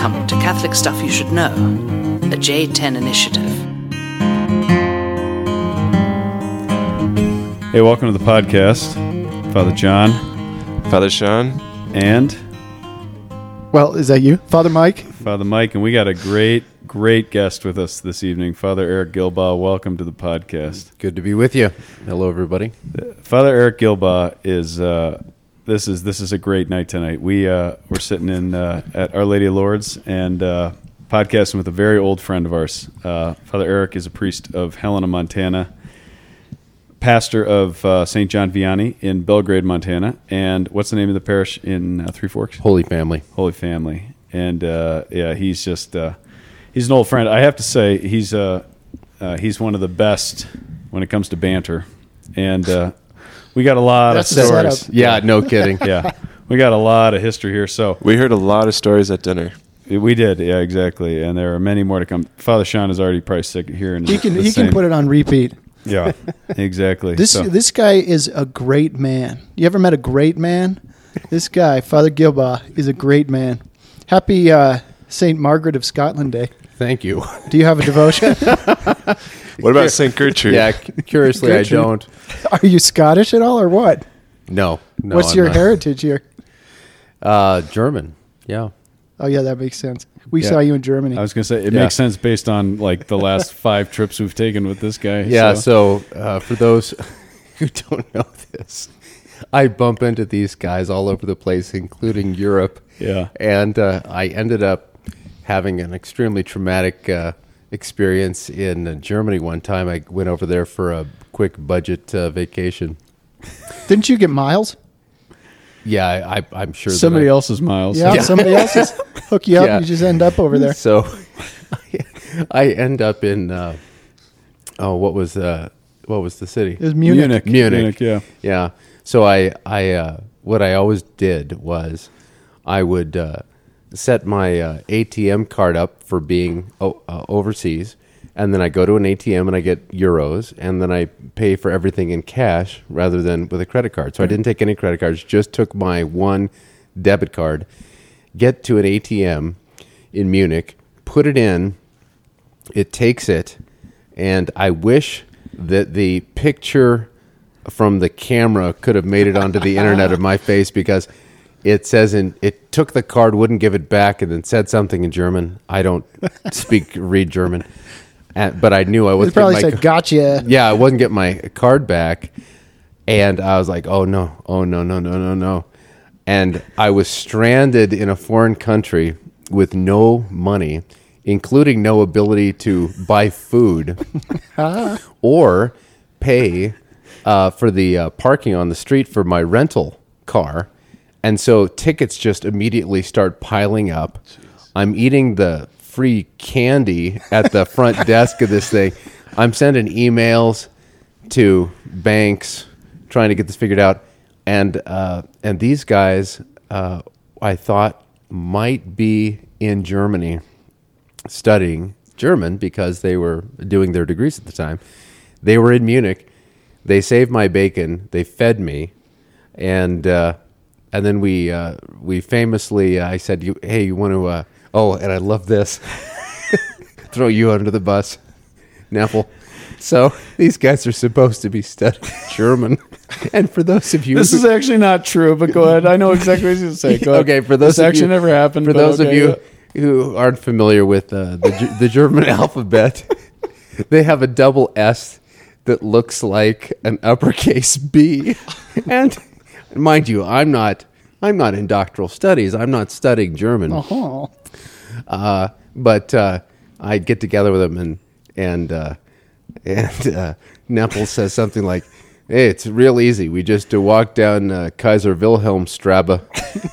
Welcome to Catholic Stuff You Should Know, the J10 Initiative. Hey, welcome to the podcast. Father John Father Sean. and Well, is that you, Father Mike? Father Mike, and we got a great, great guest with us this evening, Father Eric Gilbaugh. Welcome to the podcast. Good to be with you. Hello, everybody. Father Eric Gilbaugh is uh, this is this is a great night tonight. We uh, we're sitting in uh, at Our Lady of Lourdes and uh, podcasting with a very old friend of ours. Uh, Father Eric is a priest of Helena, Montana, pastor of uh, St. John Vianney in Belgrade, Montana, and what's the name of the parish in uh, Three Forks? Holy Family. Holy Family, and uh, yeah, he's just uh, he's an old friend. I have to say he's uh, uh, he's one of the best when it comes to banter, and uh, we got a lot That's of stories. Yeah, no kidding. Yeah, we got a lot of history here. So We heard a lot of stories at dinner. we did, yeah, exactly, and there are many more to come. Father Sean is already probably sick of hearing. He can the he can put it on repeat. Yeah, exactly. This So- this guy is a great man. You ever met a great man? This guy, Father Gilbaugh, is a great man. Happy uh, Saint Margaret of Scotland Day. Thank you. Do you have a devotion? What about St. Gertrude? Yeah, cu- curiously, I Gertrude. don't. Are you Scottish at all, or what? No. no What's I'm your not. heritage here? Uh, German. Yeah. Oh yeah, that makes sense. We Yeah. saw you in Germany. I was gonna say it Yeah. makes sense based on like the last five trips we've taken with this guy. Yeah. So, uh, for those who don't know this, I bump into these guys all over the place, including Europe. Yeah. And uh, I ended up having an extremely traumatic uh, experience in uh, Germany one time. I went over there for a quick budget uh, vacation. Didn't you get miles? Yeah, I, I, I'm sure somebody I- else's miles. Yeah, somebody else is hook you up. Yeah. You just end up over there. So I end up in uh, oh, what was uh, what was the city? It was Munich. Munich, Munich. yeah. Yeah. So I I uh, what I always did was I would uh, set my uh, ATM card up for being o- uh, overseas, and then I go to an ATM and I get euros, and then I pay for everything in cash rather than with a credit card. So I didn't take any credit cards; just took my one debit card. Get to an ATM in Munich, put it in, it takes it, and I wish that the picture from the camera could have made it onto the internet of my face because it says in it took the card, wouldn't give it back, and then said something in German. I don't speak read German, and, but I knew I wasn't. probably getting my said, "Gotcha." yeah, I wasn't getting my card back, and I was like, "Oh no, oh no, no, no, no, no," and I was stranded in a foreign country with no money, including no ability to buy food or pay uh, for the uh, parking on the street for my rental car, and so tickets just immediately start piling up. I'm eating the free candy at the front desk of this thing. I'm sending emails to banks trying to get this figured out, and uh, and these guys uh, I thought might be in Germany studying German because they were doing their degrees at the time. They were in Munich. They saved my bacon. They fed me, and uh, and then we uh, we famously I said, "You hey, you want to?" Uh, oh, and I love this. Throw you under the bus, Nepple. So these guys are supposed to be studying German, and for those of you, This who- is actually not true, but go ahead. I know exactly what you're going to say. Go ahead. okay, for those this of actually you, never happened. For those of okay, you who aren't familiar with uh, the the German alphabet, they have a double S that looks like an uppercase B, and mind you, I'm not I'm not in doctoral studies. I'm not studying German, Oh, uh, but uh, I get together with them and and uh, and uh, Nepple says something like. Hey, it's real easy. We just walk down uh, Kaiser Wilhelm Strabe,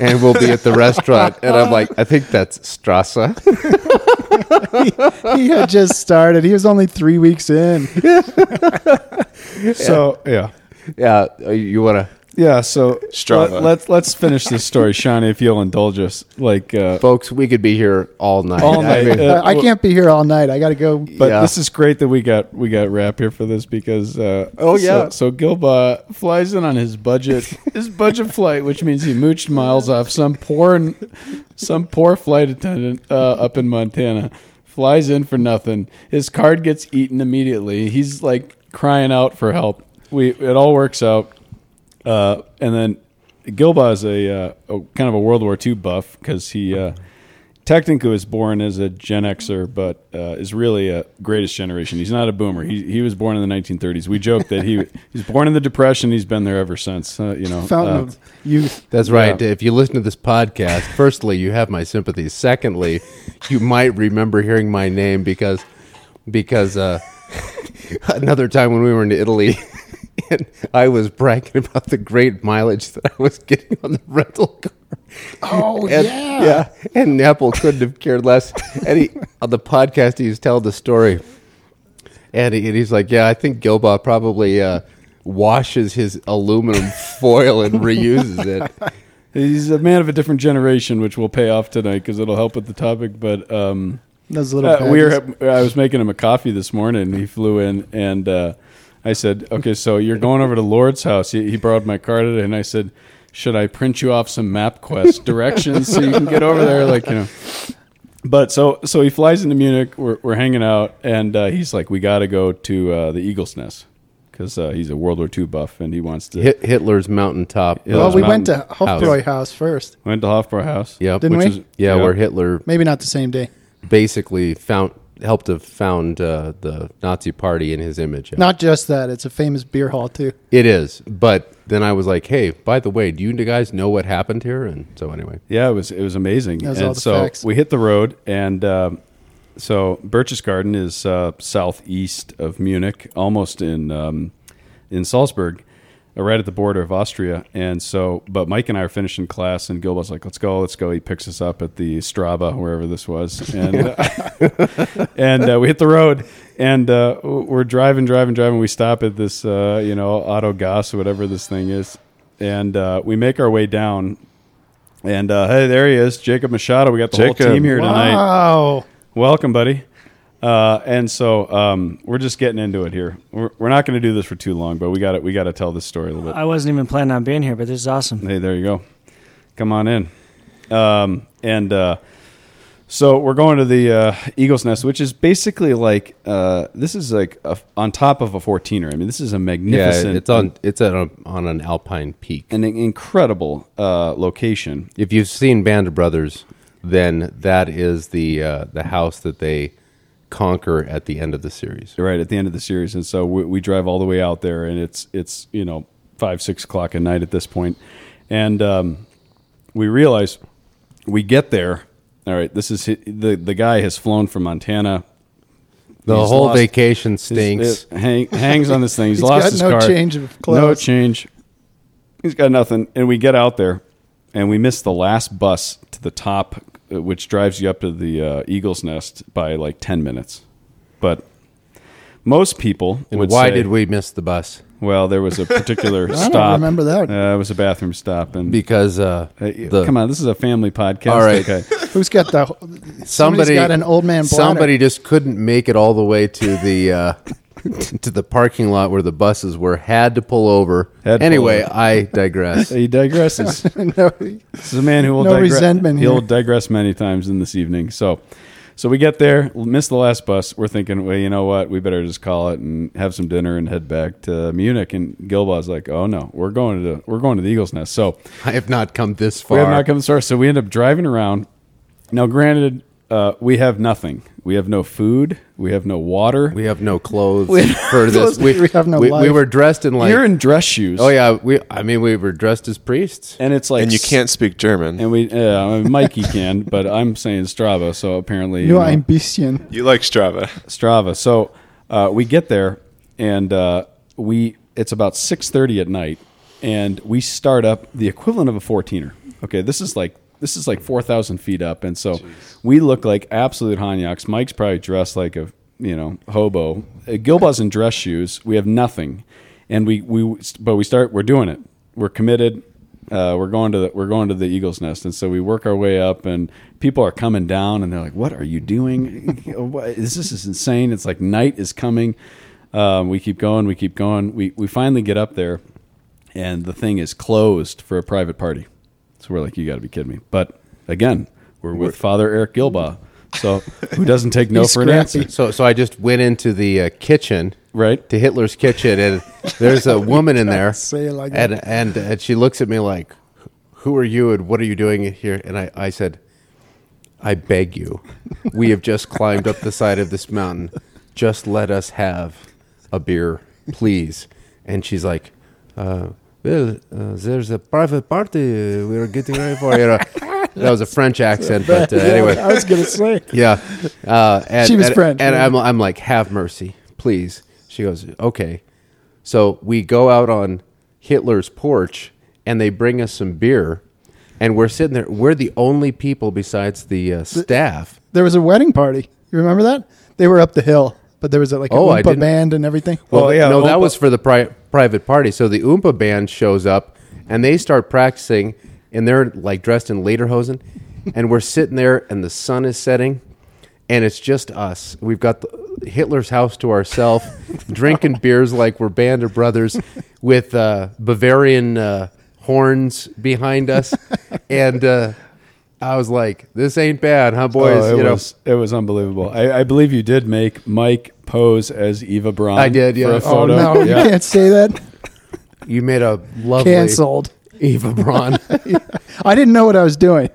and we'll be at the restaurant. And I'm like, I think that's Strasse. he had just started. He was only three weeks in. So yeah, Yeah, you want to Yeah, so Strava. let, let's let's finish this story, Shawnee, if you'll indulge us. Like, uh, Folks, we could be here all night. All I night. mean, Uh, I can't be here all night. I got to go. but Yeah. this is great that we got we got Rap here for this because uh, Oh, yeah. so, so Gilbaugh flies in on his budget his budget flight, which means he mooched miles off some poor some poor flight attendant uh, up in Montana. Flies in for nothing. His card gets eaten immediately. He's like crying out for help. We it all works out. Uh, and then Gilbaugh is a, uh, a kind of a World War II buff because he uh, technically was born as a Gen Xer, but uh, is really a greatest generation. He's not a boomer. He he was born in the 1930s. We joke that he he's born in the Depression. He's been there ever since. Uh, you know, Fountain uh, of youth. That's right. Yeah. If you listen to this podcast, firstly, you have my sympathy. Secondly, you might remember hearing my name because because uh, another time when we were in Italy, and I was bragging about the great mileage that I was getting on the rental car. Oh And, yeah. yeah. And Apple couldn't have cared less. And he on the podcast he's telling the story, and, he, and he's like, "Yeah, I think Gilbaugh probably uh, washes his aluminum foil and reuses it." he's a man of a different generation, which will pay off tonight because it'll help with the topic. But um, Those little. Uh, we were. I was making him a coffee this morning. He flew in, and uh, I said, "Okay, so you're going over to Lord's house." He, he borrowed my car today, and I said, "Should I print you off some MapQuest directions so you can get over there?" Like you know. But so so he flies into Munich. We're we're hanging out, and uh, he's like, "We got to go to uh, the Eagle's Nest." Because uh, he's a World War II buff and he wants to. Hit Hitler's mountaintop. Yeah, well, those we went to mountain Hofbräu House first. Went to Hofbräu House. Yep. Didn't which we? is- Yeah, yeah. where Hitler Maybe not the same day. basically found helped to found uh, the Nazi Party in his image. Yeah. Not just that; it's a famous beer hall too. it is, but then I was like, "Hey, by the way, do you guys know what happened here?" And so anyway, Yeah, it was it was amazing. That was and all the so facts. we hit the road, and um, so Berchtesgaden is uh, southeast of Munich, almost in um, in Salzburg, right at the border of Austria. And so, but Mike and I are finishing class, and Gilbaugh's like, "Let's go, let's go." He picks us up at the Strava, wherever this was, and uh, and uh, we hit the road. And uh, we're driving, driving, driving. We stop at this, uh, you know, Auto Gas whatever this thing is, and uh, we make our way down and uh, hey, there he is, Jacob Machado. We got the whole team here tonight. Wow. Welcome, buddy. Uh, and so um, we're just getting into it here. We're, we're not going to do this for too long, but we got to we got to tell this story a little bit. I wasn't even planning on being here, but this is awesome. Hey, there you go. Come on in. Um, and uh, so we're going to the uh, Eagle's Nest, which is basically like uh, this is like a, on top of a 14er. I mean, this is a magnificent. yeah, magnificent. it's on it's at a, on an alpine peak. an incredible uh, location. If you've seen Band of Brothers, then that is the uh, the house that they conquer at the end of the series. right at the end of the series, and so we, we drive all the way out there, and it's it's you know five six o'clock at night at this point, and um, we realize we get there. All right, this is the the guy has flown from Montana. The He's whole lost- vacation His- stinks. it hang, hangs on this thing. He's, He's lost got his no car. change of No change. He's got nothing, and we get out there, and we miss the last bus to the top, which drives you up to the uh, Eagle's Nest by like ten minutes. But most people and would why say- did we miss the bus? Well, there was a particular stop. I remember that. Uh, it was a bathroom stop, and Because uh, Uh, the, come on, this is a family podcast. All right. Okay. Who's got the? somebody got an old man. Bladder. Somebody just couldn't make it all the way to the uh, to the parking lot where the buses were. Had to pull over. Had to pull anyway, over. I digress. He digresses. no, This is a man who will No digre- resentment He'll here. digress many times in this evening. So, so we get there, miss the last bus. We're thinking, well, you know what? We better just call it and have some dinner and head back to Munich. And Gilbaugh's like, oh no, we're going to the, we're going to the Eagles Nest. So I have not come this far. we have not come this far. So we end up driving around. Now, granted, uh, we have nothing. We have no food. We have no water. we have no clothes We- for this. We have no we, life. we were dressed in like. You're in dress shoes. oh yeah, we. I mean, we were dressed as priests. and it's like and you can't speak German. And we, uh, I mean, Mikey can, but I'm saying Strava. So apparently, no you know, ein bisschen. you like Strava. Strava. So uh, we get there, and uh, we it's about six thirty at night, and we start up the equivalent of a 14er. Okay, this is like this is like four thousand feet up, and so we look like absolute Hanyaks. Mike's probably dressed like a you know hobo. Uh, Gilbaugh's in dress shoes. We have nothing, and we we but we start. We're doing it. we're committed. Uh, we're going to the we're going to the Eagles Nest, and so we work our way up, and people are coming down, and they're like, "What are you doing? What is this? Is insane!" It's like night is coming. Um, we keep going, we keep going. We we finally get up there, and the thing is closed for a private party. So we're like, "You got to be kidding me!" But again, we're with Father Eric Gilbaugh, so who doesn't take no for an answer, So, so I just went into the uh, kitchen, right? to Hitler's kitchen, and there's a woman in there, like and, and and she looks at me like, "Who are you, and what are you doing here?" And I, I said, "I beg you, we have just climbed up the side of this mountain. Just let us have a beer, please." And she's like, uh, "Well, uh, there's a private party uh, we're getting ready for." You know, that was a French accent, but uh, anyway. I was gonna say. Yeah. Uh, and, She was and, French, And. I'm, I'm like, have mercy, please. She goes, okay. So we go out on Hitler's porch and they bring us some beer. And we're sitting there. We're the only people besides the uh, staff. There was a wedding party. You remember that? They were up the hill, but there was a, like a Oh, Oompa band and everything. Well, Oh, yeah, no, that was for the pri- private party. So the Oompa band shows up and they start practicing, and they're like dressed in lederhosen, and we're sitting there, and the sun is setting, and it's just us. We've got the, Hitler's house to ourselves, drinking beers like we're band of brothers, with uh, Bavarian uh, horns behind us, and. Uh, I was like, "This ain't bad, huh, boys?" Oh, it you know, was it was unbelievable. I, I believe you did make Mike pose as Eva Braun. I did, yeah. For a Oh, photo. no, you can't say that. you made a lovely Cancelled. Eva Braun. I didn't know what I was doing.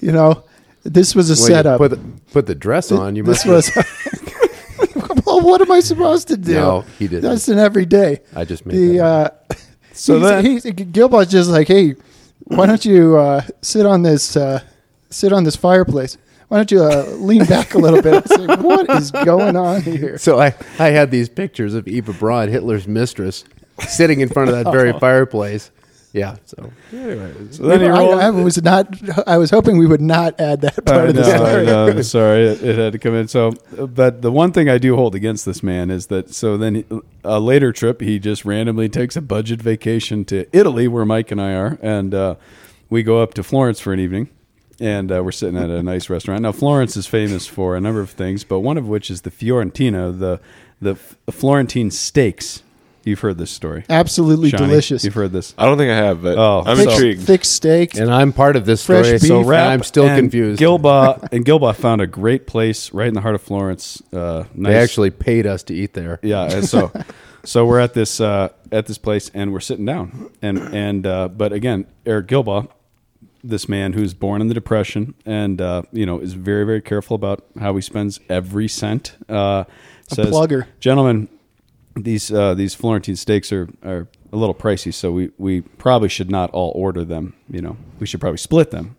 You know, this was a Well, setup. Put the, put the dress on. You must. this was. well, what am I supposed to do? No, he didn't. That's an everyday. I just made the. that Uh, So he's, then- he's, Gilbaugh's just like, hey, why don't you uh, sit on this uh, sit on this fireplace? Why don't you uh, lean back a little bit? It's like, what is going on here? So I, I had these pictures of Eva Braun, Hitler's mistress, sitting in front of that Oh. very fireplace. Yeah. So anyway, So then he I. I was not. I was hoping we would not add that part I of the know, I story. know, I'm sorry, it, it had to come in. So, but the one thing I do hold against this man is that. So then, he- a later trip, he just randomly takes a budget vacation to Italy, where Mike and I are, and uh, we go up to Florence for an evening, and uh, we're sitting at a nice restaurant. Now, Florence is famous for a number of things, but one of which is the Fiorentina, the the Florentine steaks. You've heard this story, Absolutely Shawnee? delicious. You've heard this. I don't think I have, but Oh, I'm so- intrigued. Thick steak. and I'm part of this Fresh story, beef. so So Rap I'm still and confused. Gilbaugh and Gilbaugh found a great place right in the heart of Florence. Uh, nice, They actually paid us to eat there. yeah. And so, so we're at this uh, at this place and we're sitting down and and uh, but again, Eric Gilbaugh, this man who's born in the Depression and uh, you know is very very careful about how he spends every cent. Uh, says, plugger. gentlemen, these uh, these Florentine steaks are, are a little pricey, so we, we probably should not all order them. You know, we should probably split them.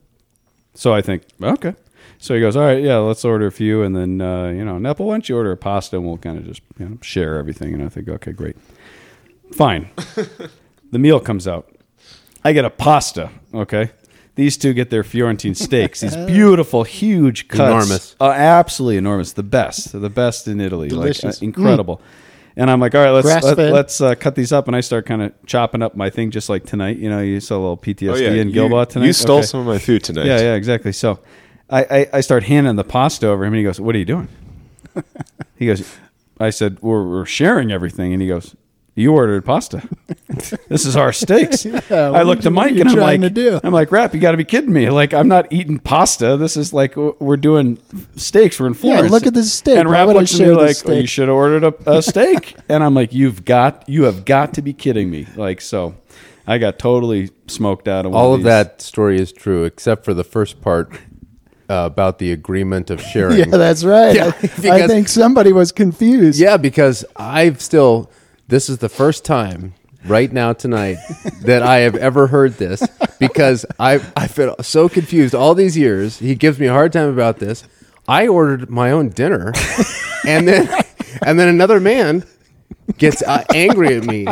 So I think okay. So he goes, all right, yeah, let's order a few, and then uh, you know, Nepple, why don't you order a pasta, and we'll kind of just you know share everything. And I think, okay, great, fine. the meal comes out. I get a pasta. Okay. These two get their Fiorentine steaks. These beautiful, huge cuts. Enormous. Uh, absolutely enormous. The best. The best in Italy. Delicious. Like, uh, incredible. And I'm like, all right, let's let, Grass-fed. let's uh, cut these up. And I start kind of chopping up my thing, just like tonight. You know, you saw a little PTSD Oh, yeah. in you, Gilbaugh tonight. you stole Okay. some of my food tonight. Yeah, yeah, exactly. So I, I, I start handing the pasta over him, and he goes, "What are you doing?" he goes, "I said we're, we're sharing everything," and he goes, "You ordered pasta. this is our steaks." what I looked you- to Mike and I'm like, to do? "I'm like, Rap, you got to be kidding me! Like, I'm not eating pasta. This is like we're doing steaks. We're in Florence. look at this steak. And Rap I looks at me like, this "Well, you should have ordered a, a steak." and I'm like, "You've got, you have got to be kidding me!" Like, so. I got totally smoked out of one All of these. that story is true, except for the first part uh, about the agreement of sharing. Yeah, that's right. Yeah, I, I think somebody was confused. Yeah, because I've still. This is the first time right now tonight that I have ever heard this because I I've been so confused all these years. He gives me a hard time about this. I ordered my own dinner, and then and then another man gets uh, angry at me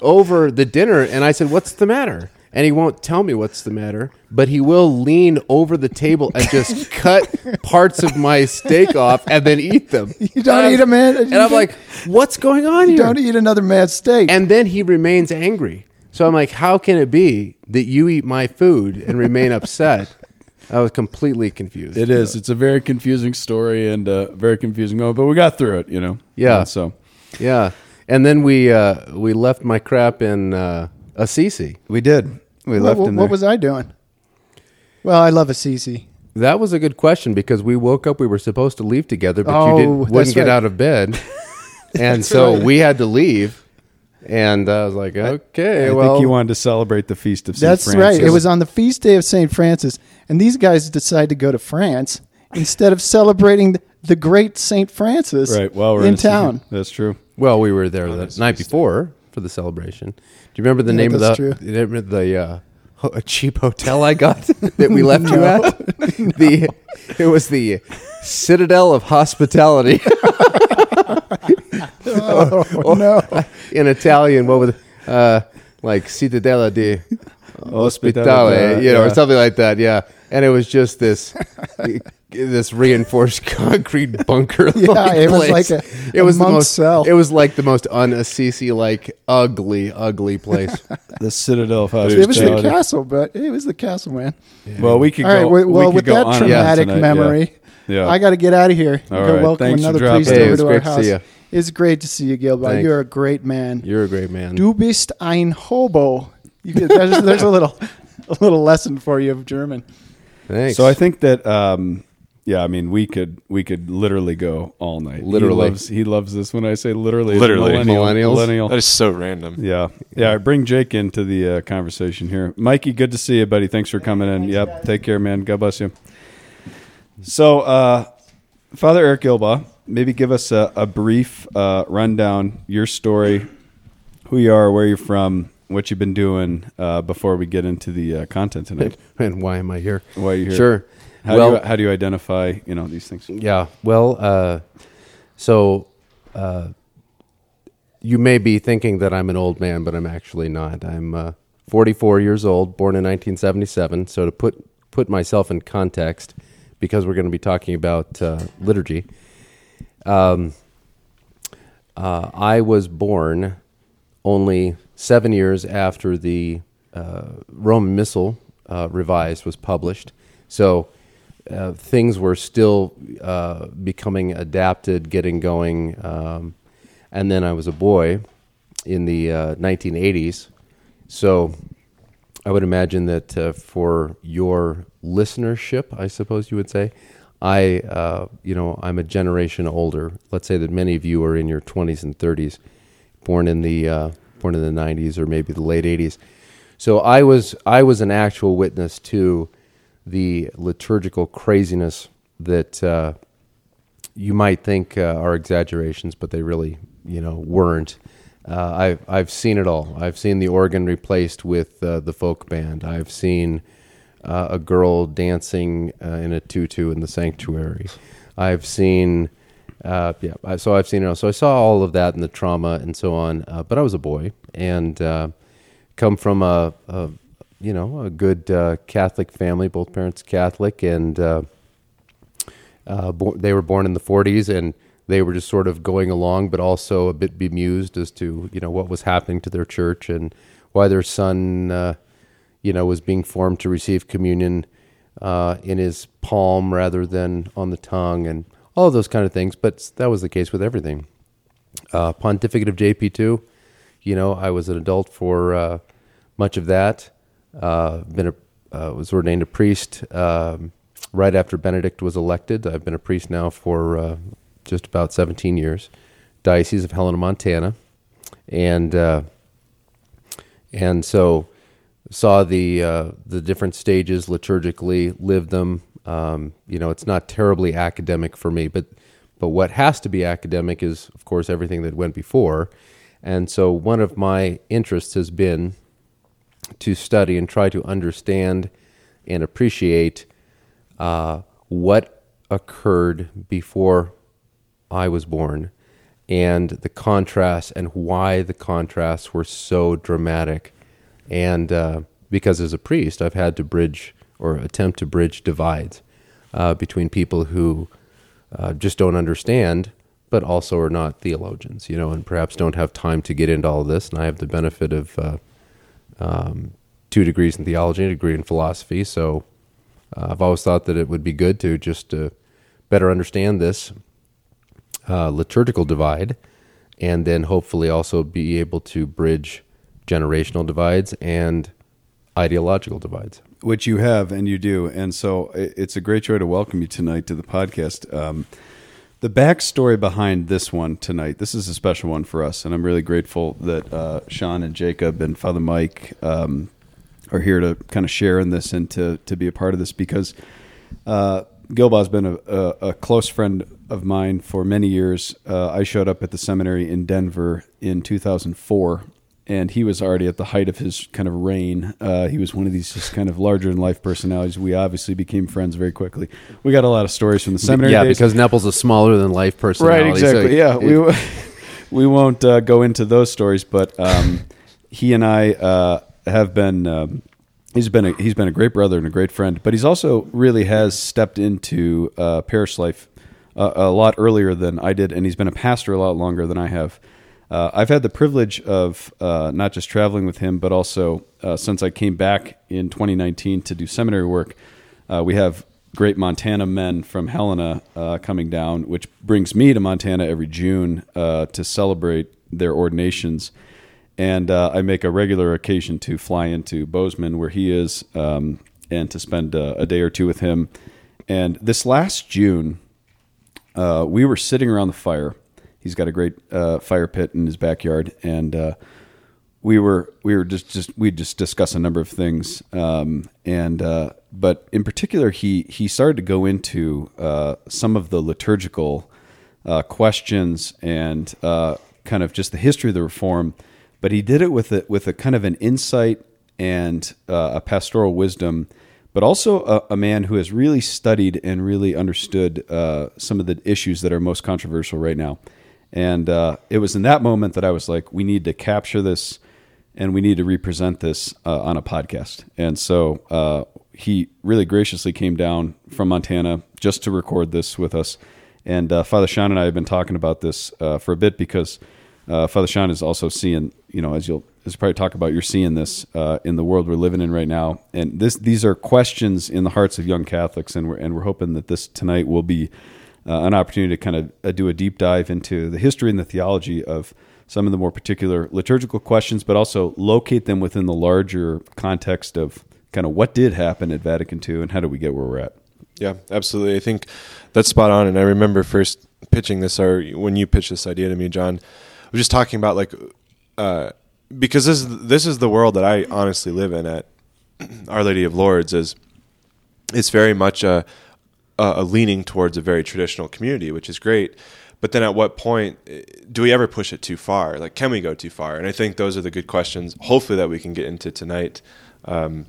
over the dinner, and I said, "What's the matter?" And he won't tell me what's the matter, but he will lean over the table and just cut parts of my steak off and then eat them. You don't And eat a man. And I'm like, what's going on you here? don't eat another man's steak. and then he remains angry So I'm like, how can it be that you eat my food and remain upset? I was completely confused. It is. It's a very confusing story and a very confusing moment, but we got through it. You know. Yeah. And so Yeah. And then we uh, we left my crap in uh, Assisi. we did. We What, left what, him what was I doing? Well, I love Assisi. That was a good question because we woke up. We were supposed to leave together, but Oh, you didn't, that's wouldn't get right. out of bed, and so we had to leave. And I was like, okay, I well, think you wanted to celebrate the feast of St. Francis. That's Francis. right. It was on the feast day of St. Francis, and these guys decide to go to France instead of celebrating the- great St. Francis right. Well, we're in town. That's true. well, we were there the night before for the celebration. Do you remember the name of the true. do you remember the uh, a cheap hotel I got that we left you at? The it was the Citadel of Hospitality. Oh, no. in Italian, what was uh, like Cittadella di Ospitale, you know, or something like that. Yeah, and it was just this this reinforced concrete bunker. Yeah, it was like a- it a was the most cell. it was like the most un-Assisi like ugly ugly place. The Citadel of It was the castle, but it was the castle, man. Well, we could All right. go. Well, we well could with go that on traumatic tonight, memory, Yeah. I got to get out of here. All go right. welcome Thanks for another dropping priest. Hey, over it's to our great to see you. It's great to see you, Gilbert. You're a great man. You're a great man. Du bist ein Hobo. You could, there's, there's a little a little lesson for you of German. Thanks. So I think that, um, yeah, I mean, we could we could literally go all night. Literally. he loves, he loves this when I say literally. Literally. millennial, Millennials. millennial. That is so random. Yeah, yeah. I bring Jake into the uh, conversation here. Mikey, good to see you, buddy. Thanks for coming in. Yep, take care, man. God bless you. So, uh, Father Eric Gilbaugh, maybe give us a, a brief uh, rundown, your story, who you are, where you're from, what you've been doing uh, before we get into the uh, content tonight. and why am I here? Why are you're here? Sure. How well, do you, how do you identify, you know, these things? Yeah. Well, uh, so uh, you may be thinking that I'm an old man, but I'm actually not. I'm uh, 44 years old, born in 1977. So to put put myself in context, because we're going to be talking about uh, liturgy, um, uh, I was born only seven years after the uh, Roman Missal uh, revised was published. So uh, things were still uh, becoming adapted, getting going. Um, and then I was a boy in the uh, 1980s. So I would imagine that uh, for your listenership, I suppose you would say, I, uh, you know, I'm a generation older. Let's say that many of you are in your 20s and 30s, born in the born in the 90s or maybe the late 80s. So I was I was an actual witness to the liturgical craziness that uh, you might think uh, are exaggerations, but they really, you know, weren't. Uh, I've I've seen it all. I've seen the organ replaced with uh, the folk band. I've seen uh, a girl dancing uh, in a tutu in the sanctuary. I've seen, yeah. So I've seen it all. So I saw all of that and the trauma and so on. But I was a boy and come from a, a, you know, a good uh, Catholic family. Both parents Catholic and. Uh, uh, bo- they were born in the 40s and they were just sort of going along, but also a bit bemused as to you know what was happening to their church and why their son, uh, you know, was being formed to receive communion uh, in his palm rather than on the tongue and all those kind of things. But that was the case with everything. Uh, Pontificate of JP two, you know, I was an adult for much of that. Uh, been a uh, was ordained a priest um, right after Benedict was elected. I've been a priest now for uh, just about 17 years. Diocese of Helena, Montana, and uh, and so saw the uh, the different stages liturgically, lived them. Um, you know, it's not terribly academic for me, but but what has to be academic is, of course, everything that went before. And so, one of my interests has been to study and try to understand and appreciate uh, what occurred before I was born and the contrasts and why the contrasts were so dramatic. And uh, because as a priest, I've had to bridge or attempt to bridge divides uh, between people who uh, just don't understand, but also are not theologians, you know, and perhaps don't have time to get into all this. And I have the benefit of uh, um, two degrees in theology, a degree in philosophy. So uh, I've always thought that it would be good to just to better understand this uh, liturgical divide, and then hopefully also be able to bridge generational divides and ideological divides. which you have and you do and so it's a great joy to welcome you tonight to the podcast um, the backstory behind this one tonight this is a special one for us and i'm really grateful that uh, sean and jacob and father mike um, are here to kind of share in this and to, to be a part of this because uh, Gilbaugh's been a, a, a close friend of mine for many years. Uh, I showed up at the seminary in Denver in 2004, and he was already at the height of his kind of reign. Uh, he was one of these just kind of larger than life personalities. We obviously became friends very quickly. We got a lot of stories from the seminary yeah, days. because Nepple's a smaller than life personality. Right, exactly. so yeah, it- we we won't uh, go into those stories, but um, he and I uh, have been. Um, he's been a, he's been a great brother and a great friend, but he's also really has stepped into uh, parish life uh, a lot earlier than I did, and he's been a pastor a lot longer than I have. Uh, I've had the privilege of uh, not just traveling with him, but also uh, since I came back in 2019 to do seminary work, uh, we have great Montana men from Helena uh, coming down, which brings me to Montana every June uh, to celebrate their ordinations. And I make a regular occasion to fly into Bozeman, where he is, um, and to spend a day or two with him. And this last June, we were sitting around the fire. He's got a great uh, fire pit in his backyard, and uh, we were we were just just we just discussed a number of things, um, and uh, but in particular, he he started to go into uh, some of the liturgical uh, questions and uh, kind of just the history of the reform, but he did it with a, with a kind of an insight and a pastoral wisdom, but also a, a man who has really studied and really understood uh, some of the issues that are most controversial right now. And uh, it was in that moment that I was like, we need to capture this and we need to represent this uh, on a podcast. And so uh, he really graciously came down from Montana just to record this with us. And uh, Father Sean and I have been talking about this uh, for a bit because uh, Father Sean is also seeing, you know, as you'll as you probably talk about, you're seeing this in the world we're living in right now. And this these are questions in the hearts of young Catholics, and we're and we're hoping that this tonight will be uh, an opportunity to kind of uh, do a deep dive into the history and the theology of some of the more particular liturgical questions, but also locate them within the larger context of kind of what did happen at Vatican II and how do we get where we're at. Yeah, absolutely. I think that's spot on. And I remember first pitching this, or when you pitched this idea to me, John, I was just talking about like, uh, because this is, this is the world that I honestly live in at Our Lady of Lourdes is it's very much a, a a leaning towards a very traditional community, which is great. But then at what point eh, do we ever push it too far? Like, can we go too far? And I think those are the good questions, hopefully, that we can get into tonight. Um,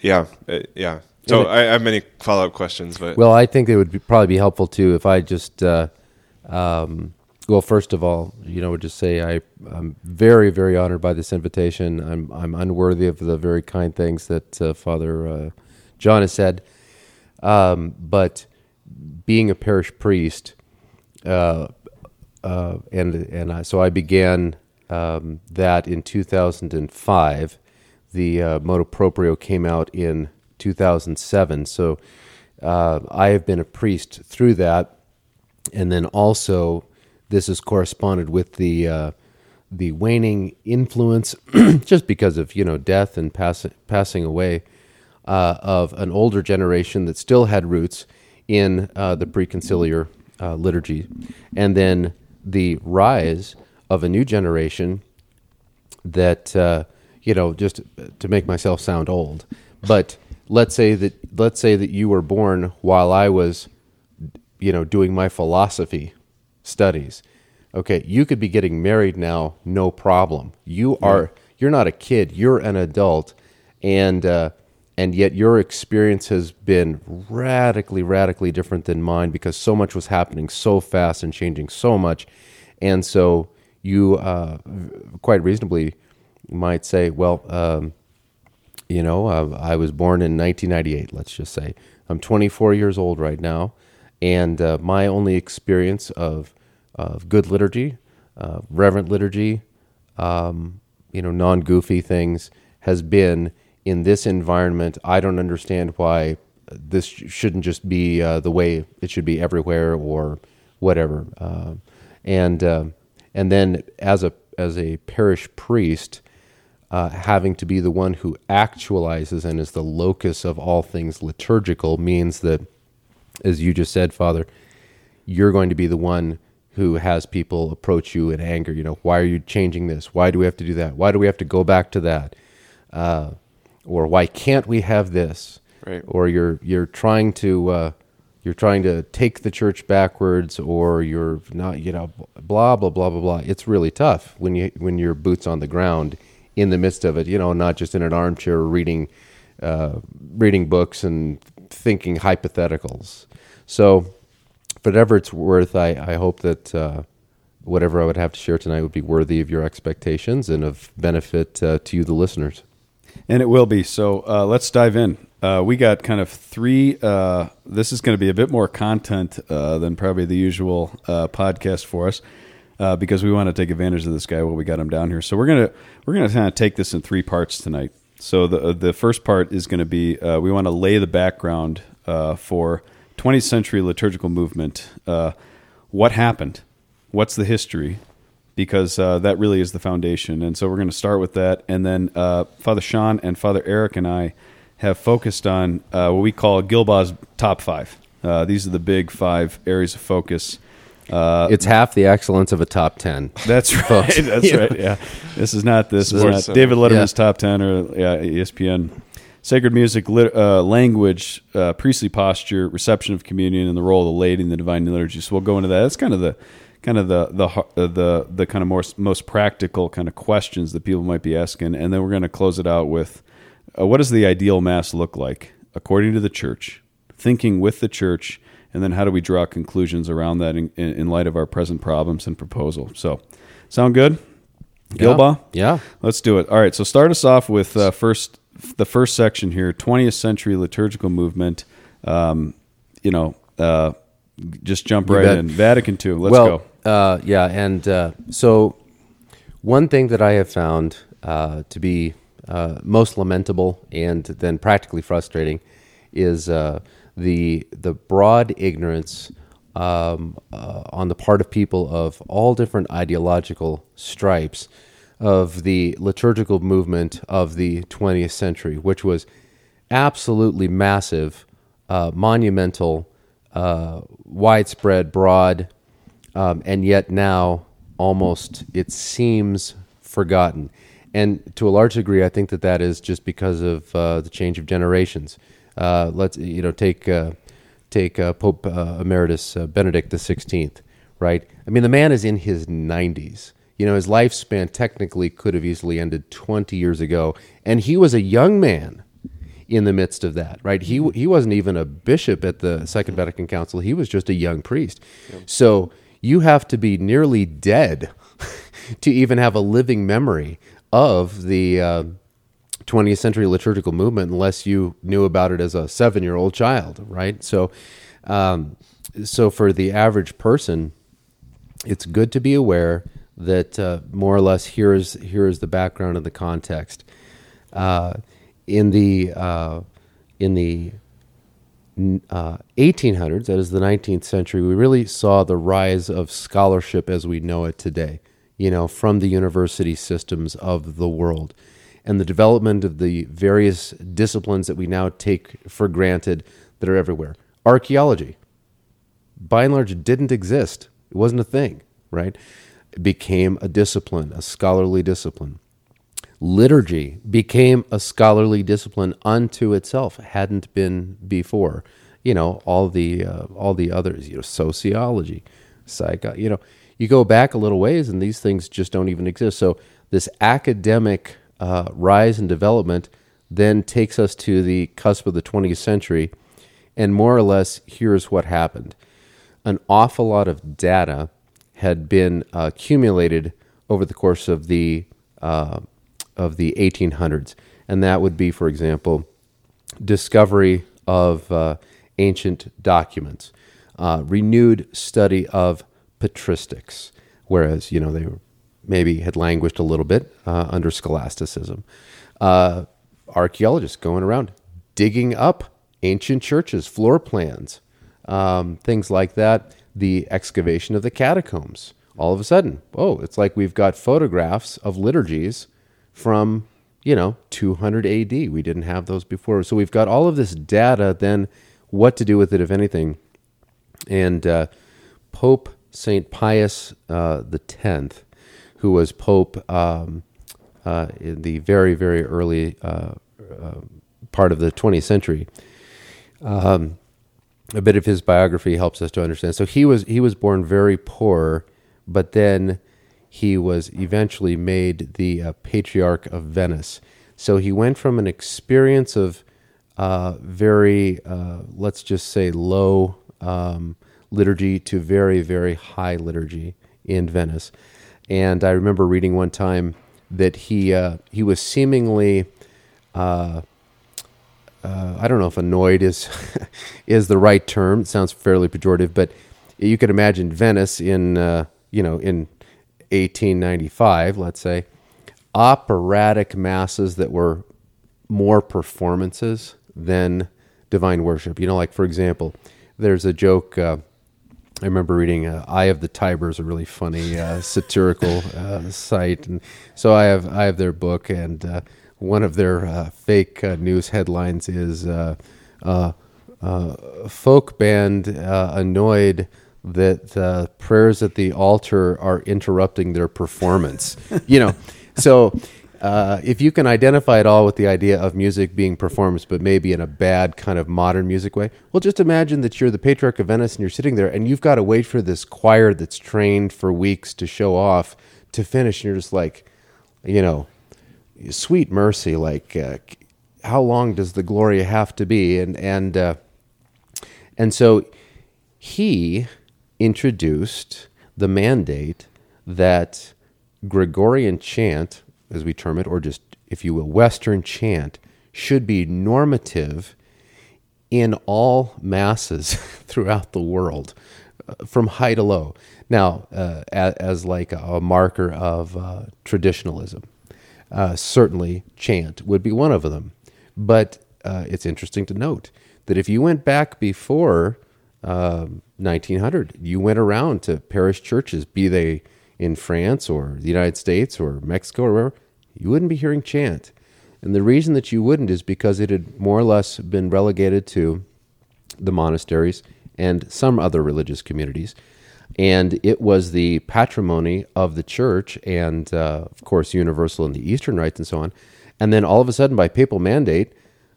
yeah, uh, yeah. So I, I have many follow up questions, but Well, I think it would be, probably be helpful too if I just, uh, um, well, first of all, you know, would just say I, I'm very, very honored by this invitation. I'm, I'm unworthy of the very kind things that uh, Father uh, John has said, um, but being a parish priest, uh, uh, and and I, so I began um, that in 2005. The uh, motu proprio came out in 2007. So uh, I have been a priest through that, and then also this has corresponded with the uh, the waning influence, just because of you know death and pass, passing away uh, of an older generation that still had roots in uh, the preconciliar uh, liturgy, and then the rise of a new generation that uh, you know just to make myself sound old, but let's say that let's say that you were born while I was you know doing my philosophy studies. Okay, you could be getting married now, no problem. You are you're not a kid, you're an adult, and uh, and yet your experience has been radically, radically different than mine because so much was happening so fast and changing so much, and so you uh, quite reasonably might say, well, um, you know, uh, I was born in 1998. Let's just say I'm 24 years old right now, and uh, my only experience of of good liturgy, uh, reverent liturgy, um, you know non goofy things has been in this environment. I don't understand why this shouldn't just be uh, the way it should be everywhere or whatever. Uh, and uh, and then as a as a parish priest, uh, having to be the one who actualizes and is the locus of all things liturgical means that, as you just said, Father, you're going to be the one who has people approach you in anger. You know, why are you changing this? Why do we have to do that? Why do we have to go back to that? Or why can't we have this? Right. Or you're you're trying to uh, you're trying to take the church backwards, or you're not, you know, blah blah blah blah blah. It's really tough when you when your boots on the ground in the midst of it. You know, not just in an armchair reading uh, reading books and thinking hypotheticals. So, for whatever it's worth, I I hope that. Uh, Whatever I would have to share tonight would be worthy of your expectations and of benefit uh, to you, the listeners. And it will be. So uh, let's dive in. Uh, we got kind of three. Uh, this is going to be a bit more content uh, than probably the usual uh, podcast for us uh, because we want to take advantage of this guy while we got him down here. So we're gonna we're gonna kind of take this in three parts tonight. So the the first part is going to be we want to lay the background for 20th century liturgical movement. what happened? What's the history? Because uh, that really is the foundation. And so we're going to start with that. And then uh, Father Sean and Father Eric and I have focused on uh, what we call Gilbaugh's top five. Uh, these are the big five areas of focus. Uh, it's half the excellence of a top 10. That's right. That's Yeah. right. Yeah. This is not this is not Center. David Letterman's Yeah. top 10 or yeah, ESPN. Sacred music, lit, uh, language, uh, priestly posture, reception of communion, and the role of the laity in the divine liturgy. So we'll go into that. That's kind of the kind of the the uh, the the kind of more most practical kind of questions that people might be asking, and then we're going to close it out with uh, what does the ideal mass look like according to the church, thinking with the church, and then how do we draw conclusions around that in, in, light of our present problems and proposal. So, sound good, Gilbaugh? Yeah. Let's do it. All right. So start us off with uh, first the first section here, 20th century liturgical movement. Um, you know, uh, just jump right in. Vatican II. Let's well, go. Uh, yeah, and uh, so one thing that I have found uh, to be uh, most lamentable and then practically frustrating is uh, the the broad ignorance um, uh, on the part of people of all different ideological stripes of the liturgical movement of the 20th century, which was absolutely massive, monumental, widespread, broad, um, and yet now almost it seems forgotten. And to a large degree, I think that that is just because of uh, the change of generations. Uh, let's you know take uh, take uh, Pope uh, Emeritus uh, Benedict the Sixteenth, right? I mean, the man is in his nineties. You know, his lifespan technically could have easily ended twenty years ago, and he was a young man in the midst of that, right? He he wasn't even a bishop at the Second Vatican Council. He was just a young priest. So you have to be nearly dead to even have a living memory of the uh, 20th century liturgical movement, unless you knew about it as a seven-year-old child, right? So, um, so for the average person, it's good to be aware that uh, more or less here is here is the background and the context. Uh, in the uh, in the uh, 1800s, that is the 19th century, we really saw the rise of scholarship as we know it today. You know, from the university systems of the world, and the development of the various disciplines that we now take for granted that are everywhere. Archaeology, by and large, didn't exist. It wasn't a thing, right? It became a discipline, a scholarly discipline. Liturgy became a scholarly discipline unto itself. Hadn't been before. You know, all the uh, all the others. You know, sociology, psych. You know, you go back a little ways, and these things just don't even exist. So this academic uh, rise and development then takes us to the cusp of the 20th century, and more or less, here's what happened an awful lot of data had been uh, accumulated over the course of the uh, of the 1800s, and that would be, for example, discovery of uh, ancient documents, uh, renewed study of patristics, whereas you know they maybe had languished a little bit uh, under scholasticism. Uh, archaeologists going around digging up ancient churches, floor plans, um, things like that. The excavation of the catacombs. All of a sudden, oh, it's like we've got photographs of liturgies from you know 200 AD. We didn't have those before, so we've got all of this data. Then, what to do with it, if anything? And uh, Pope Saint Pius uh, the Tenth, who was Pope um, uh, in the very very early uh, uh, part of the 20th century. Um, a bit of his biography helps us to understand. So he was he was born very poor, but then he was eventually made the uh, patriarch of Venice. So he went from an experience of uh, very, uh, let's just say, low um, liturgy to very, very high liturgy in Venice. And I remember reading one time that he uh, he was seemingly uh, uh, I don't know if annoyed is is the right term. It sounds fairly pejorative, but you could imagine Venice in you know in 1895, let's say, operatic masses that were more performances than divine worship. You know, like for example, there's a joke. Uh, I remember reading uh, "Eye of the Tiber" is a really funny uh, satirical uh, site, and so I have I have their book, and uh, one of their uh, fake news headlines is folk band annoyed that uh, prayers at the altar are interrupting their performance. you know, so uh, if you can identify it all with the idea of music being performance, but maybe in a bad kind of modern music way, well, just imagine that you're the patriarch of Venice and you're sitting there and you've got to wait for this choir that's trained for weeks to show off to finish, and you're just like, you know, sweet mercy, like uh, how long does the Gloria have to be? And and uh, and so he introduced the mandate that Gregorian chant, as we term it, or just if you will, Western chant, should be normative in all masses throughout the world, uh, from high to low. Now, uh, as, as, like a, marker of uh, traditionalism uh, certainly chant would be one of them. But uh, it's interesting to note that if you went back before uh, 1900, you went around to parish churches, be they in France or the United States or Mexico or wherever, you wouldn't be hearing chant. And the reason that you wouldn't is because it had more or less been relegated to the monasteries and some other religious communities. And it was the patrimony of the church and uh, of course universal in the eastern rites and so on. And then all of a sudden by papal mandate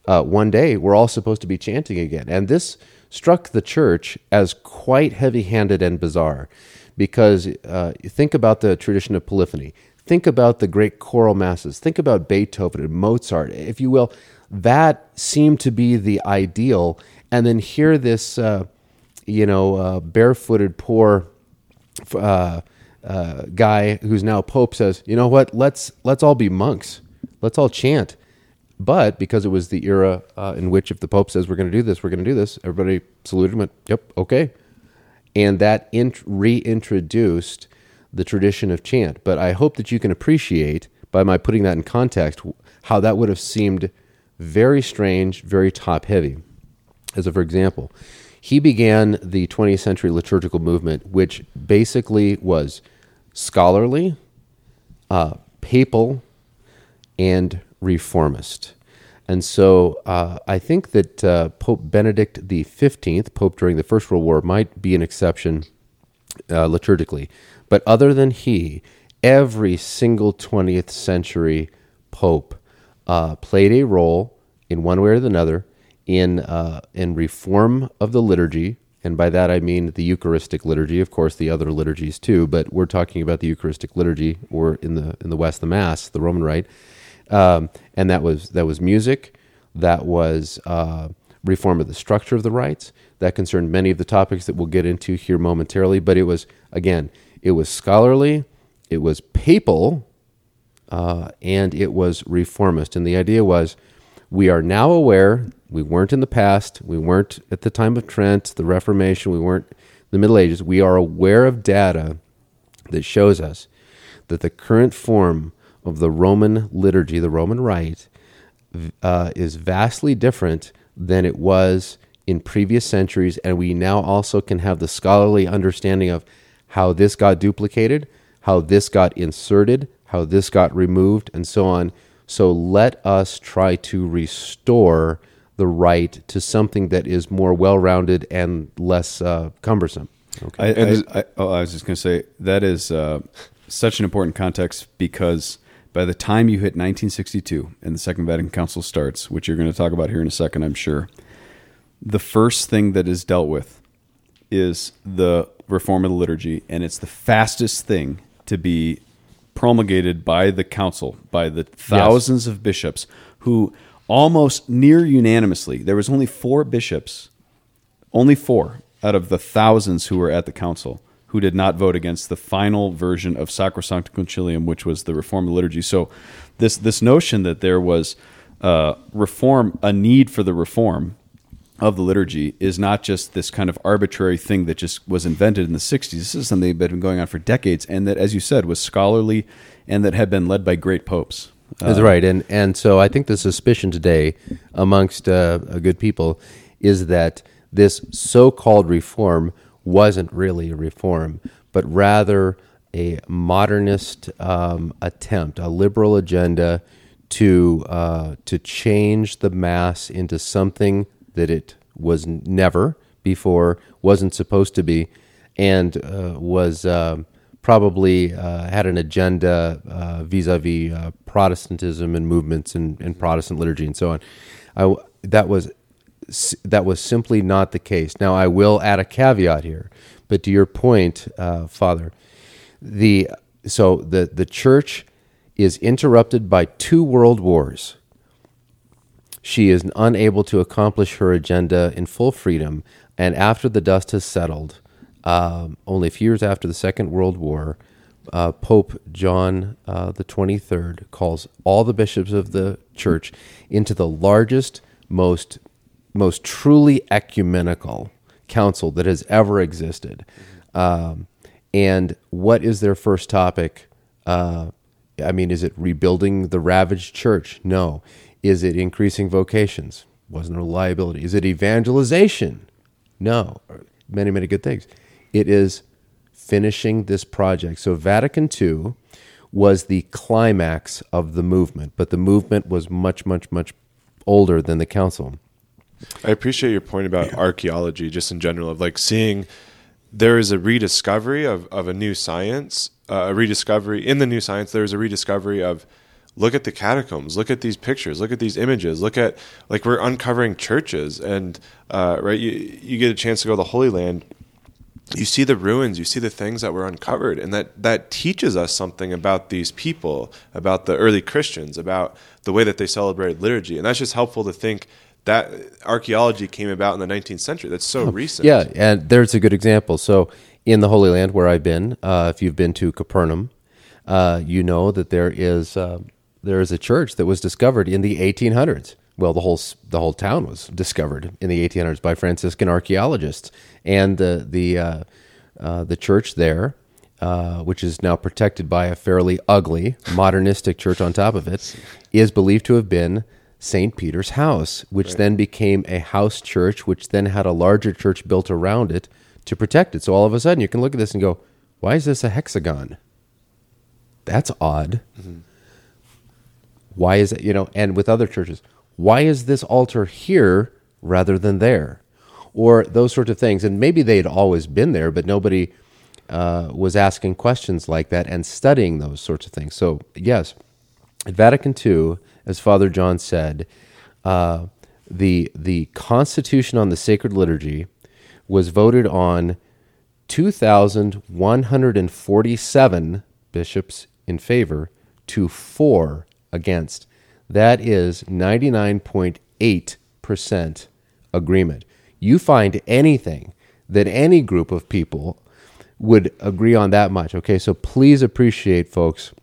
uh, one day we're all supposed to be chanting again. And this struck the church as quite heavy-handed and bizarre because uh, think about the tradition of polyphony think about the great choral masses think about beethoven and mozart if you will that seemed to be the ideal and then here this uh, you know, uh, barefooted poor uh, uh, guy who's now pope says, you know what? Let's let's all be monks. Let's all chant. But because it was the era uh, in which if the pope says we're going to do this, we're going to do this, everybody saluted and went, "Yep, okay." And that int- reintroduced the tradition of chant. But I hope that you can appreciate by my putting that in context how that would have seemed very strange, very top heavy. As a for example, he began the 20th century liturgical movement, which basically was scholarly, uh, papal, and reformist. And so uh, I think that uh, Pope Benedict the Fifteenth, Pope during the First World War, might be an exception uh, liturgically. But other than he, every single 20th century Pope uh, played a role in one way or another in uh, in reform of the liturgy, and by that I mean the Eucharistic liturgy, of course, the other liturgies too. But we're talking about the Eucharistic liturgy, or in the in the West, the Mass, the Roman Rite, um, and that was that was music, that was uh, reform of the structure of the rites, that concerned many of the topics that we'll get into here momentarily. But it was again, it was scholarly, it was papal, uh, and it was reformist, and the idea was we are now aware, we weren't in the past, we weren't at the time of Trent, the Reformation, we weren't the Middle Ages. We are aware of data that shows us that the current form of the Roman liturgy, the Roman rite, uh, is vastly different than it was in previous centuries, and we now also can have the scholarly understanding of how this got duplicated, how this got inserted, how this got removed, and so on. So let us try to restore the rite to something that is more well rounded and less uh, cumbersome. I, I, I, oh, I was just going to say that is uh, such an important context because by the time you hit 1962 and the Second Vatican Council starts, which you're going to talk about here in a second, I'm sure, the first thing that is dealt with is the reform of the liturgy, and it's the fastest thing to be promulgated by the council, by the thousands yes. of bishops who almost near unanimously, there was only four bishops, only four out of the thousands who were at the council who did not vote against the final version of Sacrosanctum Concilium, which was the reform of liturgy. So, this this notion that there was uh, reform, a need for the reform of the liturgy, is not just this kind of arbitrary thing that just was invented in the '60s. This is something that had been going on for decades, and that, as you said, was scholarly and that had been led by great popes. That's uh, right, and and so I think the suspicion today amongst uh, good people is that this so-called reform wasn't really a reform, but rather a modernist um, attempt, a liberal agenda to uh, to change the mass into something that it was never before, wasn't supposed to be, and uh, was uh, probably had an agenda uh, vis-a-vis uh, Protestantism and movements and, and, Protestant liturgy and so on. I, that was that was simply not the case. Now, I will add a caveat here, but to your point, uh, Father, the so the the church is interrupted by two world wars. She is unable to accomplish her agenda in full freedom, and after the dust has settled, um, only a few years after the Second World War, uh, Pope John uh, the Twenty Third calls all the bishops of the church into the largest, most most truly ecumenical council that has ever existed. Um, and what is their first topic? Uh, I mean, is it rebuilding the ravaged church? No. Is it increasing vocations? Wasn't a liability. Is it evangelization? No. Many, many good things. It is finishing this project. So, Vatican II was the climax of the movement, but the movement was much, much, much older than the council. I appreciate your point about archaeology, just in general, of like seeing there is a rediscovery of, of a new science, uh, a rediscovery in the new science. There is a rediscovery of look at the catacombs, look at these pictures, look at these images, look at like we're uncovering churches, and uh, right, you you get a chance to go to the Holy Land. You see the ruins, you see the things that were uncovered, and that that teaches us something about these people, about the early Christians, about the way that they celebrated liturgy, and that's just helpful to think that archaeology came about in the 19th century. That's so recent. Yeah, and there's a good example. So in the Holy Land where I've been, uh, if you've been to Capernaum, uh, you know that there is uh, there is a church that was discovered in the 1800s. Well, the whole the whole town was discovered in the 1800s by Franciscan archaeologists, and the the uh, uh, the church there. Uh, which is now protected by a fairly ugly modernistic church on top of it, is believed to have been St. Peter's house, which right. then became a house church, which then had a larger church built around it to protect it. So all of a sudden you can look at this and go, why is this a hexagon? That's odd. Mm-hmm. Why is it, you know, and with other churches, why is this altar here rather than there? Or those sorts of things. And maybe they had always been there, but nobody uh, was asking questions like that and studying those sorts of things. So, yes, at Vatican II, as Father John said, uh, the the Constitution on the Sacred Liturgy was voted on 2,147 bishops in favor to four against. That is 99.8% agreement. You find anything that any group of people would agree on that much. Okay, so please appreciate, folks,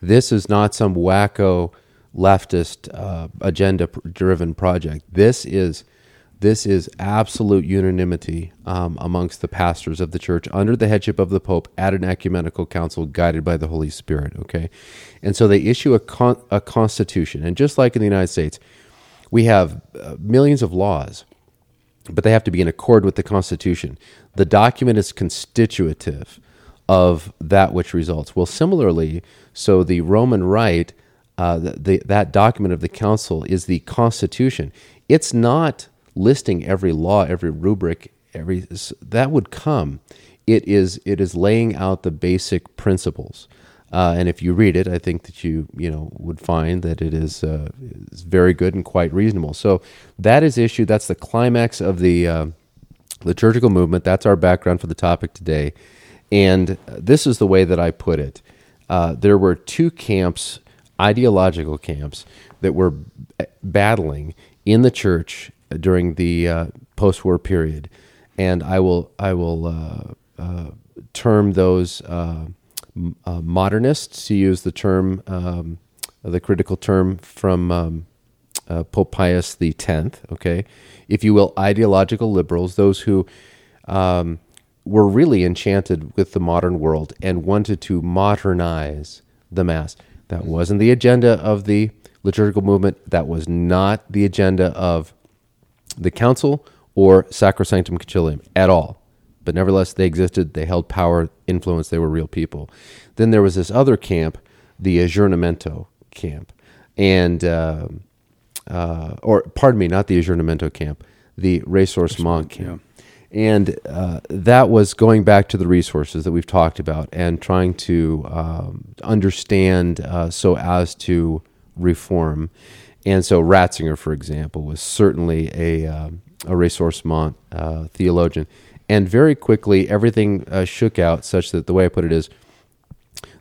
this is not some wacko leftist uh, agenda driven project. This is This is absolute unanimity um, amongst the pastors of the church under the headship of the Pope at an ecumenical council guided by the Holy Spirit. Okay, and so they issue a con- a constitution, and just like in the United States, we have uh, millions of laws, but they have to be in accord with the Constitution. The document is constitutive of that which results. Well, similarly, so the Roman Rite, uh, the, that document of the council is the Constitution. It's not listing every law, every rubric, every that would come. It is it is laying out the basic principles. Uh, and if you read it, I think that you you know would find that it is, uh, is very good and quite reasonable. So that is issue. That's the climax of the uh, liturgical movement. That's our background for the topic today. And this is the way that I put it. Uh, there were two camps, ideological camps, that were battling in the church during the uh, post-war period, and I will I will uh, uh, term those uh, uh, modernists to use the term um, the critical term from um, uh, Pope Pius Tenth. Okay, if you will, ideological liberals, those who um, were really enchanted with the modern world and wanted to modernize the mass. That wasn't the agenda of the liturgical movement. That was not the agenda of the council or Sacrosanctum Concilium at all. But nevertheless, they existed. They held power, influence. They were real people. Then there was this other camp, the Aggiornamento camp, and uh, uh, or pardon me, not the Aggiornamento camp, the Ressourcement camp. And uh, that was going back to the resources that we've talked about and trying to um, understand uh, so as to reform. And so Ratzinger, for example, was certainly a, um a ressourcement uh, theologian. And very quickly, everything uh, shook out such that the way I put it is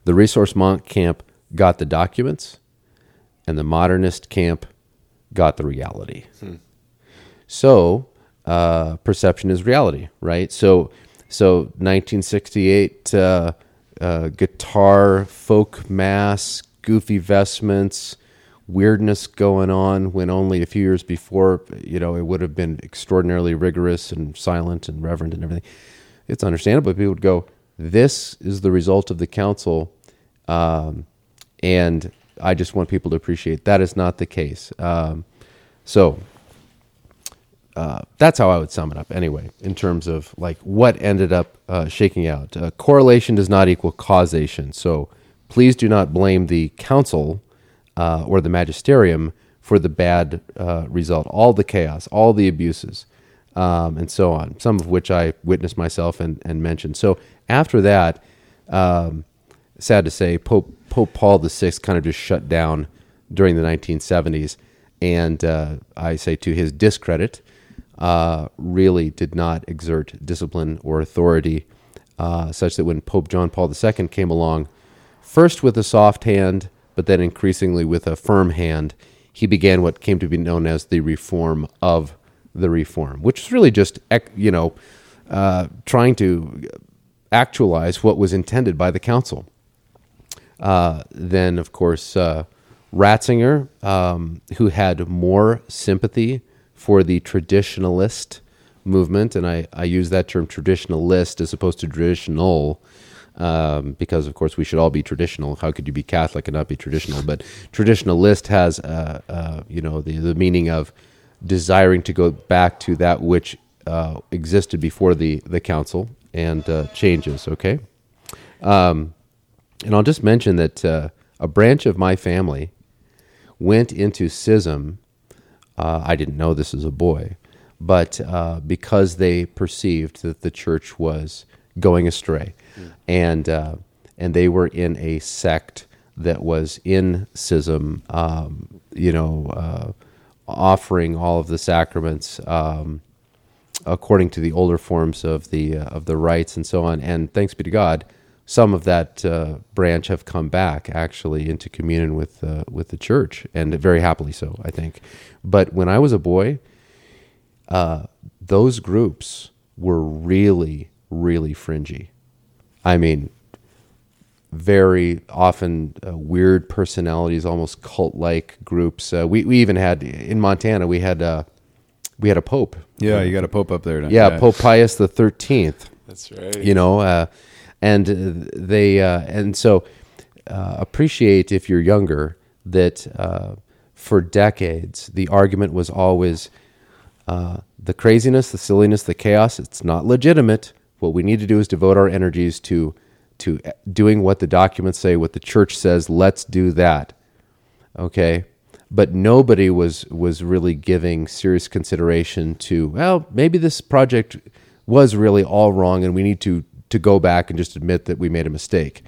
the resource ressourcement camp got the documents, and the modernist camp got the reality. So uh, perception is reality, right? So, so 1968 uh, uh, guitar, folk mass, goofy vestments, weirdness going on. When only a few years before, you know, it would have been extraordinarily rigorous and silent and reverent and everything. It's understandable. People would go, "This is the result of the council," um, and I just want people to appreciate that is not the case. Um, so uh, that's how I would sum it up anyway, in terms of like what ended up uh, shaking out. Uh, correlation does not equal causation. So please do not blame the council uh, or the magisterium for the bad uh, result, all the chaos, all the abuses, um, and so on, some of which I witnessed myself and, and mentioned. So after that, um, sad to say, Pope, Pope Paul VI kind of just shut down during the 1970s. And I say to his discredit, uh, really did not exert discipline or authority, uh, such that when Pope John Paul II came along, first with a soft hand, but then increasingly with a firm hand, he began what came to be known as the reform of the reform, which is really just, you know, uh, trying to actualize what was intended by the council. Uh, then, of course, uh, Ratzinger, um, who had more sympathy for the traditionalist movement, and I, I use that term traditionalist as opposed to traditional, um, because of course we should all be traditional. How could you be Catholic and not be traditional? But traditionalist has, uh, uh, you know, the, the meaning of desiring to go back to that which uh, existed before the, the council and uh, changes, okay? Um, and I'll just mention that uh, a branch of my family went into schism. Uh, I didn't know this as a boy, but uh, because they perceived that the church was going astray, and uh, and they were in a sect that was in schism, um, you know, uh, offering all of the sacraments. Um, according to the older forms of the uh, of the rites and so on. And thanks be to God, some of that uh, branch have come back actually into communion with uh, with the church, and very happily so, I think. But when I was a boy, uh, those groups were really, really fringy. I mean, very often uh, weird personalities, almost cult like groups. Uh, we, we even had in Montana, we had uh, we had a pope. Yeah, you got a pope up there. don't Yeah. Pope Pius the Thirteenth. That's right. You know, uh, and uh, they uh, and so uh, appreciate if you're younger that uh, for decades the argument was always uh, the craziness, the silliness, the chaos. It's not legitimate. What we need to do is devote our energies to to doing what the documents say, what the church says. Let's do that. Okay, but nobody was was really giving serious consideration to well, maybe this project was really all wrong, and we need to to go back and just admit that we made a mistake.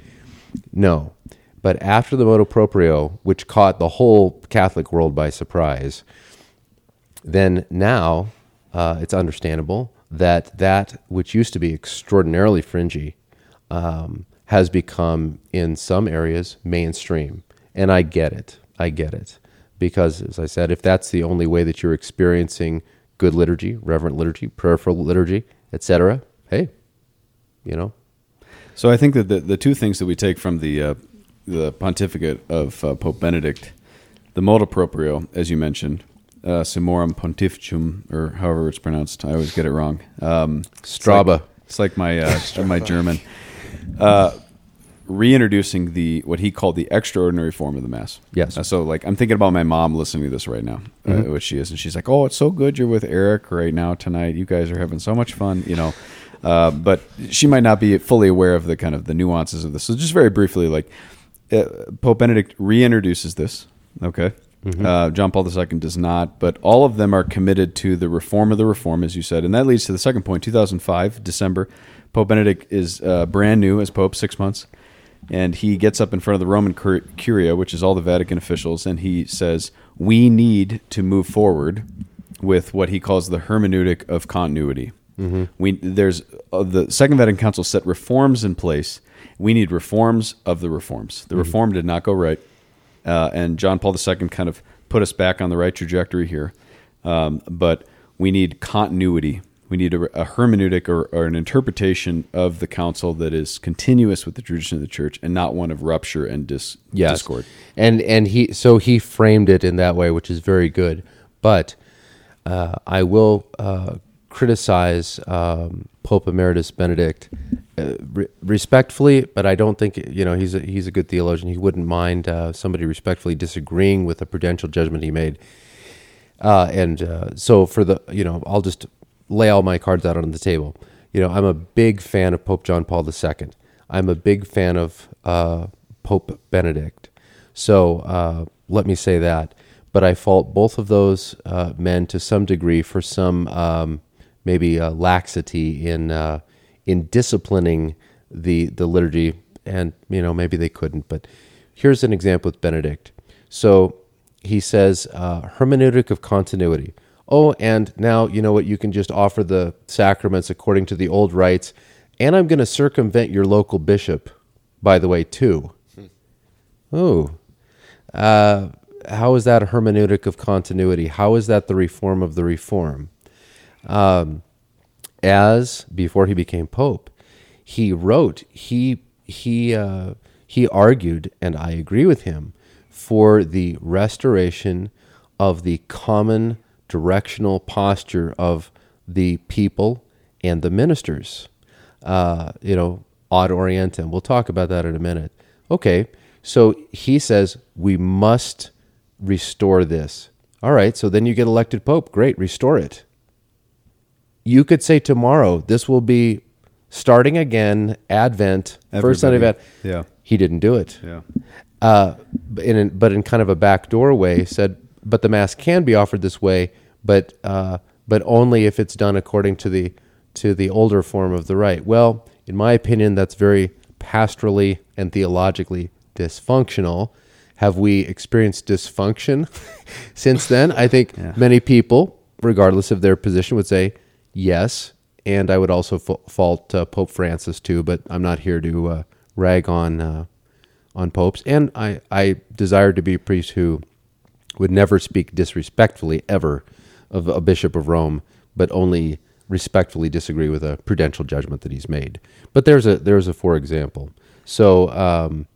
No. But after the motu proprio, which caught the whole Catholic world by surprise, then now uh, it's understandable that that which used to be extraordinarily fringy um, has become, in some areas, mainstream. And I get it. I get it. Because, as I said, if that's the only way that you're experiencing good liturgy, reverent liturgy, prayerful liturgy, etc., hey, you know, So I think that the, the two things that we take from the uh, the pontificate of uh, Pope Benedict, the motu proprio, as you mentioned, uh, Summorum Pontificum, or however it's pronounced, I always get it wrong. Um, it's Straba. like- It's like, my uh, my German. Uh, reintroducing the what he called the extraordinary form of the mass. Yes. Uh, so like I'm thinking about my mom listening to this right now, uh, which she is, and she's like, "Oh, it's so good you're with Eric right now tonight. You guys are having so much fun, you know." Uh, but she might not be fully aware of the kind of the nuances of this. So just very briefly, like uh, Pope Benedict reintroduces this. Okay. Uh, John Paul II does not, but all of them are committed to the reform of the reform, as you said, and that leads to the second point. 2005, December, Pope Benedict is uh, brand new as Pope, six months, and he gets up in front of the Roman Cur- Curia, which is all the Vatican officials, and he says, "We need to move forward with what he calls the hermeneutic of continuity." We there's uh, the Second Vatican Council set reforms in place. We need reforms of the reforms. The reform did not go right, uh, and John Paul II kind of put us back on the right trajectory here. Um, but we need continuity. We need a, a hermeneutic or, or an interpretation of the council that is continuous with the tradition of the church and not one of rupture and dis- yes. discord. And and he so he framed it in that way, which is very good. But uh, I will uh, criticize um, Pope Emeritus Benedict uh, re- respectfully, but I don't think you know he's a, he's a good theologian. He wouldn't mind uh, somebody respectfully disagreeing with the prudential judgment he made. Uh, and uh, so for the you know I'll just lay all my cards out on the table. You know I'm a big fan of Pope John Paul II. I'm a big fan of uh, Pope Benedict. So uh, let me say that. But I fault both of those men to some degree for some um, maybe uh, laxity in uh, in disciplining the the liturgy, and you know maybe they couldn't. But here's an example with Benedict. So he says uh, hermeneutic of continuity. Oh, and now you know what? You can just offer the sacraments according to the old rites, and I'm going to circumvent your local bishop. By the way, too. Oh, uh, how is that a hermeneutic of continuity? How is that the reform of the reform? Um, as before he became pope, he wrote he he uh, he argued, and I agree with him, for the restoration of the common directional posture of the people and the ministers. Uh, you know, ad orientem. We'll talk about that in a minute. Okay, so he says we must restore this. All right, so then you get elected pope. Great, restore it. You could say tomorrow this will be starting again, Advent, first Sunday of Advent. yeah. He didn't do it Yeah. uh, in, but in kind of a backdoor way, said, but the mass can be offered this way, but uh, but only if it's done according to the to the older form of the rite. Well, in my opinion, that's very pastorally and theologically dysfunctional. Have we experienced dysfunction since then? I think many people, regardless of their position, would say yes. And I would also fa- fault uh, Pope Francis too, but I'm not here to uh, rag on uh, on popes. And I, I desire to be a priest who would never speak disrespectfully ever of a bishop of Rome, but only respectfully disagree with a prudential judgment that he's made. But there's a there's a for example. So um,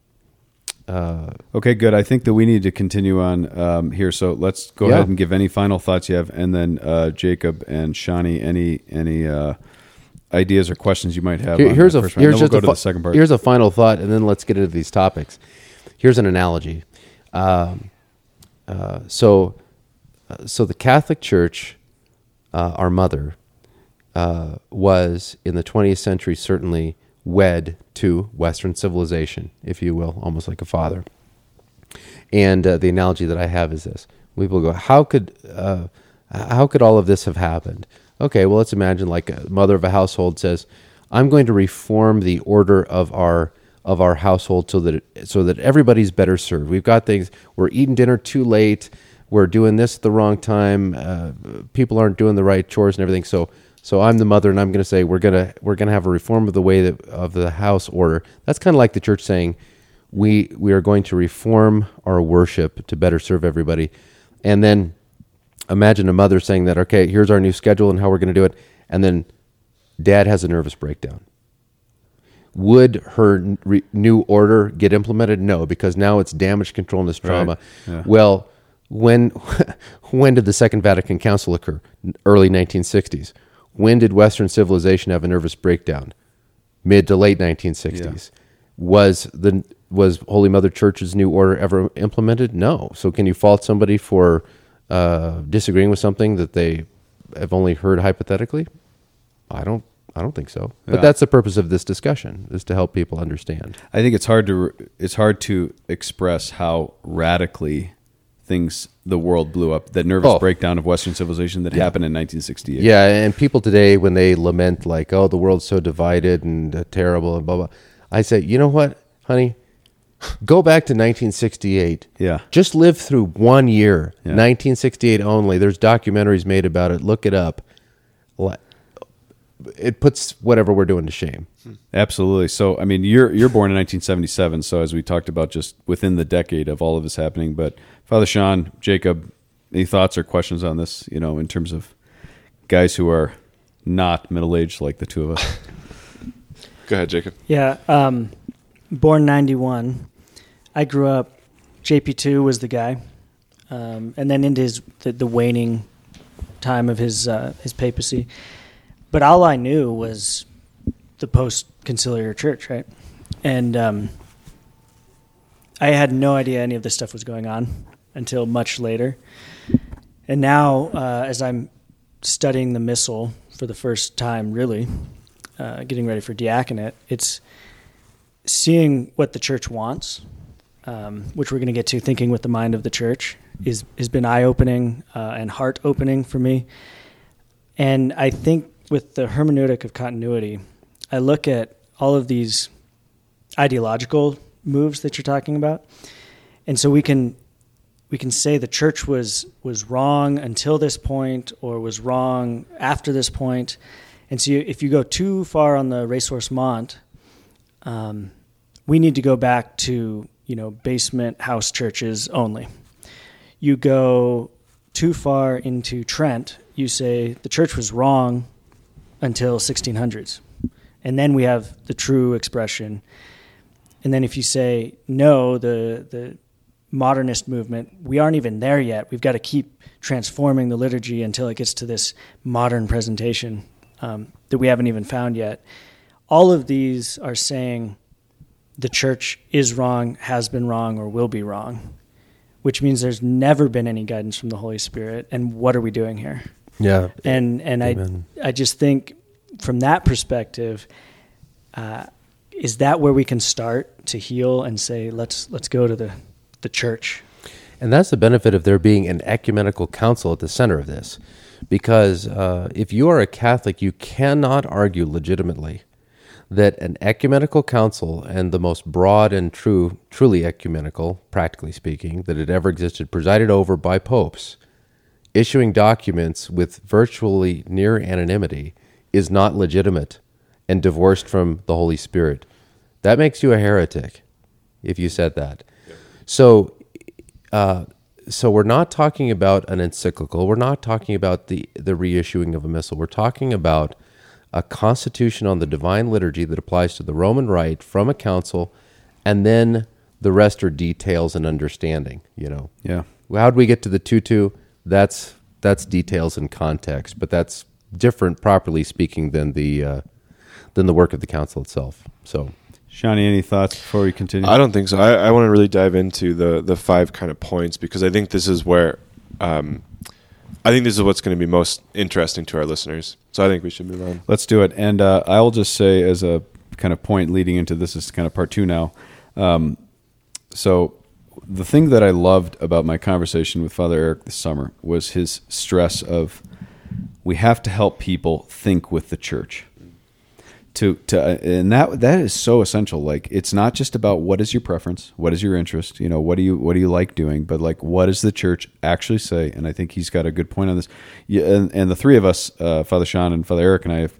Okay, good. I think that we need to continue on um, here. So let's go Yeah. ahead and give any final thoughts you have, and then uh, Jacob and Shawnee, any any uh, ideas or questions you might have. Here- on here's a here's we'll just a to fi- the second part. Here's a final thought, and then let's get into these topics. Here's an analogy. Um, uh, so, uh, so the Catholic Church, uh, our mother, uh, was in the 20th century certainly wed to Western civilization, if you will, almost like a father. And uh, the analogy that I have is this: people go, "How could uh, how could all of this have happened?" Okay, well, let's imagine like a mother of a household says, "I'm going to reform the order of our of our household so that it, so that everybody's better served. We've got things. We're eating dinner too late. We're doing this at the wrong time. Uh, people aren't doing the right chores and everything. So." So I'm the mother, and I'm going to say we're gonna we're gonna have a reform of the way that, of the house order. That's kind of like the church saying, we we are going to reform our worship to better serve everybody. And then imagine a mother saying that okay here's our new schedule and how we're going to do it. And then dad has a nervous breakdown. Would her re- new order get implemented? No because now it's damage control and it's trauma. Yeah. well when when did the second vatican council occur? Early 1960s when did western civilization have a nervous breakdown mid to late 1960s. Was the was Holy Mother Church's new order ever implemented? No. So can you fault somebody for uh, disagreeing with something that they have only heard hypothetically? I don't. I don't think so. But Yeah. that's the purpose of this discussion: is to help people understand. I think it's hard to it's hard to express how radically things the world blew up. That nervous Oh. breakdown of Western civilization that happened in 1968. Yeah, and people today when they lament like, "Oh, the world's so divided and uh, terrible," and blah blah, I say, you know what, honey, go back to 1968. Yeah. just live through one year, Yeah. 1968 only. There's documentaries made about it. Look it up. It puts whatever we're doing to shame. Absolutely. So, I mean, you're you're born in 1977. So, as we talked about, just within the decade of all of this happening. But Father Sean, Jacob, any thoughts or questions on this? You know, in terms of guys who are not middle aged like the two of us. Go ahead, Jacob. Yeah, um, born '91. I grew up. JP2 was the guy, um, and then into his the, the waning time of his uh, his papacy. But all I knew was the post conciliar church, right? And um, I had no idea any of this stuff was going on until much later. And now, uh, as I'm studying the missal for the first time, really, uh, getting ready for diaconate, it's seeing what the church wants, um, which we're going to get to. Thinking with the mind of the church is has been eye opening uh, and heart opening for me. And I think with the hermeneutic of continuity, I look at all of these ideological moves that you're talking about, and so we can we can say the church was was wrong until this point or was wrong after this point. and so you, if you go too far on the ressourcement um, we need to go back to you know basement house churches only. You go too far into trent you say the church was wrong until 1600s and then we have the true expression. And then if you say no the the modernist movement, we aren't even there yet. We've got to keep transforming the liturgy until it gets to this modern presentation um, that we haven't even found yet. All of these are saying the church is wrong, has been wrong, or will be wrong, which means there's never been any guidance from the Holy Spirit. And what are we doing here? Yeah, and and Amen. I I just think from that perspective, uh, is that where we can start to heal and say let's let's go to the the church. And that's the benefit of there being an ecumenical council at the center of this. Because uh, if you are a Catholic, you cannot argue legitimately that an ecumenical council and the most broad and true, truly ecumenical, practically speaking, that had ever existed, presided over by popes, issuing documents with virtually near anonymity, is not legitimate and divorced from the Holy Spirit. That makes you a heretic if you said that. So, uh, so we're not talking about an encyclical. We're not talking about the the reissuing of a missal. We're talking about a constitution on the divine liturgy that applies to the Roman Rite from a council, and then The rest are details and understanding. You know. Yeah. How'd we get to the tutu? That's that's details and context, but that's different, properly speaking, than the uh, than the work of the council itself. So, Shawnee, any thoughts before we continue? I don't think so. I, I want to really dive into the the five kind of points because I think this is where, um, I think this is what's going to be most interesting to our listeners. So I think we should move on. Let's do it. And uh, I will just say, as a kind of point leading into this, is kind of part two now. Um, so, the thing that I loved about my conversation with Father Eric this summer was his stress of we have to help people think with the church. To, to uh, and that that is so essential. Like it's not just about what is your preference what is your interest you know what do you what do you like doing but like what does the church actually say? And i think he's got a good point on this. Yeah, and, and the three of us uh, father sean and father eric and i have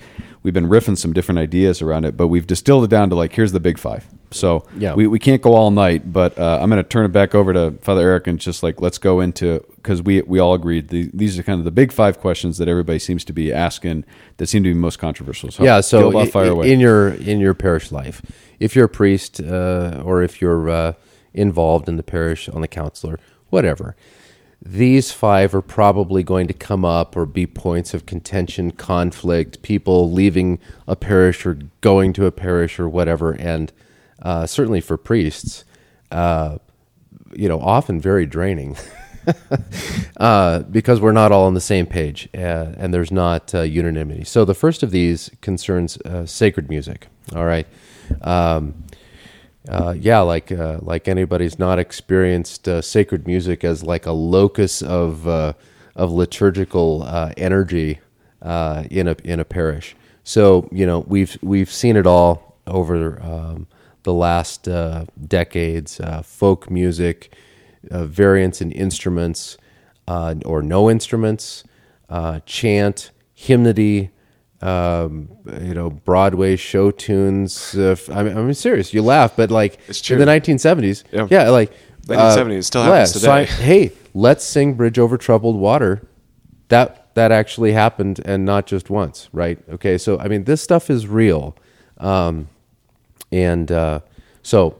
we've been riffing some different ideas around it but we've distilled it down to like here's the big five so Yeah. we, we can't go all night but uh, i'm going to turn it back over to father eric and just like let's go into because we we all agreed the, these are kind of the big five questions that everybody seems to be asking that seem to be most controversial so yeah. So Gilbaugh, i- fire away. in your in your parish life, if you're a priest uh, or if you're uh, involved in the parish on the counselor, whatever, these five are probably going to come up or be points of contention, conflict, people leaving a parish or going to a parish or whatever, and uh, certainly for priests, uh, you know, often very draining. uh, because we're not all on the same page uh, and there's not uh, unanimity. So the first of these concerns uh, sacred music. All right. Um, uh, yeah, like uh, like anybody's not experienced uh, sacred music as like a locus of uh, of liturgical uh, energy uh, in a in a parish. So you know we've we've seen it all over um, the last decades. Folk music, variants in instruments or no instruments, chant, hymnody, um, you know, Broadway show tunes. Uh, I mean, I'm serious. You laugh, but like It's in the 1970s, Yeah. yeah, like 1970s still happens yeah, today. so I- hey, let's sing "Bridge Over Troubled Water." That that actually happened, and not just once, right? Okay, so I mean, this stuff is real, um, and uh, so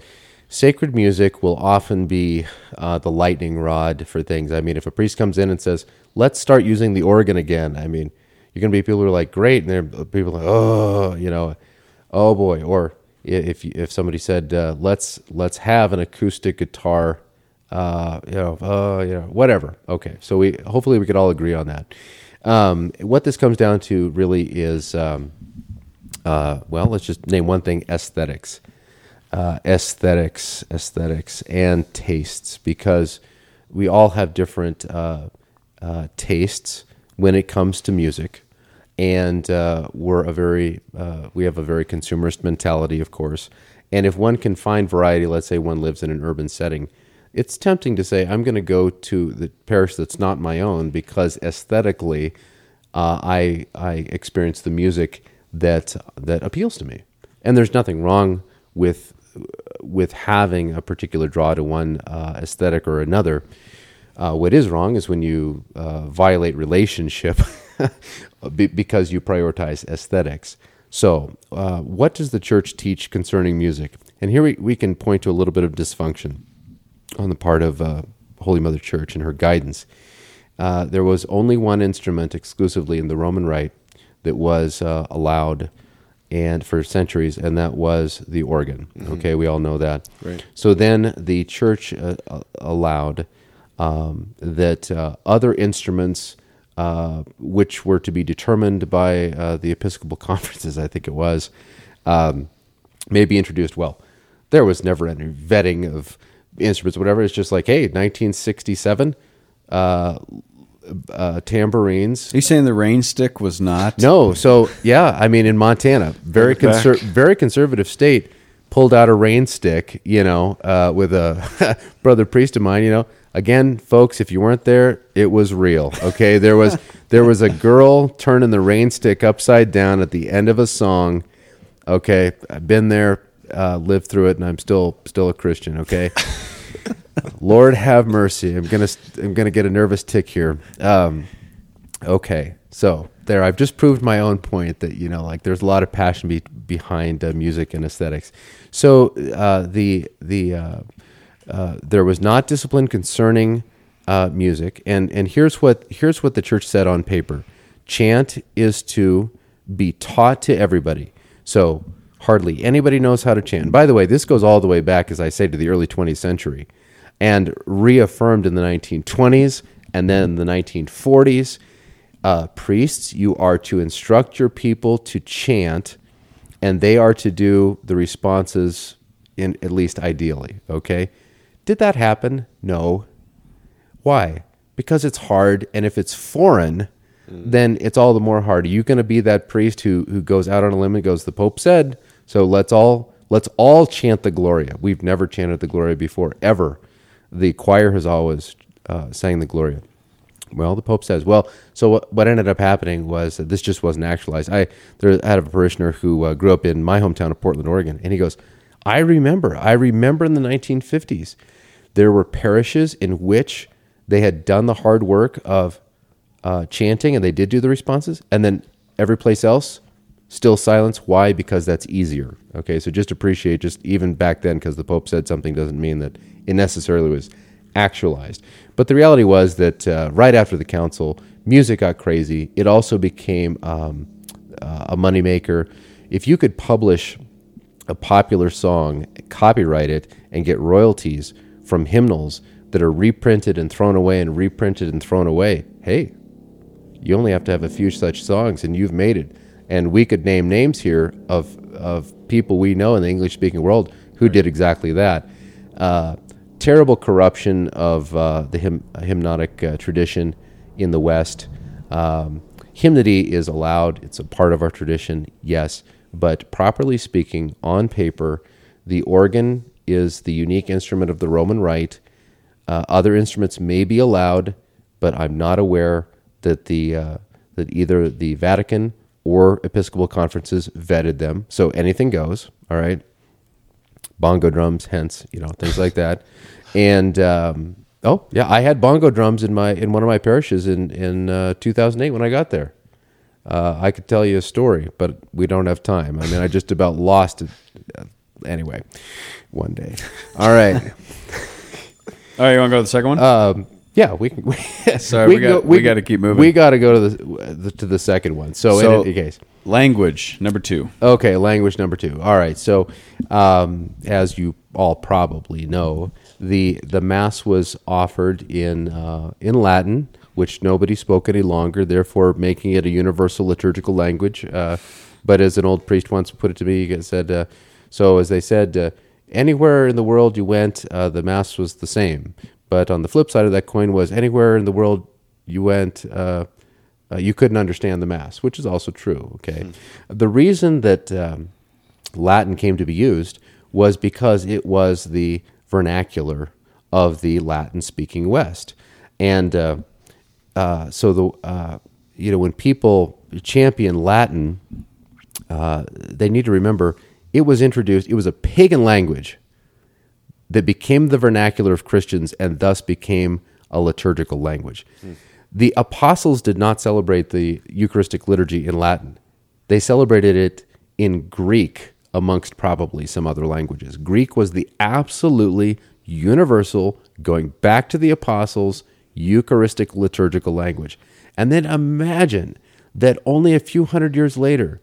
sacred music will often be uh, the lightning rod for things. I mean, if a priest comes in and says, "Let's start using the organ again," I mean, you're going to be people who are like, "Great," and there are people like, "Oh, you know, oh boy," or if if somebody said, uh, "Let's let's have an acoustic guitar," uh, you know, uh, you know, whatever. Okay, so we hopefully we could all agree on that. Um, what this comes down to really is, um, uh, well, let's just name one thing: aesthetics uh, aesthetics, aesthetics, and tastes, because we all have different uh, uh, tastes when it comes to music, and uh, we're a very uh, we have a very consumerist mentality, of course. And if one can find variety, let's say one lives in an urban setting, it's tempting to say I'm going to go to the parish that's not my own because aesthetically, uh, I I experience the music that that appeals to me, and there's nothing wrong with with having a particular draw to one uh, aesthetic or another. Uh, what is wrong is when you uh, violate relationship because you prioritize aesthetics. So, uh, what does the church teach concerning music? And here we, we can point to a little bit of dysfunction on the part of uh, Holy Mother Church and her guidance. Uh, there was only one instrument exclusively in the Roman Rite that was uh, allowed, and for centuries, and that was the organ. Okay, we all know that. Right. So then the church uh, uh, allowed um, that uh, other instruments, uh, which were to be determined by uh, the Episcopal conferences, I think it was, um, may be introduced. Well, there was never any vetting of instruments, whatever. It's just like, hey, 1967, uh, uh, tambourines. Are you saying the rain stick was not? No, so yeah, I mean in Montana, very conser- very conservative state, pulled out a rain stick, you know, uh, with a brother priest of mine, you know. Again, folks, if you weren't there, it was real. Okay, there was there was a girl turning the rain stick upside down at the end of a song. Okay, I've been there, uh, lived through it, and I'm still still a Christian. Okay. Lord have mercy. I'm gonna I'm gonna get a nervous tic here. Um, okay, so there, I've just proved my own point that you know, like, there's a lot of passion be- behind uh, music and aesthetics. So uh, the the uh, uh, there was not discipline concerning uh, music, and and here's what here's what the church said on paper: chant is to be taught to everybody. So hardly anybody knows how to chant. By the way, this goes all the way back, as I say, to the early 20th century, and reaffirmed in the 1920s and then the 1940s. Uh, priests, you are to instruct your people to chant, and they are to do the responses in at least ideally. Okay, did that happen? No. Why? Because it's hard, and if it's foreign, then it's all the more hard. Are you going to be that priest who who goes out on a limb and goes, "The Pope said," so let's all let's all chant the Gloria. We've never chanted the Gloria before, ever. The choir has always uh, sang the Gloria. Well, the Pope says. Well, so what, what ended up happening was that this just wasn't actualized. I there I had a parishioner who uh, grew up in my hometown of Portland, Oregon, and he goes, "I remember. I remember in the 1950s, there were parishes in which they had done the hard work of uh, chanting, and they did do the responses, and then every place else, still silence. Why? Because that's easier. Okay, so just appreciate just even back then, because the Pope said something doesn't mean that it necessarily was actualized. But the reality was that uh, right after the council, music got crazy. It also became um, uh, a moneymaker. If you could publish a popular song, copyright it, and get royalties from hymnals that are reprinted and thrown away and reprinted and thrown away, hey, you only have to have a few such songs and you've made it. And we could name names here of of people we know in the English speaking world who did exactly that. Uh, terrible corruption of uh, the hymn, hymnodic uh, tradition in the West. Um, hymnody is allowed; it's a part of our tradition, yes. But properly speaking, on paper, the organ is the unique instrument of the Roman Rite. Uh, other instruments may be allowed, but I'm not aware that the uh, that either the Vatican or Episcopal conferences vetted them. So anything goes. All right, bongo drums, hence you know things like that. And um, oh yeah, I had bongo drums in my in one of my parishes in in uh, 2008 when I got there. Uh, I could tell you a story, but we don't have time. I mean, I just about lost it. Uh, anyway, one day. All right. All right, you want to go to the second one? Um, yeah, we can. We, Sorry, we can got- we gotta keep moving. We got to go to the, the to the second one. So, So- in any case, Language number two. okay, language number two. All right. So, um, as you all probably know, the the mass was offered in uh, in Latin, which nobody spoke any longer, therefore making it a universal liturgical language. Uh, but as an old priest once put it to me, he said, uh, "So as they said, uh, anywhere in the world you went, uh, the mass was the same. But on the flip side of that coin was anywhere in the world you went." Uh, uh, you couldn't understand the mass, which is also true. Okay, the reason that um, Latin came to be used was because it was the vernacular of the Latin-speaking West, and uh, uh, so the uh, you know when people champion Latin, uh, they need to remember it was introduced. It was a pagan language that became the vernacular of Christians and thus became a liturgical language. The apostles did not celebrate the Eucharistic liturgy in Latin. They celebrated it in Greek amongst probably some other languages. Greek was the absolutely universal, going back to the apostles, Eucharistic liturgical language. And then imagine that only a few hundred years later,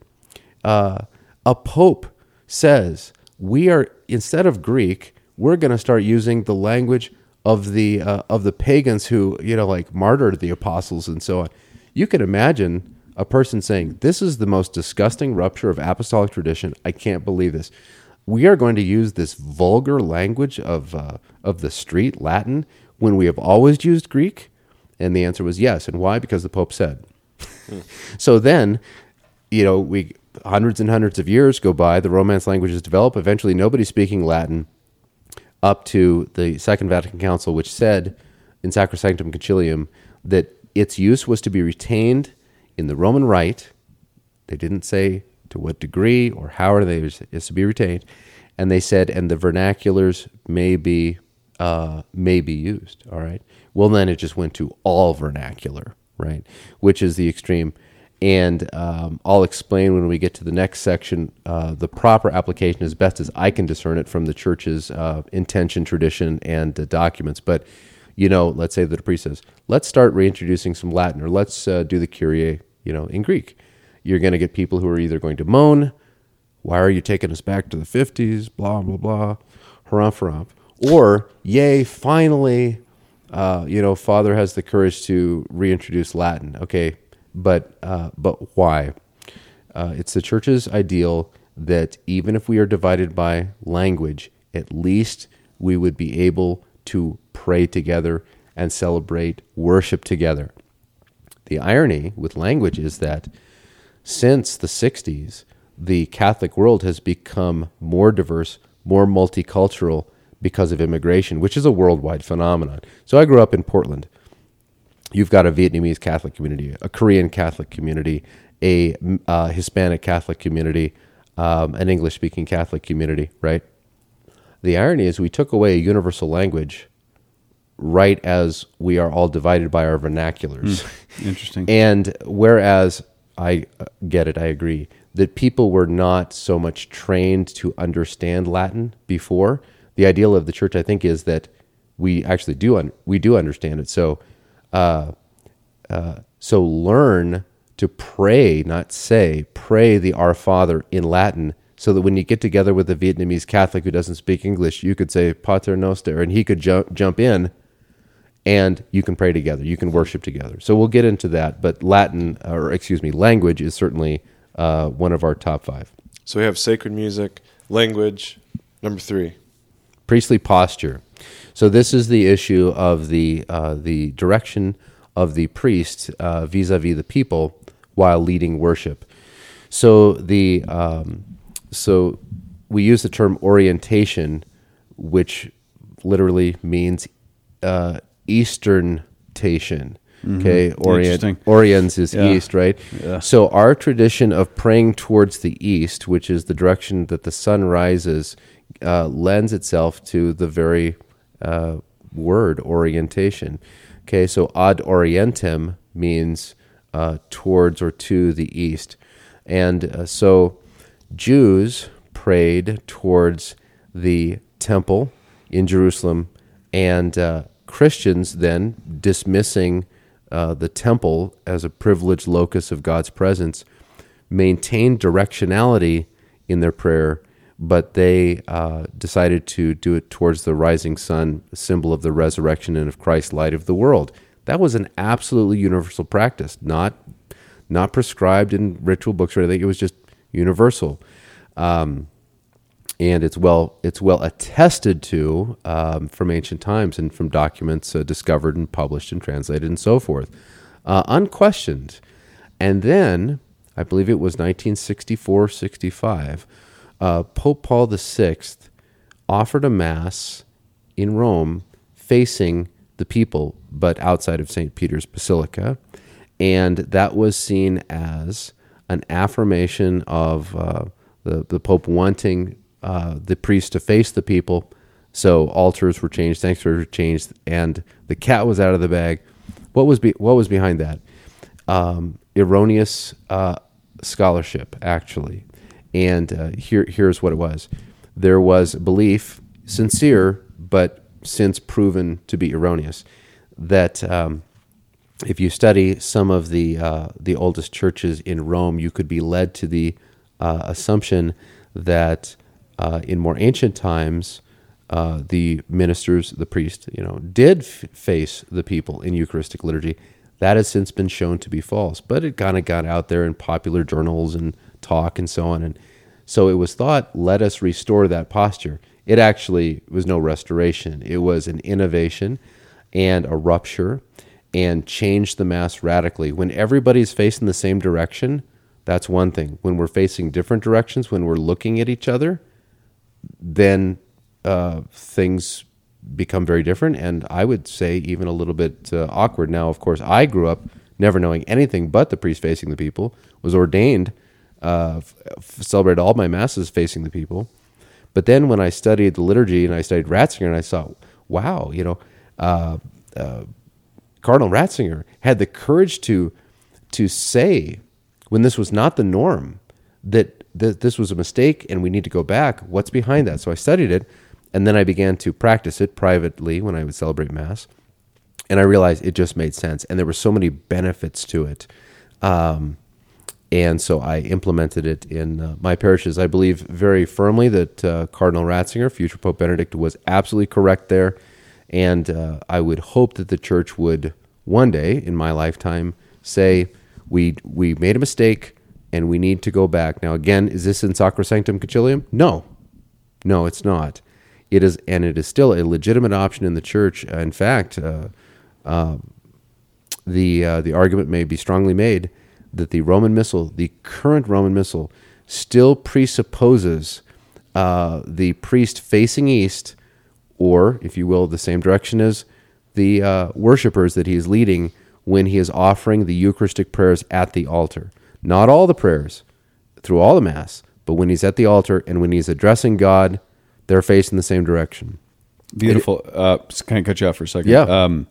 uh, a pope says we are instead of Greek, we're going to start using the language of the uh, of the pagans who you know like martyred the apostles and so on. You can imagine a person saying, "This is the most disgusting rupture of apostolic tradition. I can't believe this. We are going to use this vulgar language of uh, of the street Latin when we have always used Greek." And the answer was yes. And why? Because the Pope said. So then, you know, we hundreds and hundreds of years go by. The Romance languages develop. Eventually, nobody's speaking Latin up to the Second Vatican Council, which said in Sacrosanctum Concilium that its use was to be retained in the Roman Rite. They didn't say to what degree or how are they is to be retained, and they said, and the vernaculars may be uh, may be used. All right. Well, then it just went to all vernacular, right? Which is the extreme. And um, I'll explain when we get to the next section uh, the proper application as best as I can discern it from the church's uh, intention, tradition, and uh, documents. But, you know, let's say that a priest says, let's start reintroducing some Latin or let's uh, do the Kyrie, you know, in Greek. You're going to get people who are either going to moan, why are you taking us back to the 50s, blah, blah, blah, harumph, harumph. Or, yay, finally, uh, you know, Father has the courage to reintroduce Latin. Okay, but uh, but why? Uh, it's the church's ideal that even if we are divided by language, at least we would be able to pray together and celebrate worship together. The irony with language is that since the 60s, the Catholic world has become more diverse, more multicultural because of immigration, which is a worldwide phenomenon. So I grew up in Portland. You've got a Vietnamese Catholic community, a Korean Catholic community, a uh, Hispanic Catholic community, um, an English speaking Catholic community, right? The irony is we took away a universal language right as we are all divided by our vernaculars. Interesting. And whereas I uh, get it, I agree that people were not so much trained to understand Latin before. The ideal of the church, I think, is that we actually do un- we do understand it. So, uh, uh, so learn to pray, not say, pray the Our Father in Latin, so that when you get together with a Vietnamese Catholic who doesn't speak English, you could say Pater Noster, and he could jump jump in and you can pray together. You can worship together. So we'll get into that. But Latin, or excuse me, language is certainly uh, one of our top five. So we have sacred music, language, number three. Priestly posture. So this is the issue of the uh, the direction of the priest uh, vis-a-vis the people while leading worship. So the um, so we use the term orientation, which literally means uh, easterntation. Okay, orient oriens is Yeah. east, right? Yeah. So our tradition of praying towards the east, which is the direction that the sun rises, uh, lends itself to the very uh, word orientation. Okay, so ad orientem means uh, towards or to the east, and uh, so Jews prayed towards the temple in Jerusalem, and uh, Christians then dismissing uh, the temple as a privileged locus of God's presence maintained directionality in their prayer, but they uh, decided to do it towards the rising sun, symbol of the resurrection and of Christ's light of the world. That was an absolutely universal practice, not not prescribed in ritual books or anything. It was just universal, um, and it's well it's well attested to um, from ancient times and from documents uh, discovered and published and translated and so forth, uh, unquestioned. And then I believe it was 1964 65, uh, Pope Paul VI offered a mass in Rome facing the people, but outside of St. Peter's Basilica. And that was seen as an affirmation of uh, the, the Pope wanting uh, the priest to face the people. So altars were changed, sanctuaries were changed, and the cat was out of the bag. What was, be, what was behind that? Um, erroneous uh, scholarship, actually. And uh, here, here's what it was there was belief, sincere, but since proven to be erroneous, that um, if you study some of the uh, the oldest churches in Rome, you could be led to the uh, assumption that uh, in more ancient times, uh, the ministers, the priest, you know, did f- face the people in Eucharistic liturgy. That has since been shown to be false, but it kind of got out there in popular journals and talk and so on, and so it was thought, let us restore that posture. It actually was no restoration; it was an innovation and a rupture and change the mass radically. When everybody's facing the same direction, that's one thing. When we're facing different directions, when we're looking at each other, then uh, things become very different. And I would say even a little bit uh, awkward. Now, of course, I grew up never knowing anything but the priest facing the people, was ordained, uh, f- celebrated all my masses facing the people. But then when I studied the liturgy and I studied Ratzinger, and I saw, wow, you know, uh, uh, Cardinal Ratzinger had the courage to to say when this was not the norm, that, that this was a mistake and we need to go back. What's behind that? So I studied it, and then I began to practice it privately when I would celebrate Mass. And I realized it just made sense. And there were so many benefits to it. Um, and so I implemented it in uh, my parishes. I believe very firmly that uh, Cardinal Ratzinger, future Pope Benedict, was absolutely correct there. And uh, I would hope that the church would one day in my lifetime say, we, we made a mistake and we need to go back. Now, again, is this in Sacrosanctum Concilium? No. No, it's not. It is, and it is still a legitimate option in the church. In fact, uh, uh, the uh, the argument may be strongly made that the Roman Missal, the current Roman Missal, still presupposes uh, the priest facing east, or, if you will, the same direction as the uh, worshippers that he is leading when he is offering the Eucharistic prayers at the altar. Not all the prayers through all the Mass, but when he's at the altar and when he's addressing God, they're facing the same direction. Beautiful. Uh, can I cut you off for a second? Yeah. Um,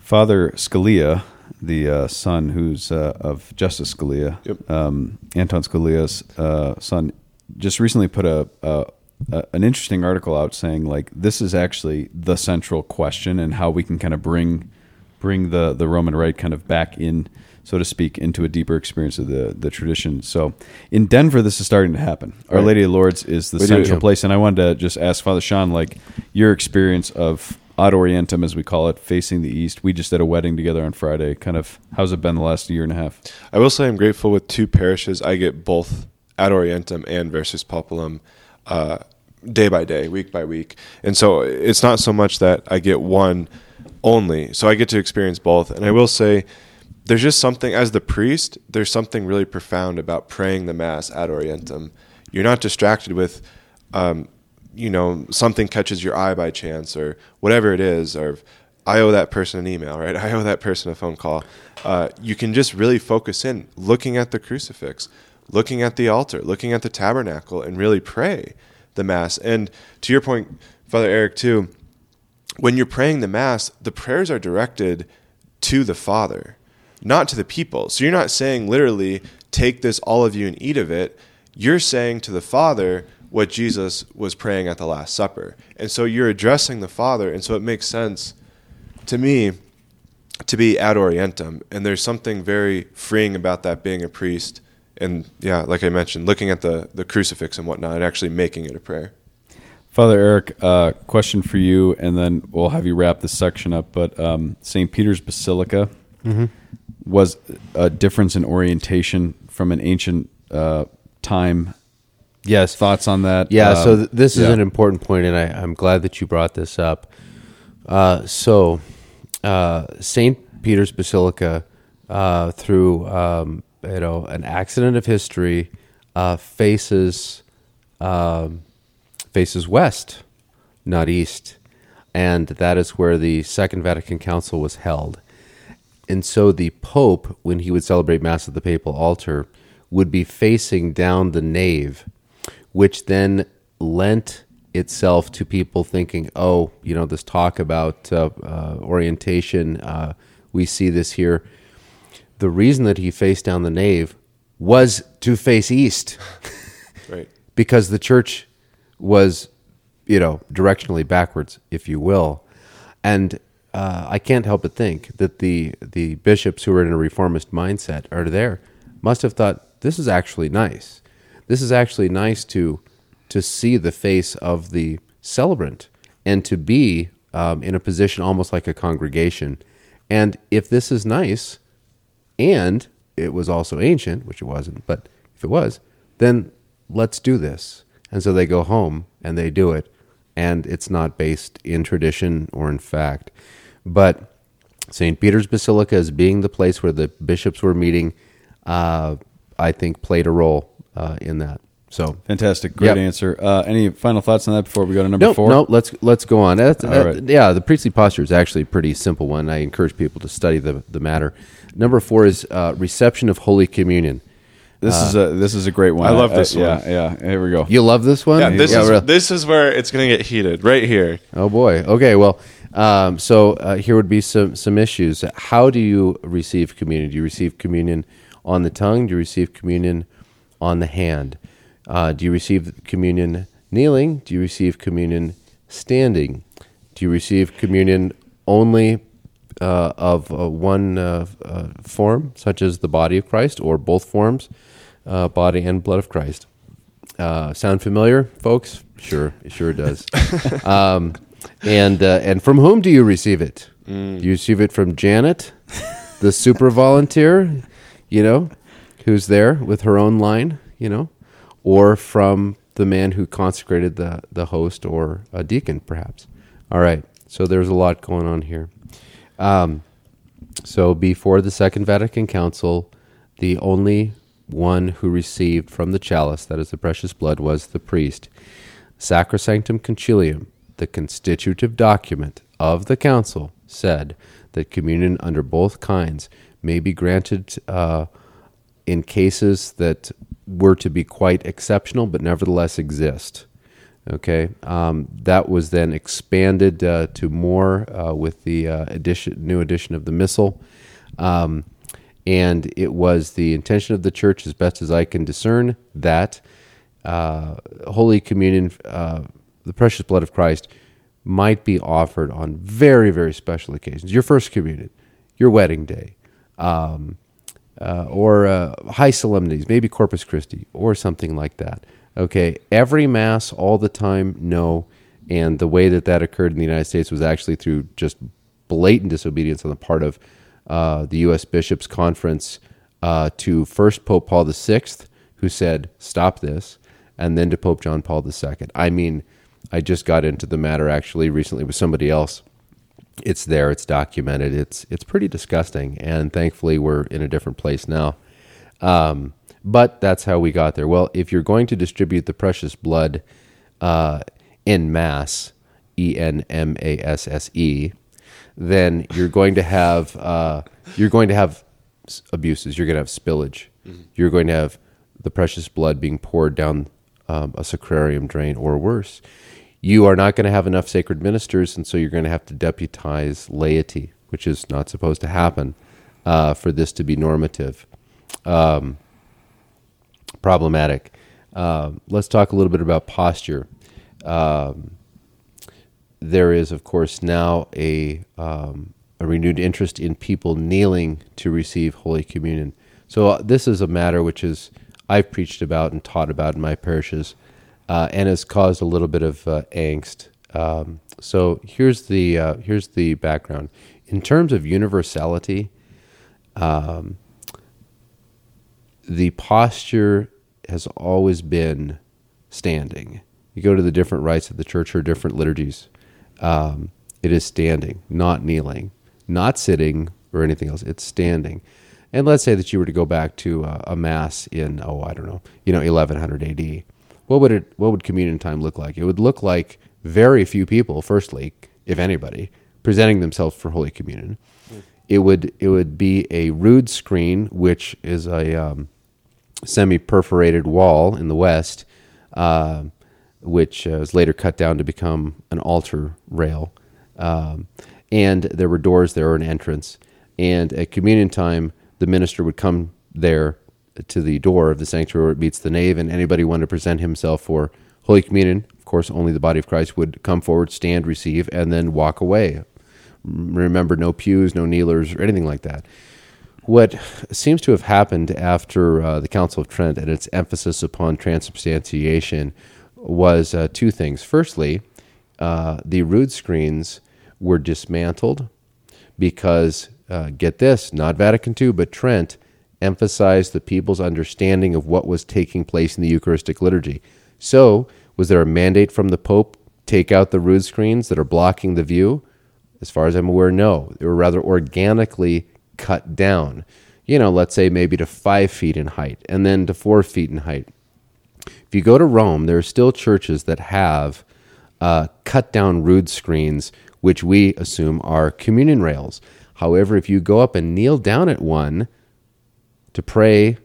Father Scalia, the uh, son who's uh, of Justice Scalia, Yep. um, Anton Scalia's uh, son, just recently put a, a, a an interesting article out saying like this is actually the central question and how we can kind of bring bring the the Roman Rite kind of back in, so to speak, into a deeper experience of the the tradition. So in Denver, this is starting to happen. Our Right. Lady of Lourdes is the We do, central yeah. place, and I wanted to just ask Father Sean, like your experience of Ad Orientem, as we call it, facing the east. We just did a wedding together on Friday. Kind of, how's it been the last year and a half? I will say I'm grateful with two parishes. I get both Ad Orientem and Versus Populum uh, day by day, week by week. And so it's not so much that I get one only. So I get to experience both. And I will say there's just something, as the priest, there's something really profound about praying the Mass Ad Orientem. You're not distracted with, um, you know, something catches your eye by chance or whatever it is, or I owe that person an email, right? I owe that person a phone call. Uh, you can just really focus in, looking at the crucifix, looking at the altar, looking at the tabernacle, and really pray the Mass. And to your point, Father Eric, too, when you're praying the Mass, the prayers are directed to the Father, not to the people. So you're not saying literally, take this, all of you, and eat of it. You're saying to the Father what Jesus was praying at the Last Supper. And so you're addressing the Father. And so it makes sense to me to be ad orientem. And there's something very freeing about that being a priest. And yeah, like I mentioned, looking at the, the crucifix and whatnot and actually making it a prayer. Father Eric, uh, question for you, and then we'll have you wrap this section up. But um, St. Peter's Basilica was a difference in orientation from an ancient uh, time. Yes. Thoughts on that? Yeah, so Um, th- this is an important point, and I, I'm glad that you brought this up. Uh, so, uh, St. Peter's Basilica, uh, through um, you know an accident of history, uh, faces um, faces west, not east, and that is where the Second Vatican Council was held. And so the Pope, when he would celebrate Mass at the papal altar, would be facing down the nave, which then lent itself to people thinking, oh, you know, this talk about uh, uh, orientation, uh, we see this here. The reason that he faced down the nave was to face east Right. because the church was, you know, directionally backwards, if you will. And uh, I can't help but think that the the bishops who are in a reformist mindset are there must have thought this is actually nice. This is actually nice to to see the face of the celebrant and to be um, in a position almost like a congregation. And if this is nice, and it was also ancient, which it wasn't, but if it was, then let's do this. And so they go home and they do it, and it's not based in tradition or in fact. But St. Peter's Basilica, as being the place where the bishops were meeting, uh, I think played a role uh, in that. So Fantastic, great Yep. answer. Uh, any final thoughts on that before we go to number no, four? no. Let's let's go on. That's- All that- right. Yeah, the priestly posture is actually a pretty simple one. I encourage people to study the the matter. Number four is uh, reception of Holy Communion. This is a this is a great one. I love this yeah, one. Yeah, Here we go. You love this one? Yeah, this is really. this is where it's going to get heated right here. Oh boy. Okay. Well, um, so uh, here would be some some issues. How do you receive communion? Do you receive communion on the tongue? Do you receive communion on the hand? Uh, do you receive communion kneeling? Do you receive communion standing? Do you receive communion only uh, of uh, one uh, uh, form, such as the body of Christ, or both forms, uh, body and blood of Christ? Uh, sound familiar, folks? Sure, it sure does. um, and uh, and from whom do you receive it? Do you receive it from Janet, the super volunteer, you know, who's there with her own line, you know, or from the man who consecrated the the host or a deacon, perhaps? All right. So there's a lot going on here. Um, so before the Second Vatican Council, the only one who received from the chalice, that is the precious blood, was the priest. Sacrosanctum Concilium, the constitutive document of the council, said that communion under both kinds may be granted uh, in cases that were to be quite exceptional, but nevertheless exist. Okay, um, that was then expanded uh, to more uh, with the uh, edition, new edition of the Missal, um, and it was the intention of the Church, as best as I can discern, that uh, Holy Communion, uh, the precious blood of Christ, might be offered on very, very special occasions. Your first communion, your wedding day, um, uh, or uh, high solemnities, maybe Corpus Christi, or something like that. Okay, every Mass, all the time, no. And the way that that occurred in the United States was actually through just blatant disobedience on the part of uh, the U.S. Bishops' Conference uh, to first Pope Paul VI, who said, stop this, and then to Pope John Paul II. I mean, I just got into the matter actually recently with somebody else. It's there, it's documented, it's, it's pretty disgusting, and thankfully we're in a different place now. Um, but that's how we got there. Well, if you're going to distribute the precious blood uh, in mass, E N M A S S E, then you're going to have uh, you're going to have abuses. You're going to have spillage. You're going to have the precious blood being poured down um, a sacrarium drain or worse. You are not going to have enough sacred ministers, and so you're going to have to deputize laity, which is not supposed to happen uh, for this to be normative problematic. Um, let's talk a little bit about posture. Um, there is, of course, now a, um, a renewed interest in people kneeling to receive Holy Communion. So uh, this is a matter which is I've preached about and taught about in my parishes, uh, and has caused a little bit of uh, angst. Um, so here's the uh, here's the background. In terms of universality, the posture has always been standing. You go to the different rites of the church or different liturgies, um, it is standing, not kneeling, not sitting or anything else. It's standing. And let's say that you were to go back to uh, a mass in oh I don't know you know 1100 AD. What would it what would communion time look like? It would look like very few people, firstly, if anybody, presenting themselves for Holy Communion. It would it would be a rood screen, which is a um, semi-perforated wall in the west, uh, which uh, was later cut down to become an altar rail. Um, and there were doors there, or an entrance. And at communion time, the minister would come there to the door of the sanctuary where it meets the nave, and anybody wanted to present himself for Holy Communion, of course, only the body of Christ would come forward, stand, receive, and then walk away. Remember, no pews, no kneelers, or anything like that what seems to have happened after uh, the Council of Trent and its emphasis upon transubstantiation was uh, two things. Firstly, uh, the rood screens were dismantled because, uh, get this, not Vatican II, but Trent emphasized the people's understanding of what was taking place in the Eucharistic liturgy. So, was there a mandate from the Pope take out the rood screens that are blocking the view? As far as I'm aware, no. They were rather organically cut down. You know, let's say maybe to five feet in height and then to four feet in height. If you go to Rome, there are still churches that have uh, cut down rood screens, which we assume are communion rails. However, if you go up and kneel down at one to pray,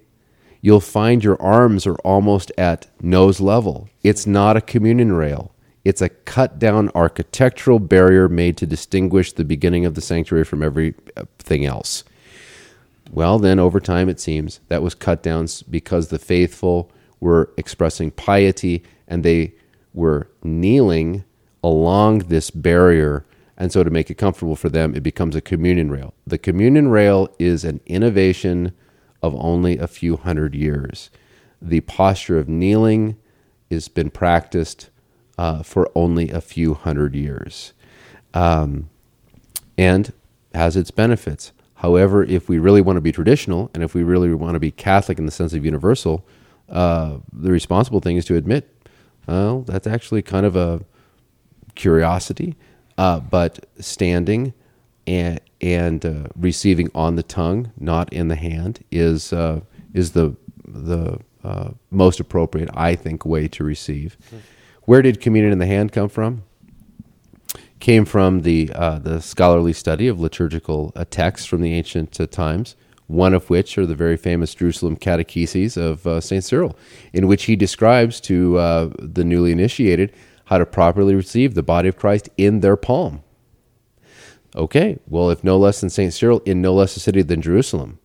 you'll find your arms are almost at nose level. It's not a communion rail. It's a cut down architectural barrier made to distinguish the beginning of the sanctuary from everything else. Well, then over time, it seems that was cut down because the faithful were expressing piety and they were kneeling along this barrier. And so, to make it comfortable for them, it becomes a communion rail. The communion rail is an innovation of only a few hundred years. The posture of kneeling has been practiced uh, for only a few hundred years um, and has its benefits. However, if we really want to be traditional and if we really want to be Catholic in the sense of universal, uh, the responsible thing is to admit, well, that's actually kind of a curiosity, uh, but standing and and uh, receiving on the tongue, not in the hand, is uh, is the the uh, most appropriate, I think, way to receive. Where did communion in the hand come from? Came from the uh, the scholarly study of liturgical uh, texts from the ancient uh, times. One of which are the very famous Jerusalem catecheses of Saint Cyril, in which he describes to the newly initiated how to properly receive the body of Christ in their palm. Okay, well, if no less than St. Cyril in no less a city than Jerusalem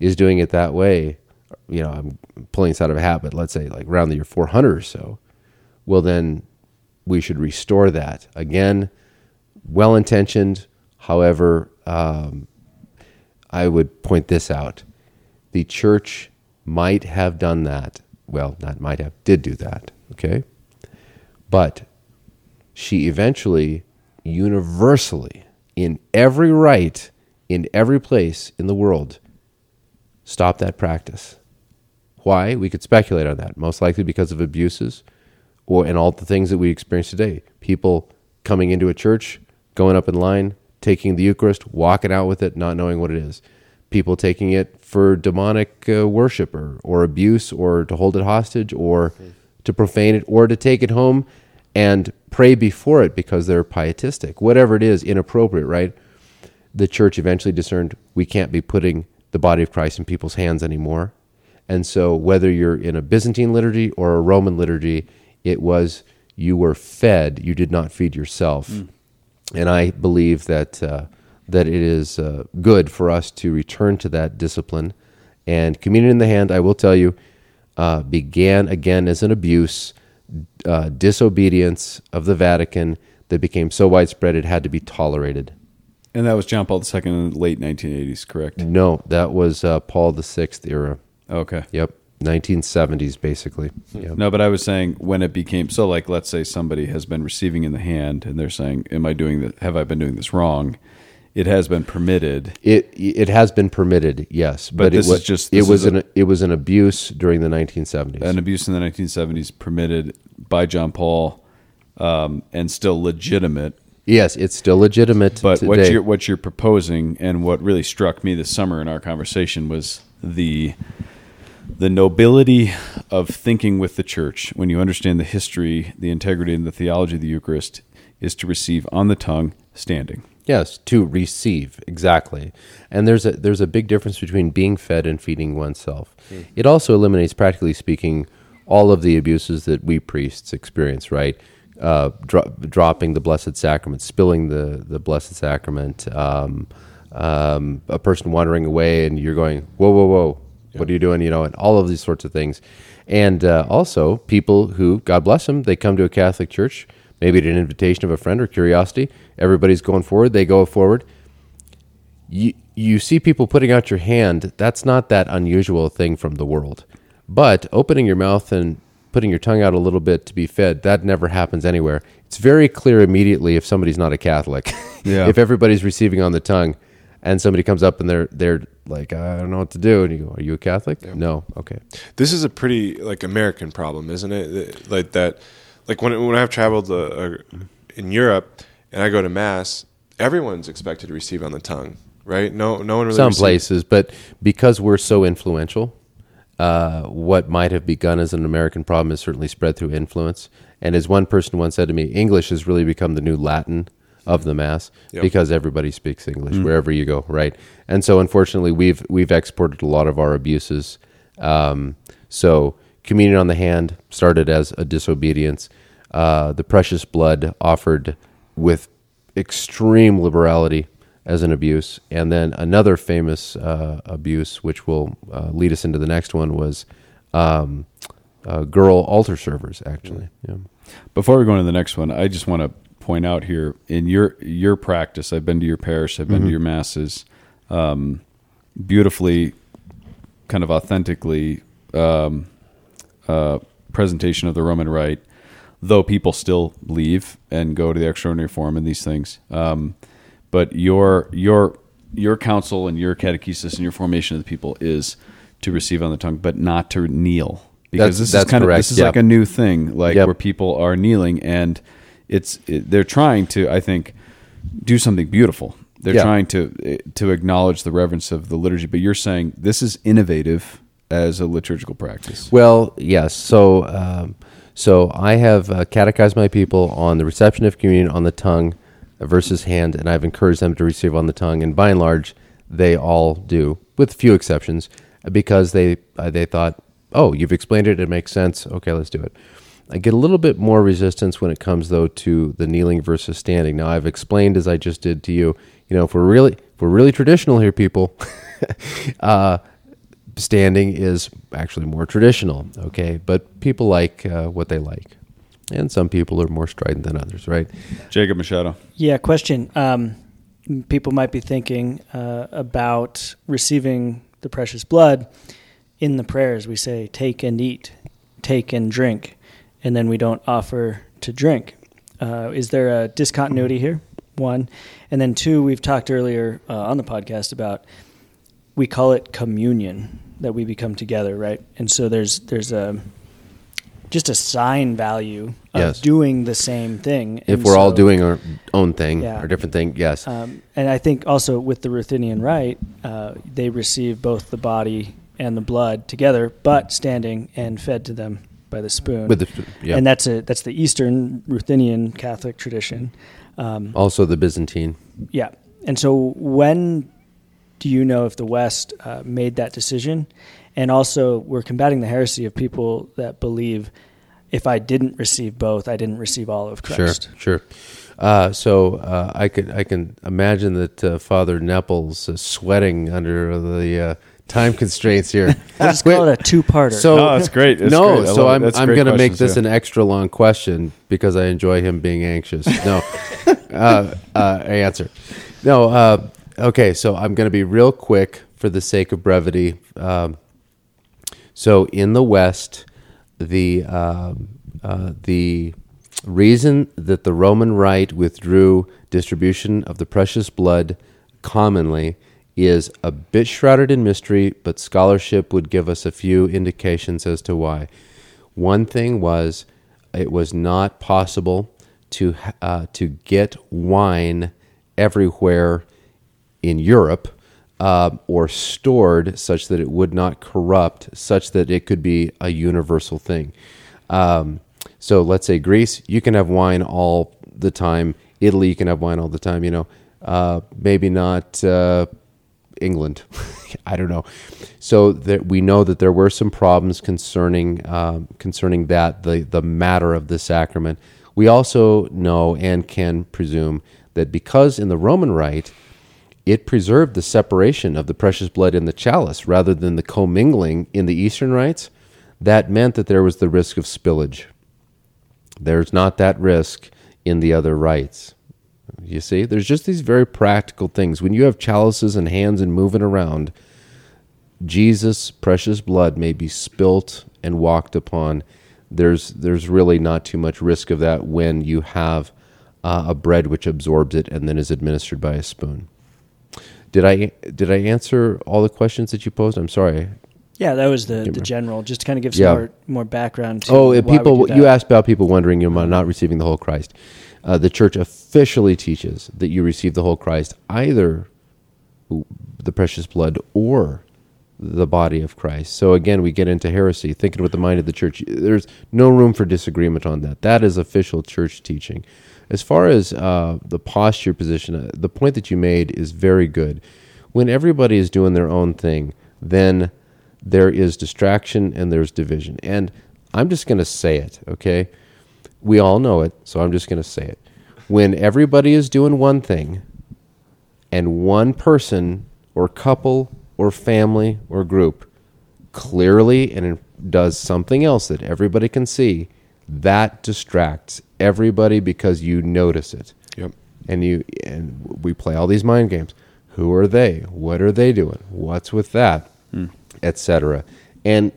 is doing it that way, you know, I'm pulling this out of a hat, but let's say like around the year 400 or so, well, then we should restore that. Again, well intentioned, however, um, I would point this out. The church might have done that. Well, not might have, did do that, okay? But she eventually, universally, in every rite, in every place in the world, stop that practice. Why? We could speculate on that. Most likely because of abuses or and all the things that we experience today. People coming into a church, going up in line, taking the Eucharist, walking out with it, not knowing what it is. People taking it for demonic uh, worship or, or abuse or to hold it hostage or to profane it or to take it home and pray before it because they're pietistic. Whatever it is, inappropriate, right? The church eventually discerned we can't be putting the body of Christ in people's hands anymore. And so, whether you're in a Byzantine liturgy or a Roman liturgy, it was you were fed, you did not feed yourself. And I believe that uh, that it is uh, good for us to return to that discipline. And communion in the hand, I will tell you, uh, began again as an abuse, uh, disobedience of the Vatican that became so widespread it had to be tolerated. And that was John Paul II in the late 1980s, correct? No, that was uh, Paul the Sixth era. Okay. Yep, 1970s basically. Yep. No, but I was saying when it became so, like, let's say somebody has been receiving in the hand, and they're saying, "Am I doing that? Have I been doing this wrong?" It has been permitted. It it has been permitted, yes, but, this it was is just- it was a- an it was an abuse during the 1970s. An abuse in the 1970s permitted by John Paul, um, and still legitimate. yes, it's still legitimate But today. what you're what you're proposing, and what really struck me this summer in our conversation was the the nobility of thinking with the church when you understand the history, the integrity, and the theology of the Eucharist is to receive on the tongue standing. Yes, to receive exactly. And there's a there's a big difference between being fed and feeding oneself. It also eliminates, practically speaking, all of the abuses that we priests experience. Right, uh, dro- dropping the Blessed Sacrament, spilling the the Blessed Sacrament, um, um, a person wandering away, and you're going, whoa, whoa, whoa, what are you doing? You know, and all of these sorts of things. And uh, also, people who, God bless them, they come to a Catholic church, maybe at an invitation of a friend or curiosity. Everybody's going forward. They go forward. You you see people putting out your hand. That's not that unusual thing from the world. But opening your mouth and putting your tongue out a little bit to be fed, that never happens anywhere. It's very clear immediately if somebody's not a Catholic. Yeah. if everybody's receiving on the tongue and somebody comes up and they're they're like, I don't know what to do. And you go, Are you a Catholic? No. Okay. This is a pretty like American problem, isn't it? Like that, like when when I've traveled uh, uh, in Europe and I go to mass, everyone's expected to receive on the tongue, right? No, no one really. some receives- places, but because we're so influential, uh, what might have begun as an American problem is certainly spread through influence. And as one person once said to me, English has really become the new Latin of the mass Yep. because everybody speaks English wherever you go, right? And so, unfortunately, we've we've exported a lot of our abuses. Um, so, communion on the hand started as a disobedience. Uh, the precious blood offered with extreme liberality as an abuse. And then another famous uh, abuse, which will uh, lead us into the next one, was um, uh, girl altar servers. Actually, yeah. Before we go into the next one, I just want to point out here in your your practice. I've been to your parish. I've been to your masses. Um, beautifully, kind of authentically, um, uh, presentation of the Roman Rite. Though people still leave and go to the extraordinary form and these things, um, but your your your counsel and your catechesis and your formation of the people is to receive on the tongue, but not to kneel because That's- this that's is kind of this is yeah. like a new thing, like Yep. where people are kneeling and it's it, they're trying to I think do something beautiful. They're trying to to acknowledge the reverence of the liturgy, but you're saying this is innovative as a liturgical practice. Well, yes. So, um, so I have uh, catechized my people on the reception of communion on the tongue versus hand, and I've encouraged them to receive on the tongue. And by and large, they all do, with few exceptions, because they uh, they thought, oh, you've explained it, it makes sense. Okay, let's do it. I get a little bit more resistance when it comes though to the kneeling versus standing. Now I've explained as I just did to you. You know, if we're really if we're really traditional here, people, uh, standing is actually more traditional. Okay, but people like uh, what they like, and some people are more strident than others, right? Jacob Machado. Yeah, question. Um, people might be thinking uh, about receiving the precious blood. In the prayers, we say, take and eat, take and drink, and then we don't offer to drink. Uh, is there a discontinuity here? One. And then two, we've talked earlier uh, on the podcast about we call it communion that we become together, right? And so there's there's a just a sign value of Yes. doing the same thing. If And we're all doing our own thing, Yeah. our different thing, yes. um, and I think also with the Ruthenian rite, uh, they receive both the body and the blood together, but standing and fed to them by the spoon. With the yeah. And that's a that's the Eastern Ruthenian Catholic tradition. Um, also the Byzantine. yeah. And so when do you know if the West uh, made that decision? And also, we're combating the heresy of people that believe if I didn't receive both, I didn't receive all of Christ. Sure, sure. Uh, so uh, I could I can imagine that uh, Father Nepples is sweating under the uh, time constraints here. We'll just call it a two-parter. So No, that's great. That's no, great. So. I'm I'm going to make this yeah. an extra long question because I enjoy him being anxious. No, uh, uh, answer. No, uh, okay. So I'm going to be real quick for the sake of brevity. Um, so in the West, the um, uh, the reason that the Roman Rite withdrew distribution of the precious blood commonly is a bit shrouded in mystery, but scholarship would give us a few indications as to why. One thing was it was not possible to uh, to get wine everywhere in Europe uh, or stored such that it would not corrupt, such that it could be a universal thing. Um, so let's say Greece, you can have wine all the time. Italy, you can have wine all the time. You know, uh, maybe not uh, England. I don't know. So that we know that there were some problems concerning um, concerning that the the matter of the sacrament. We also know and can presume that because in the Roman Rite it preserved the separation of the precious blood in the chalice rather than the commingling in the Eastern rites, that meant that there was the risk of spillage. There's not that risk in the other rites. You see, there's just these very practical things. When you have chalices and hands and moving around, Jesus' precious blood may be spilt and walked upon. There's there's really not too much risk of that when you have uh, a bread which absorbs it and then is administered by a spoon. Did I did I answer all the questions that you posed? I'm sorry. Yeah, that was the, the general, just to kind of give some Yeah. more, more background to Oh, why and we people, you asked about people wondering you know, not receiving the whole Christ. Uh, the church officially teaches that you receive the whole Christ, either the precious blood or the body of Christ. So again, we get into heresy, thinking with the mind of the church. There's no room for disagreement on that. That is official church teaching. As far as uh, the posture position, uh, the point that you made is very good. When everybody is doing their own thing, then there is distraction and there's division. And I'm just going to say it, okay? We all know it, so I'm just going to say it. When everybody is doing one thing and one person or couple or family or group clearly and does something else that everybody can see, that distracts everybody because you notice it. Yep. And you and we play all these mind games. Who are they? What are they doing? What's with that? Etc. And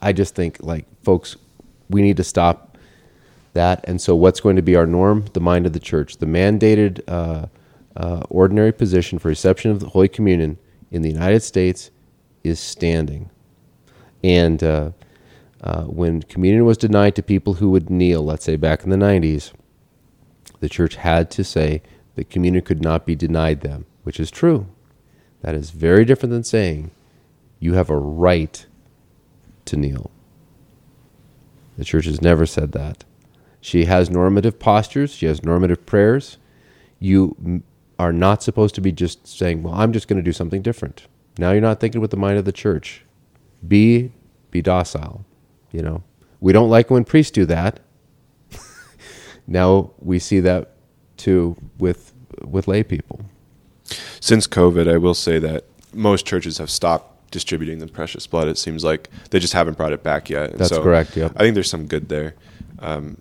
I just think like folks, we need to stop that. And so, what's going to be our norm? The mind of the church, the mandated uh, uh, ordinary position for reception of the Holy Communion in the United States is standing. And uh, uh, when communion was denied to people who would kneel, let's say back in the 90s, the church had to say that communion could not be denied them, which is true. That is very different than saying you have a right to kneel. The church has never said that. She has normative postures, she has normative prayers. You are not supposed to be just saying, "Well, I'm just going to do something different." Now you're not thinking with the mind of the church. Be be docile, you know. We don't like when priests do that. now we see that too with with lay people. Since COVID, I will say that most churches have stopped distributing the precious blood. It seems like they just haven't brought it back yet. And That's correct, yep. I think there's some good there, um,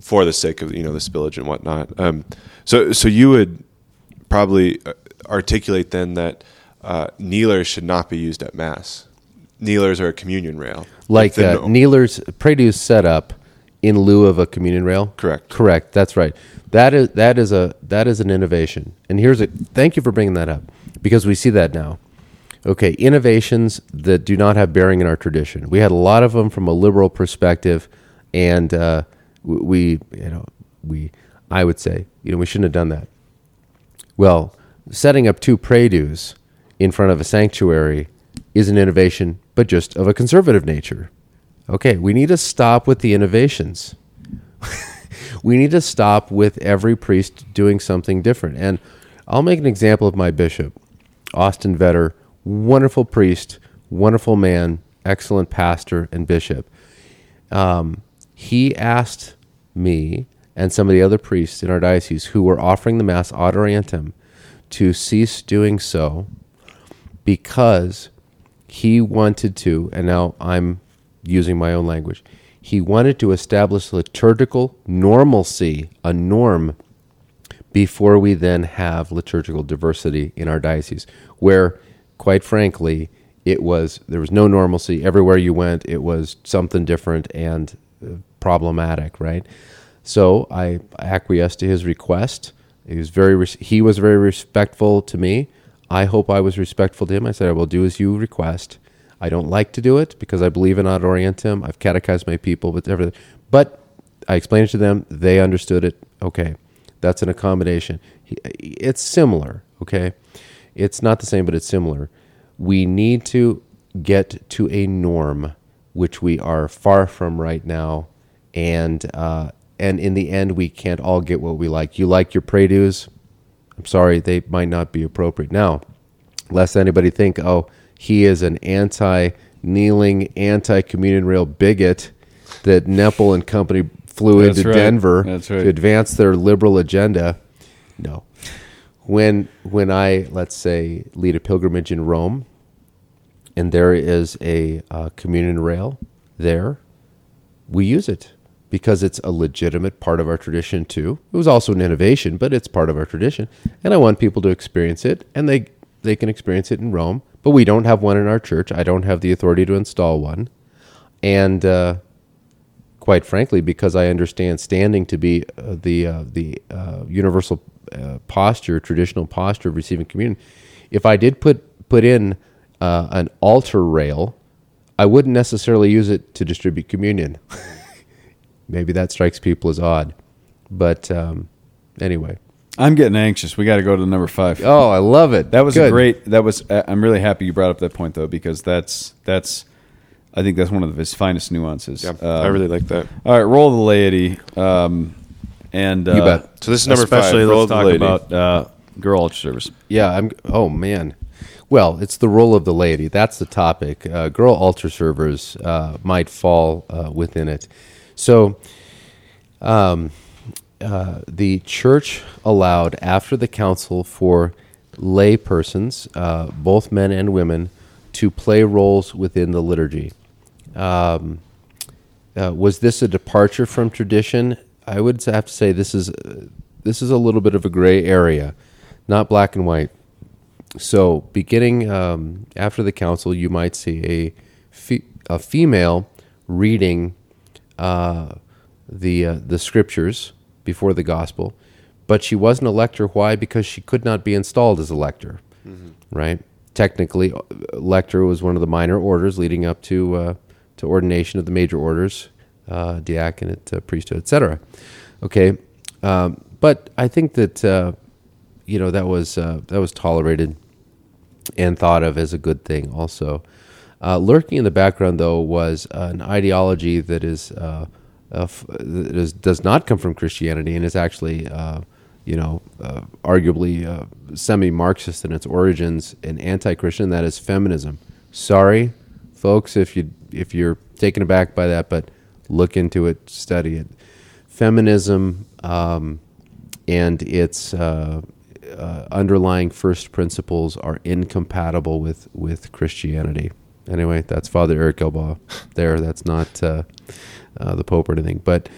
for the sake of you know the spillage and whatnot. Um, so so you would probably uh, articulate then that uh, kneelers should not be used at mass. Kneelers are a communion rail. like uh, kneelers produce setup in lieu of a communion rail. Correct. Correct. That's right. That is that is a that is an innovation. And here's a thank you for bringing that up because we see that now. Okay, innovations that do not have bearing in our tradition. We had a lot of them from a liberal perspective, and uh, we you know we I would say you know we shouldn't have done that. Well, setting up two prie-dieux in front of a sanctuary is an innovation, but just of a conservative nature. Okay, we need to stop with the innovations. we need to stop with every priest doing something different. And I'll make an example of my bishop, Austin Vetter, wonderful priest, wonderful man, excellent pastor and bishop. Um, he asked me and some of the other priests in our diocese who were offering the Mass ad orientem to cease doing so because he wanted to, and now I'm using my own language, he wanted to establish liturgical normalcy, a norm, before we then have liturgical diversity in our diocese, where, quite frankly, it was there was no normalcy everywhere you went. It was something different and uh, problematic, right? So I acquiesced to his request. He was very he was very respectful to me. I hope I was respectful to him. I said I will do as you request. I don't like to do it because I believe in ad orientem. I've catechized my people, but everything. But I explained it to them. They understood it. Okay, that's an accommodation. It's similar. Okay, it's not the same, but it's similar. We need to get to a norm, which we are far from right now, and uh, and in the end, we can't all get what we like. You like your prie-dieux. I'm sorry, they might not be appropriate now. Lest anybody think, oh, he is an anti-kneeling, anti-communion rail bigot that Nepple and company flew That's into right. Denver right. to advance their liberal agenda. No. When when I let's say lead a pilgrimage in Rome, and there is a uh, communion rail there, we use it because it's a legitimate part of our tradition too. It was also an innovation, but it's part of our tradition, and I want people to experience it, and they they can experience it in Rome. But we don't have one in our church. I don't have the authority to install one, and uh, quite frankly, because I understand standing to be uh, the uh, the uh, universal uh, posture, traditional posture of receiving communion. If I did put put in uh, an altar rail, I wouldn't necessarily use it to distribute communion. Maybe that strikes people as odd, but um, anyway. I'm getting anxious. We got to go to the number five. Oh, I love it. That was Good. a great. That was. uh, I'm really happy you brought up that point though, because that's that's. I think that's one of his finest nuances. Yeah, Um, I really like that. All right, roll the laity. Um, and uh, You bet. So this is number five, especially roll let's talk laity. about uh, girl altar servers. Yeah, I'm. Oh man. Well, it's the role of the laity. That's the topic. Uh, girl altar servers uh, might fall uh, within it. So, um, uh, the church allowed after the council for lay persons, uh, both men and women, to play roles within the liturgy. Um, uh, was this a departure from tradition? I would have to say this is this is a little bit of a gray area, not black and white. So, beginning um, after the council, you might see a fe- a female reading uh, the uh, the scriptures before the gospel, but she wasn't a lector. Why? Because she could not be installed as a lector, right? Technically, uh, lector was one of the minor orders leading up to uh, to ordination of the major orders, uh, diaconate, uh, priesthood, etc. Okay, um, but I think that uh, you know that was uh, that was tolerated and thought of as a good thing also. Uh, lurking in the background, though, was an ideology that is, uh, uh, f- that is does not come from Christianity and is actually, uh, you know, uh, arguably uh, semi-Marxist in its origins and anti-Christian. That is feminism. Sorry, folks, if you if you're taken aback by that, but look into it, study it. Feminism um, and its uh, uh, underlying first principles are incompatible with with Christianity. Anyway, that's Father Eric Gilbaugh. There, that's not uh, uh, the Pope or anything, but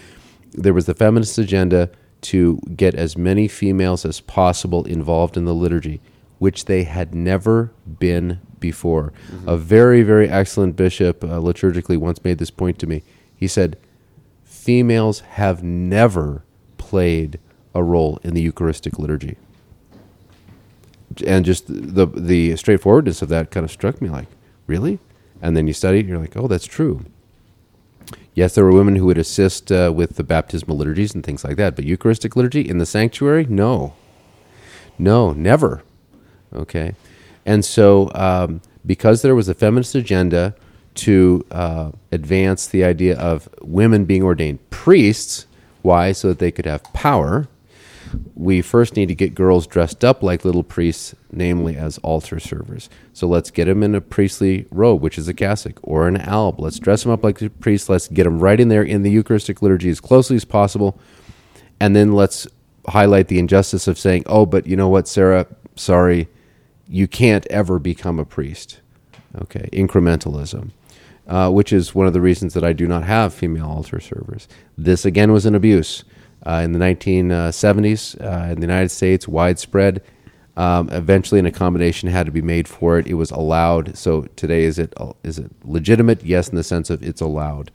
there was the feminist agenda to get as many females as possible involved in the liturgy, which they had never been before. A very, very excellent bishop uh, liturgically once made this point to me. He said, "Females have never played a role in the Eucharistic liturgy." and just the the straightforwardness of that kind of struck me like really? And then you study you're like oh that's true. Yes there were women who would assist uh, with the baptismal liturgies and things like that but eucharistic liturgy in the sanctuary? No. No never. Okay. And so um, because there was a feminist agenda to uh, advance the idea of women being ordained priests why? So that they could have power we first need to get girls dressed up like little priests, namely as altar servers. So let's get them in a priestly robe, which is a cassock, or an alb. Let's dress them up like a priest. Let's get them right in there in the Eucharistic liturgy as closely as possible. And then let's highlight the injustice of saying, oh, but you know what, Sarah, sorry, you can't ever become a priest. Okay, incrementalism. Uh, which is one of the reasons that I do not have female altar servers. This again was an abuse uh, in the 1970s uh, in the United States, widespread. Um, eventually, an accommodation had to be made for it. It was allowed. So today, is it is it legitimate? Yes, in the sense of it's allowed.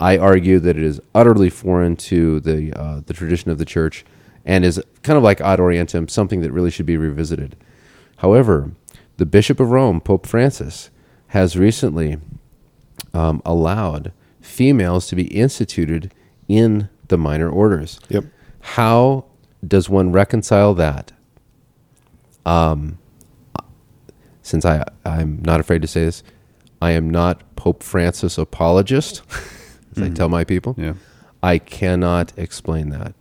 I argue that it is utterly foreign to the uh, the tradition of the church, and is kind of like ad orientem, something that really should be revisited. However, the Bishop of Rome, Pope Francis, has recently um, allowed females to be instituted in the minor orders. Yep. How does one reconcile that? Um, since I I'm not afraid to say this, I am not Pope Francis apologist, as I tell my people. Yeah. I cannot explain that,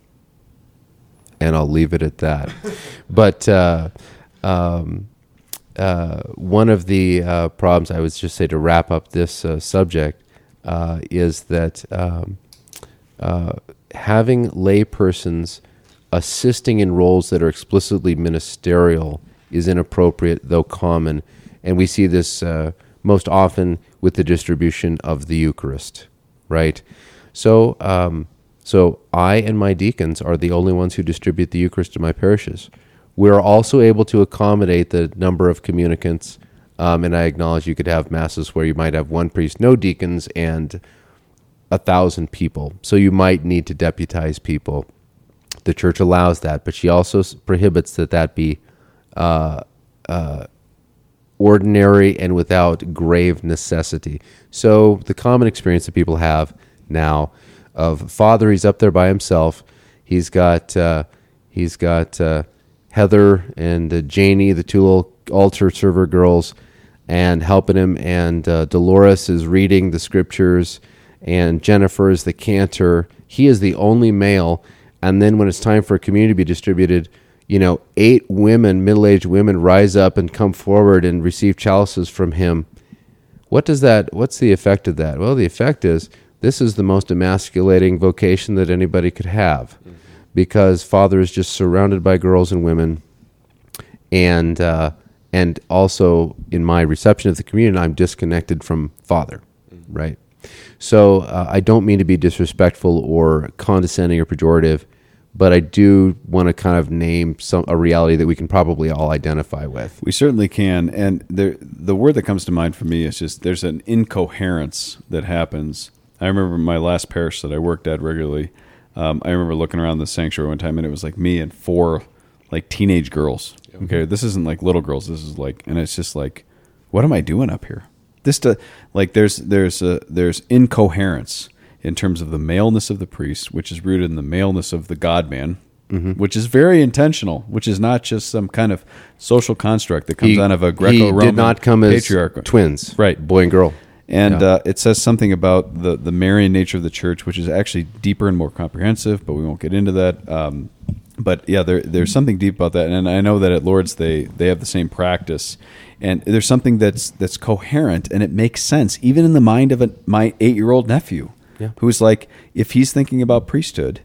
and I'll leave it at that. but uh, um, uh, one of the uh, problems I would just say to wrap up this uh, subject uh, is that um, uh, having laypersons assisting in roles that are explicitly ministerial is inappropriate, though common, and we see this uh, most often with the distribution of the Eucharist, right? So, um, so I and my deacons are the only ones who distribute the Eucharist in my parishes. We are also able to accommodate the number of communicants, um, and I acknowledge you could have masses where you might have one priest, no deacons, and a thousand people. So you might need to deputize people. The church allows that, but she also prohibits that that be uh, uh, ordinary and without grave necessity. So the common experience that people have now of father, he's up there by himself. He's got uh, he's got uh, Heather and uh, Janie, the two little altar server girls, and helping him. And uh, Dolores is reading the scriptures, and Jennifer is the cantor. He is the only male. And then when it's time for a community to be distributed, you know, eight women, middle aged women, rise up and come forward and receive chalices from him. What does that, what's the effect of that? Well, the effect is this is the most emasculating vocation that anybody could have because father is just surrounded by girls and women and uh, and also in my reception of the communion, I'm disconnected from Father, right? So uh, I don't mean to be disrespectful or condescending or pejorative, but I do want to kind of name some a reality that we can probably all identify with. We certainly can, and there, the word that comes to mind for me is just there's an incoherence that happens. I remember my last parish that I worked at regularly. Um, I remember looking around the sanctuary one time, and it was like me and four like teenage girls. Okay, this isn't like little girls. This is like, and it's just like, what am I doing up here? This to like there's there's a there's incoherence in terms of the maleness of the priest, which is rooted in the maleness of the God man, which is very intentional, which is not just some kind of social construct that comes He- out of a Greco-Roman did not come as patriarch. twins, Right. Boy and girl. And Yeah. uh, it says something about the, the Marian nature of the church, which is actually deeper and more comprehensive, but we won't get into that. Um, but yeah, there, there's something deep about that, and I know that at Lourdes they they have the same practice, and there's something that's that's coherent and it makes sense, even in the mind of a, my eight year old nephew, Yeah. who's like, if he's thinking about priesthood,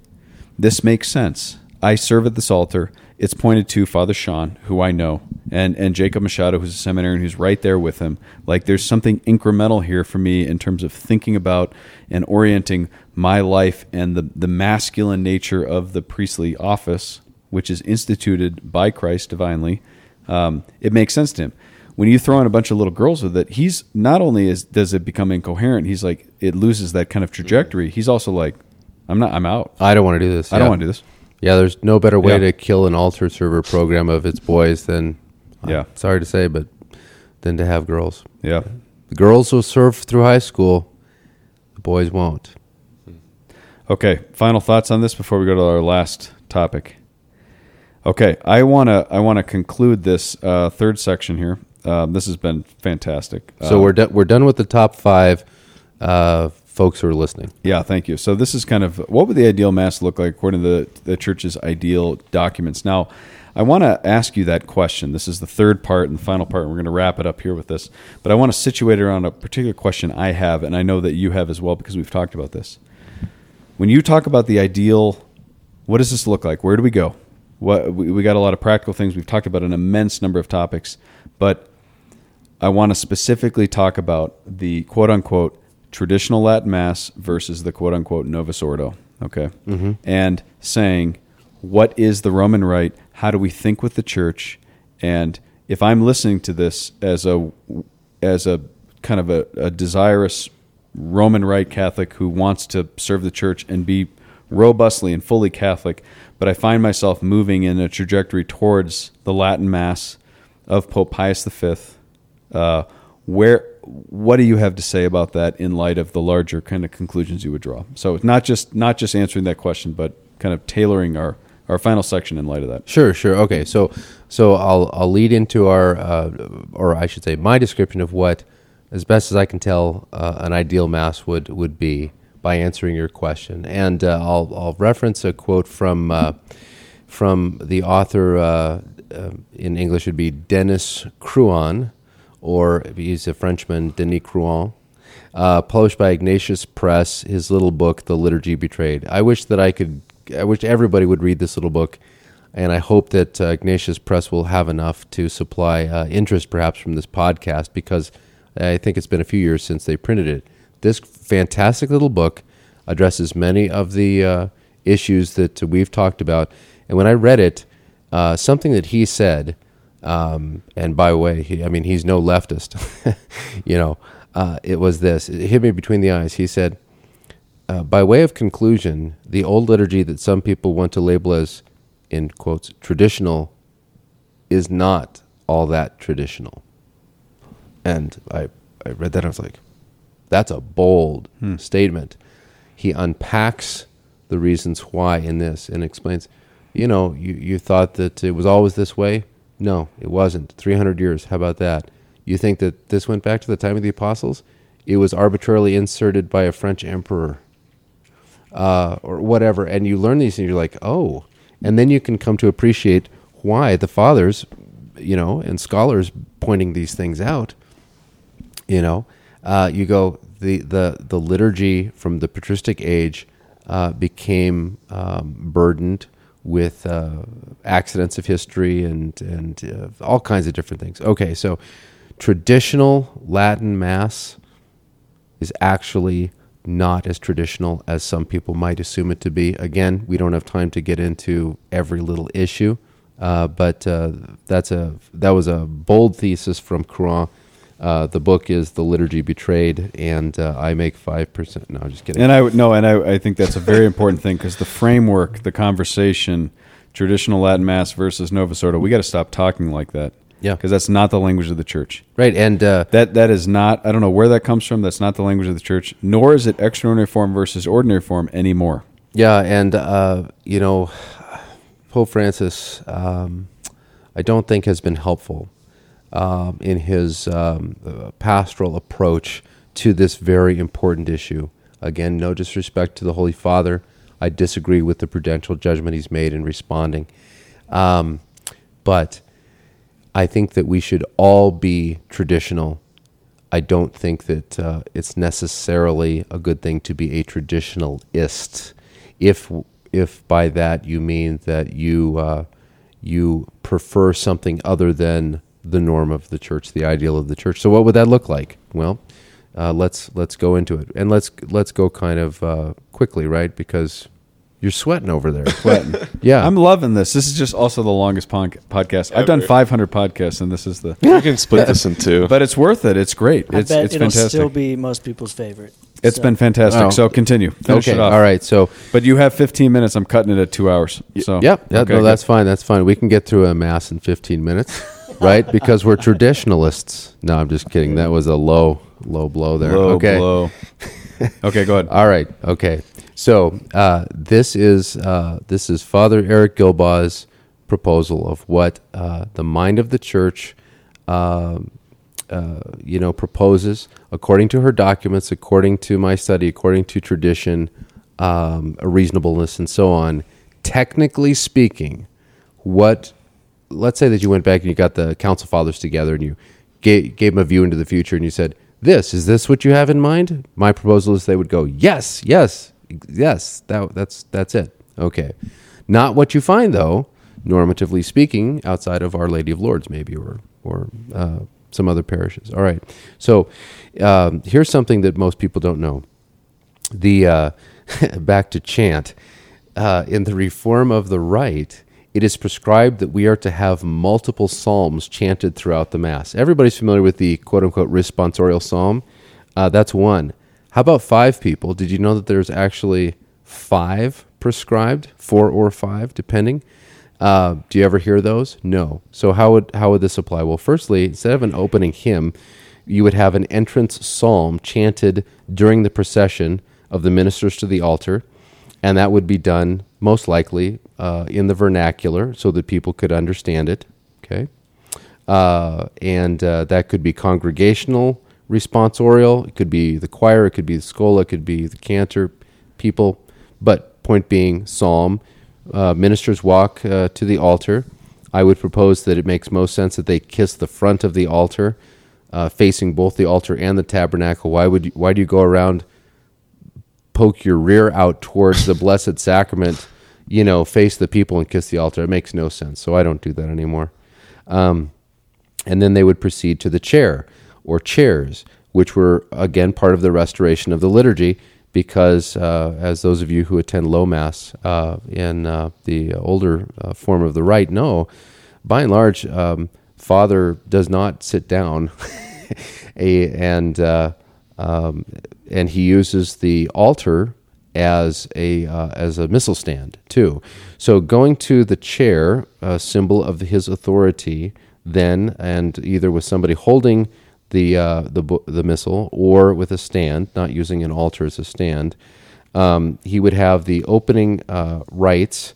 this makes sense. I serve at this altar. It's pointed to Father Sean, who I know, and, and Jacob Machado, who's a seminarian who's right there with him. Like there's something incremental here for me in terms of thinking about and orienting my life and the, the masculine nature of the priestly office, which is instituted by Christ divinely. Um, it makes sense to him. When you throw in a bunch of little girls with it, he's not only is does it become incoherent, he's like it loses that kind of trajectory. He's also like, I'm not, I'm out. I don't want to do this. I don't Yeah. want to do this. Yeah, there's no better way Yeah. to kill an altar server program of its boys than, I'm Yeah. sorry to say, but than to have girls. Yeah. The girls will serve through high school, the boys won't. Okay. Final thoughts on this before we go to our last topic. Okay, I wanna I wanna conclude this uh, third section here. Um, this has been fantastic. So Uh, we're done. We're done with the top five uh, folks who are listening. Yeah, thank you. So this is kind of what would the ideal mass look like according to the, the church's ideal documents. Now, I want to ask you that question. This is the third part and the final part. And we're going to wrap it up here with this, but I want to situate it around a particular question I have, and I know that you have as well because we've talked about this. When you talk about the ideal, what does this look like? Where do we go? What we, we got a lot of practical things. We've talked about an immense number of topics, but I want to specifically talk about the quote unquote traditional Latin Mass versus the quote unquote Novus Ordo. Okay. Mm-hmm. And saying, what is the Roman Rite? How do we think with the church? And if I'm listening to this as a as a kind of a, a desirous Roman Rite Catholic who wants to serve the church and be robustly and fully Catholic, but I find myself moving in a trajectory towards the Latin Mass of Pope Pius V. Uh, where, what do you have to say about that in light of the larger kind of conclusions you would draw? So it's not just not just answering that question, but kind of tailoring our our final section in light of that. Sure, sure. Okay, so so I'll I'll lead into our, uh, or I should say, my description of what, as best as I can tell, uh, an ideal mass would would be by answering your question, and uh, I'll I'll reference a quote from uh, from the author uh, uh, in English would be Denis Crouan, or he's a Frenchman, Denis Crouan. Uh, published by Ignatius Press, his little book, The Liturgy Betrayed. I wish that I could, I wish everybody would read this little book, and I hope that uh, Ignatius Press will have enough to supply uh, interest perhaps from this podcast because I think it's been a few years since they printed it. This fantastic little book addresses many of the uh, issues that we've talked about, and when I read it, uh, something that he said, um, and by the way, he, I mean he's no leftist, you know. Uh, it was this. It hit me between the eyes. He said, uh, by way of conclusion, the old liturgy that some people want to label as, in quotes, traditional, is not all that traditional. And I, I read that and I was like, that's a bold statement. He unpacks the reasons why in this and explains, you know, you, you thought that it was always this way. No, it wasn't. 300 years. How about that? You think that this went back to the time of the apostles? It was arbitrarily inserted by a French emperor uh, or whatever. And you learn these and you're like, oh. And then you can come to appreciate why the fathers, you know, and scholars pointing these things out you know uh, you go the, the the liturgy from the patristic age uh, became um, burdened with uh, accidents of history and and uh, all kinds of different things. Okay, so traditional Latin Mass is actually not as traditional as some people might assume it to be. Again, we don't have time to get into every little issue, uh, but uh, that's a that was a bold thesis from Crouan. Uh, the book is "The Liturgy Betrayed," and uh, I make five percent. No, I'm just kidding. And I would no, and I, I think that's a very important thing because the framework, the conversation, traditional Latin Mass versus Novus Ordo, we got to stop talking like that. Yeah. because that's not the language of the church. right, and uh, That that is not. I don't know where that comes from. That's not the language of the church. Nor is it extraordinary form versus ordinary form anymore. Yeah, and uh, you know, Pope Francis, um, I don't think has been helpful um, in his um, uh, pastoral approach to this very important issue. Again, no disrespect to the Holy Father. I disagree with the prudential judgment he's made in responding, um, but I think that we should all be traditional. I don't think that uh, it's necessarily a good thing to be a traditionalist, if if by that you mean that you uh, you prefer something other than the norm of the church, the ideal of the church. So, what would that look like? Well, uh, let's let's go into it, and let's let's go kind of uh, quickly, right? Because you're sweating over there. Sweating. Yeah, I'm loving this. This is just also the longest pon- podcast. I've done 500 podcasts, and this is the. We can split this in two. But it's worth it. It's great. I It's bet it's it'll fantastic. still be most people's favorite. It's So- been fantastic. Oh. So continue. Finish okay. it off. All right. So But you have 15 minutes. I'm cutting it at two hours. So Yep. Yeah, Okay, no, good. that's fine. That's fine. We can get through a mass in 15 minutes, right? Because we're traditionalists. No, I'm just kidding. That was a low, low blow there. low okay. blow. okay, go ahead. All right. Okay. So uh, this is uh, this is Father Eric Gilbaugh's proposal of what uh, the mind of the church, um uh, you know, proposes according to her documents, according to my study, according to tradition, um, reasonableness, and so on. Technically speaking, what let's say that you went back and you got the council fathers together and you gave, gave them a view into the future and you said this is this what you have in mind? My proposal is they would go yes yes yes that, that's that's it. Okay. Not what you find though normatively speaking outside of our lady of Lourdes maybe or or uh, some other parishes. All right. So um, here's something that most people don't know. The uh, back to chant uh, in the reform of the rite it is prescribed that we are to have multiple psalms chanted throughout the mass. Everybody's familiar with the quote-unquote responsorial psalm. Uh, that's one. How about five people? Did you know that there's actually five prescribed? Four or five depending? Uh, do you ever hear those? No. So how would how would this apply? Well firstly instead of an opening hymn you would have an entrance psalm chanted during the procession of the ministers to the altar, and that would be done most likely uh, in the vernacular so that people could understand it. Okay, uh, and uh, that could be congregational responsorial. It could be the choir. It could be the schola. It could be the cantor people. But point being, psalm. Uh, ministers walk uh, to the altar. I would propose that it makes most sense that they kiss the front of the altar, uh, facing both the altar and the tabernacle. Why would you, why do you go around, poke your rear out towards the Blessed Sacrament, you know, face the people and kiss the altar? It makes no sense. So I don't do that anymore. Um, and then they would proceed to the chair or chairs, which were again part of the restoration of the liturgy. Because, uh, as those of you who attend low mass uh, in uh, the older uh, form of the rite know, by and large, um, Father does not sit down, a, and uh, um, and he uses the altar as a uh, as a missal stand too. So going to the chair, a symbol of his authority, then and either with somebody holding the uh, the the missal or with a stand, not using an altar as a stand. Um, he would have the opening uh, rites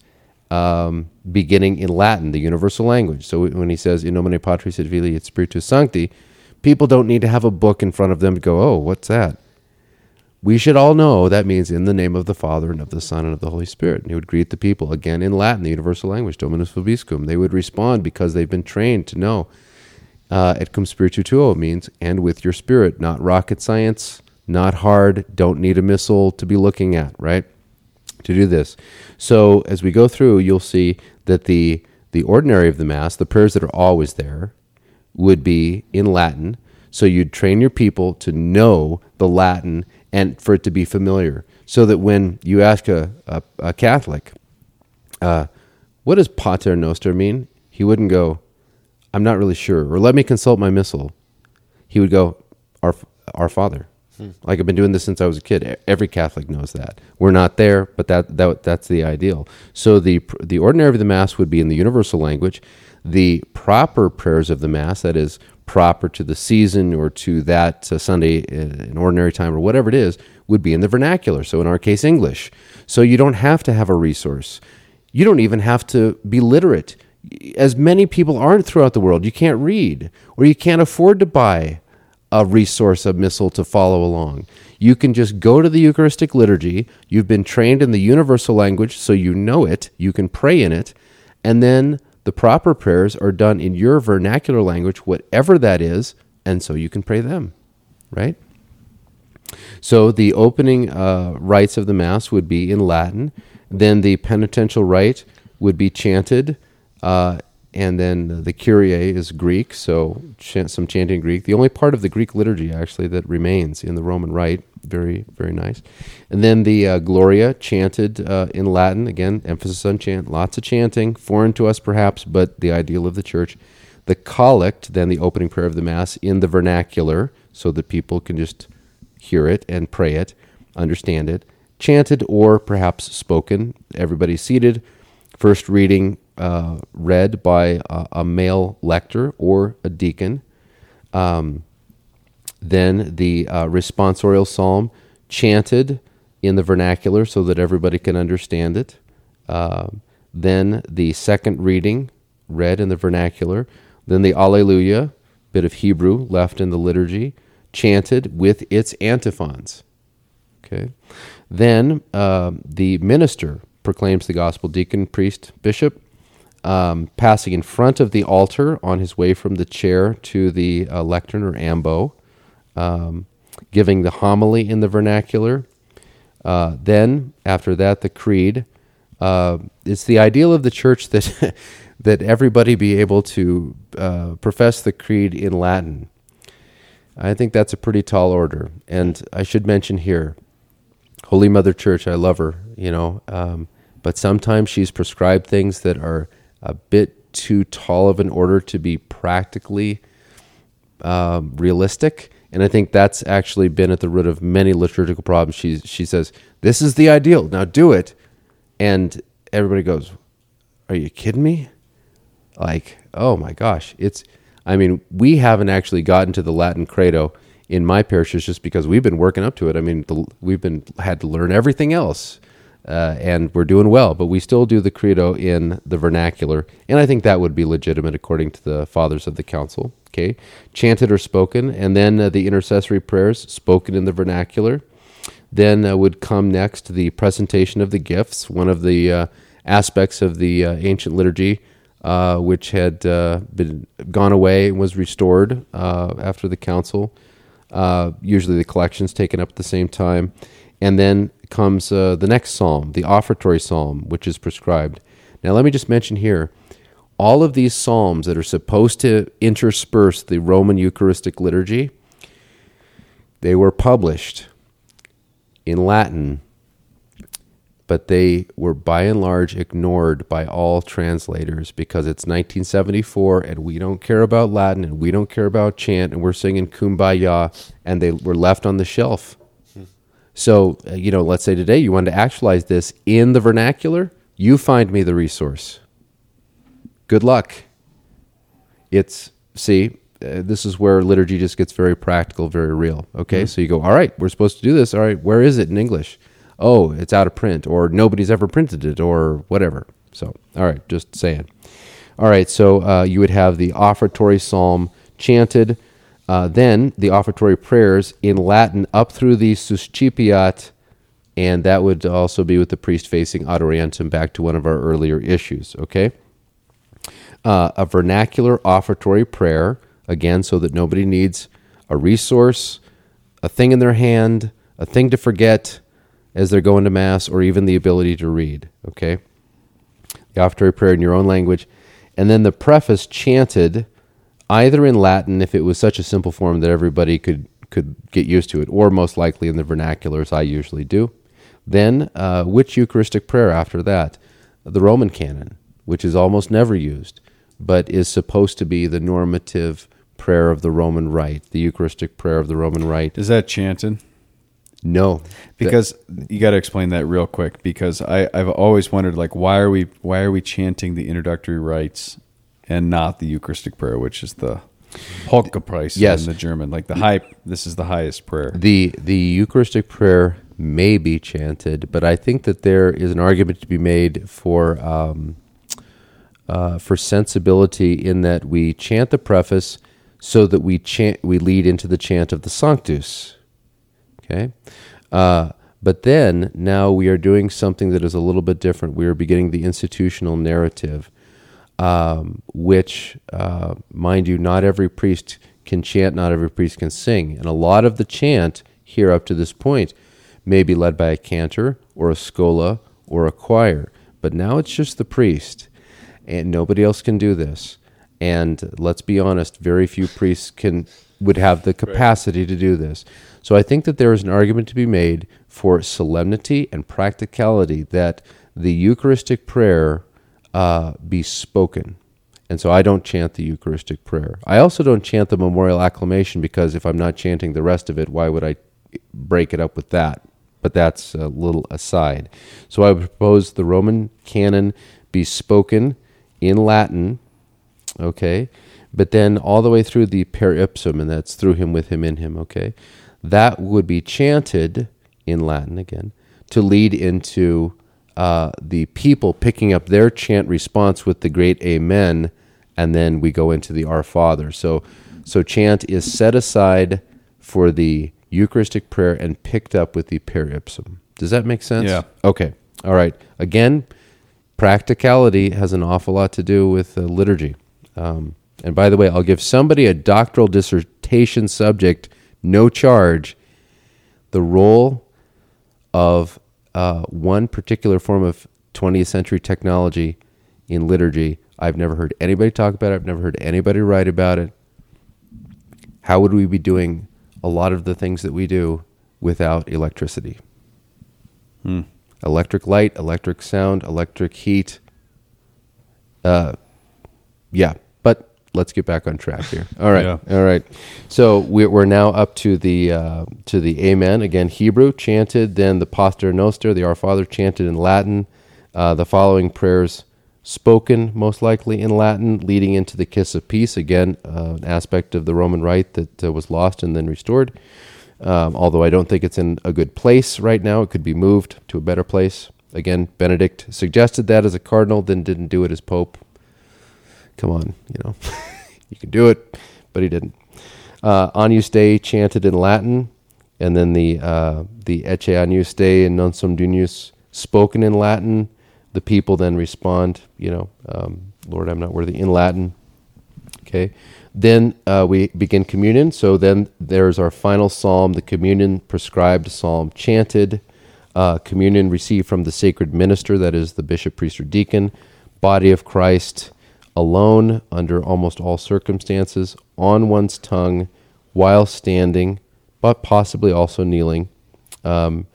um, beginning in Latin, the universal language. So when he says "In nomine Patris et Filii et Spiritus Sancti," people don't need to have a book in front of them to go, "Oh, what's that?" We should all know that means in the name of the Father and of the Son and of the Holy Spirit. And he would greet the people again in Latin, the universal language, Dominus Vobiscum. They would respond because they've been trained to know. Uh, et cum spiritu tuo means and with your spirit, not rocket science, not hard, don't need a missal to be looking at, right? to do this. So as we go through, you'll see that the the ordinary of the mass, the prayers that are always there, would be in Latin. So you'd train your people to know the Latin and for it to be familiar, so that when you ask a, a, a Catholic, uh, what does Pater Noster mean? He wouldn't go, I'm not really sure, or let me consult my missal. He would go, Our, our Father. Like I've been doing this since I was a kid. Every Catholic knows that. We're not there, but that, that that's the ideal. So the the ordinary of the Mass would be in the universal language. The proper prayers of the Mass, that is proper to the season or to that uh, Sunday in in ordinary time or whatever it is, would be in the vernacular. So in our case, English. So you don't have to have a resource. You don't even have to be literate. As many people aren't throughout the world, you can't read or you can't afford to buy a resource, a missal to follow along. You can just go to the Eucharistic liturgy. You've been trained in the universal language, so you know it. You can pray in it. And then the proper prayers are done in your vernacular language, whatever that is. And so you can pray them, right? So the opening uh, rites of the Mass would be in Latin. Then the penitential rite would be chanted. Uh, and then the Kyrie is Greek, so some chanting Greek. The only part of the Greek liturgy, actually, that remains in the Roman Rite. Very, very nice. And then the uh, Gloria chanted uh, in Latin. Again, emphasis on chant. Lots of chanting, foreign to us perhaps, but the ideal of the church. The Collect, then the opening prayer of the Mass in the vernacular, so that people can just hear it and pray it, understand it, chanted or perhaps spoken. Everybody seated. First reading uh, read by a, a male lector or a deacon. Um, then the uh, responsorial psalm chanted in the vernacular so that everybody can understand it. Uh, then the second reading read in the vernacular. Then the Alleluia, bit of Hebrew left in the liturgy, chanted with its antiphons. Okay. Then uh, the minister proclaims the gospel, deacon, priest, bishop, um, passing in front of the altar on his way from the chair to the uh, lectern or ambo, um, giving the homily in the vernacular. Uh, then, after that, the creed. Uh, it's the ideal of the church that that everybody be able to uh, profess the creed in Latin. I think that's a pretty tall order, and I should mention here, Holy Mother Church. I love her, you know, um, but sometimes she's prescribed things that are a bit too tall of an order to be practically um, realistic. And I think that's actually been at the root of many liturgical problems. She she says, "This is the ideal. Now do it," and everybody goes, "Are you kidding me?" Like, oh my gosh, it's. I mean, we haven't actually gotten to the Latin Credo in my parishes just because we've been working up to it. I mean, the, we've been had to learn everything else, uh, and we're doing well. But we still do the Credo in the vernacular, and I think that would be legitimate according to the fathers of the council. Okay, chanted or spoken, and then uh, the intercessory prayers spoken in the vernacular. Then uh, would come next the presentation of the gifts, one of the uh, aspects of the uh, ancient liturgy, uh, which had been gone away and was restored after the council. Usually, the collections taken up at the same time, and then comes uh, the next psalm, the offertory psalm, which is prescribed. Now, let me just mention here. All of these psalms that are supposed to intersperse the Roman Eucharistic liturgy, they were published in Latin, but they were by and large ignored by all translators because it's 1974 and we don't care about Latin and we don't care about chant and we're singing Kumbaya and they were left on the shelf. So, uh, you know, let's say today you want to actualize this in the vernacular, you find me the resource. Good luck. It's, see, uh, this is where liturgy just gets very practical, very real. Okay, so you go, all right, we're supposed to do this. All right, where is it in English? Oh, it's out of print, or nobody's ever printed it, or whatever. So, all right, just saying. All right, so uh, you would have the offertory psalm chanted, uh, then the offertory prayers in Latin up through the Suscipiat, and that would also be with the priest facing ad orientem back to one of our earlier issues. Okay uh, a vernacular offertory prayer, again, so that nobody needs a resource, a thing in their hand, a thing to forget, as they're going to Mass or even the ability to read. Okay? The offertory prayer in your own language. And then the preface chanted either in Latin, if it was such a simple form that everybody could, could get used to it, or most likely in the vernacular, as I usually do. Then, uh, which Eucharistic prayer after that? The Roman canon, which is almost never used, but is supposed to be the normative prayer of the Roman Rite, the Eucharistic prayer of the Roman Rite. Is that chanted? No, Because you got to explain that real quick. Because I, I've always wondered, like, why are we why are we chanting the introductory rites and not the Eucharistic prayer, which is the Holkepreis Yes. in the German, like the high. This is the highest prayer. the the Eucharistic prayer may be chanted, but I think that there is an argument to be made for um, uh, for sensibility in that we chant the preface so that we chant we lead into the chant of the Sanctus. Okay. Uh, but then now we are doing something that is a little bit different. We are beginning the institutional narrative, um, which, uh, mind you, not every priest can chant, not every priest can sing. And a lot of the chant here up to this point may be led by a cantor or a schola or a choir. But now it's just the priest, and nobody else can do this. And let's be honest, very few priests can would have the capacity to do this. So I think that there is an argument to be made for solemnity and practicality that the Eucharistic prayer uh, be spoken. And so I don't chant the Eucharistic prayer. I also don't chant the memorial acclamation because if I'm not chanting the rest of it, why would I break it up with that? But that's a little aside. So I would propose the Roman canon be spoken in Latin, okay? But then all the way through the per ipsum, and that's through him, with him, in him, okay? That would be chanted in Latin again to lead into uh, the people picking up their chant response with the great Amen, and then we go into the Our Father. So, so chant is set aside for the Eucharistic prayer and picked up with the per ipsum. Does that make sense? Yeah. Okay. All right. Again, practicality has an awful lot to do with uh, liturgy. Um, and by the way, I'll give somebody a doctoral dissertation subject, no charge, the role of uh, one particular form of 20th century technology in liturgy. I've never heard anybody talk about it. I've never heard anybody write about it. How would we be doing a lot of the things that we do without electricity? Electric light, electric sound, electric heat. Uh, yeah, let's get back on track here. All right, Yeah. all right. So we're, we're now up to the uh, to the Amen again. Hebrew chanted, then the Pater Noster, the Our Father chanted in Latin. Uh, the following prayers spoken, most likely in Latin, leading into the Kiss of Peace. Again, uh, an aspect of the Roman Rite that uh, was lost and then restored. Um, although I don't think it's in a good place right now, it could be moved to a better place. Again, Benedict suggested that as a cardinal, then didn't do it as pope. Come on, you know, you can do it, but he didn't. Uh, Agnus Dei chanted in Latin, and then the uh, the Ecce Agnus Dei and Non Sum Dignus spoken in Latin. The people then respond, you know, um, Lord, I'm not worthy in Latin. Okay. Then uh, we begin communion. So then there's our final psalm, the communion prescribed psalm chanted, uh, communion received from the sacred minister, that is the bishop, priest, or deacon, body of Christ alone under almost all circumstances, on one's tongue, while standing, but possibly also kneeling. Um,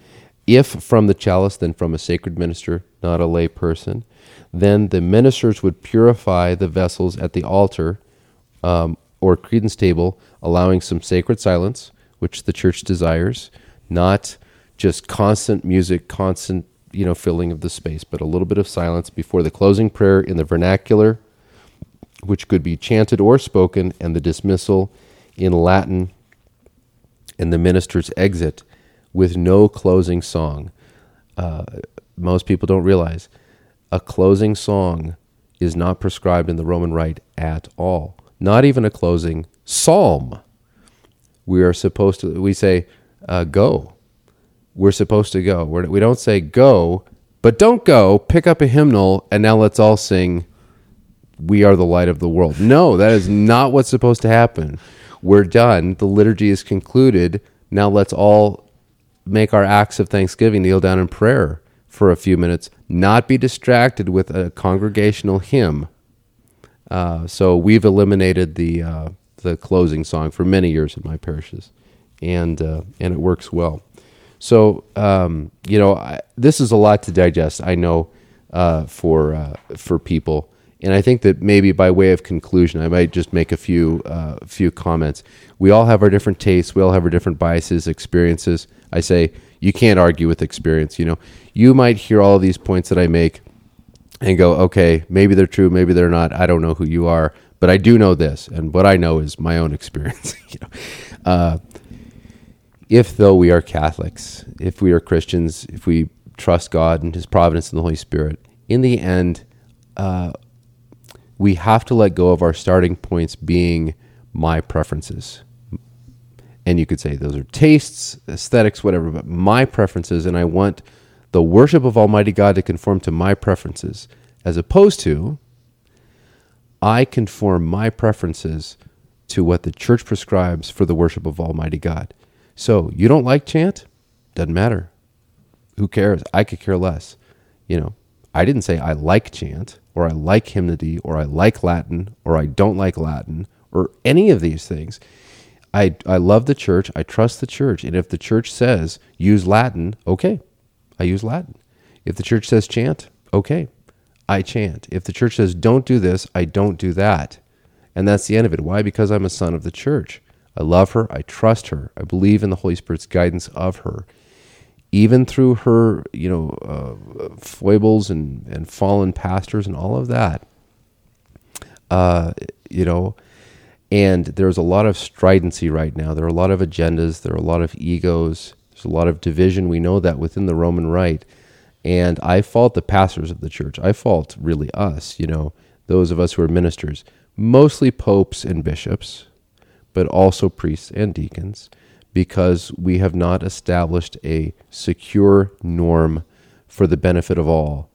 if from the chalice, then from a sacred minister, not a lay person. Then the ministers would purify the vessels at the altar um, or credence table, allowing some sacred silence, which the church desires, not just constant music, constant you know filling of the space, but a little bit of silence before the closing prayer in the vernacular, which could be chanted or spoken, and the dismissal in Latin, and the minister's exit with no closing song. Uh, most people don't realize a closing song is not prescribed in the Roman Rite at all. Not even a closing psalm. We are supposed to, we say, uh, go. We're supposed to go. We're, we don't say go, but don't go. Pick up a hymnal and now let's all sing, We are the light of the world. No, that is not what's supposed to happen. We're done. The liturgy is concluded. Now let's all make our acts of thanksgiving, kneel down in prayer for a few minutes, not be distracted with a congregational hymn. Uh, so we've eliminated the uh, the closing song for many years in my parishes, and uh, and it works well. So um, you know, I, this is a lot to digest. I know uh, for uh, for people, and I think that maybe by way of conclusion, I might just make a few uh, few comments. We all have our different tastes. We all have our different biases, experiences. I say you can't argue with experience. You know, you might hear all these points that I make and go, okay, maybe they're true, maybe they're not. I don't know who you are, but I do know this, and what I know is my own experience. you know, uh, if though we are Catholics, if we are Christians, if we trust God and His providence and the Holy Spirit, in the end, uh, we have to let go of our starting points being my preferences. And you could say those are tastes, aesthetics, whatever, but my preferences, and I want the worship of Almighty God to conform to my preferences, as opposed to I conform my preferences to what the church prescribes for the worship of Almighty God. So you don't like chant? Doesn't matter. Who cares? I could care less. You know, I didn't say I like chant or I like hymnody or I like Latin or I don't like Latin or any of these things. I, I love the church. I trust the church. And if the church says use Latin, okay, I use Latin. If the church says chant, okay, I chant. If the church says don't do this, I don't do that. And that's the end of it. Why? Because I'm a son of the church. I love her. I trust her. I believe in the Holy Spirit's guidance of her. Even through her, you know, uh, foibles and, and fallen pastors and all of that. Uh, you know, and there's a lot of stridency right now. There are a lot of agendas. There are a lot of egos. There's a lot of division. We know that within the Roman Rite. And I fault the pastors of the church. I fault really us, you know, those of us who are ministers, mostly popes and bishops, but also priests and deacons, because we have not established a secure norm for the benefit of all.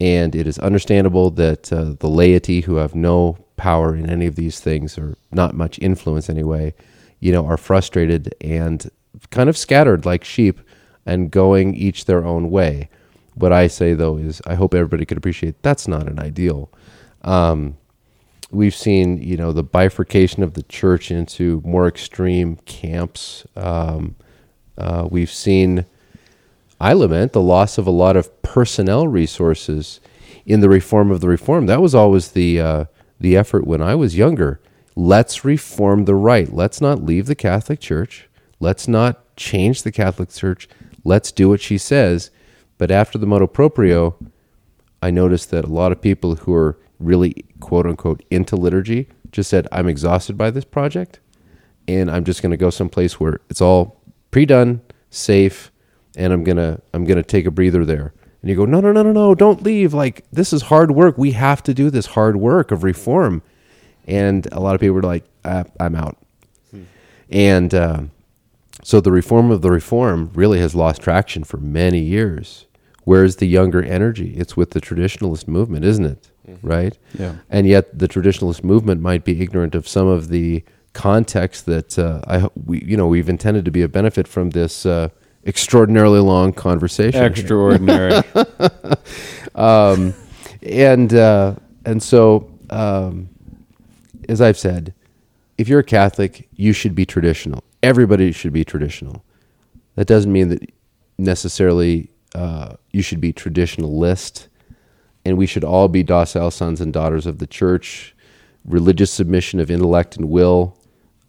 And it is understandable that uh, the laity, who have no power in any of these things, or not much influence anyway, you know, are frustrated and kind of scattered like sheep and going each their own way. What I say though is, I hope everybody could appreciate that's not an ideal. Um, we've seen, you know, the bifurcation of the church into more extreme camps. Um, uh, we've seen, I lament, the loss of a lot of personnel resources in the reform of the reform. That was always the uh, the effort when I was younger. Let's reform the right. Let's not leave the Catholic Church. Let's not change the Catholic Church. Let's do what she says. But after the motu proprio, I noticed that a lot of people who are really quote unquote into liturgy just said, I'm exhausted by this project and I'm just going to go someplace where it's all pre-done, safe, and I'm going to I'm going to take a breather there. And you go, "No, no, no, no, no, don't leave. Like this is hard work. We have to do this hard work of reform." And a lot of people were like, ah, "I'm out." And uh, so the reform of the reform really has lost traction for many years. Where's the younger energy? It's with the traditionalist movement, isn't it? Right? Yeah. And yet the traditionalist movement might be ignorant of some of the context that uh, I we you know we've intended to be a benefit from this uh, extraordinarily long conversation. Extraordinary. um, and uh, and so um, as I've said, if you're a Catholic, you should be traditional. Everybody should be traditional. That doesn't mean that necessarily uh, you should be traditionalist, and we should all be docile sons and daughters of the Church. Religious submission of intellect and will.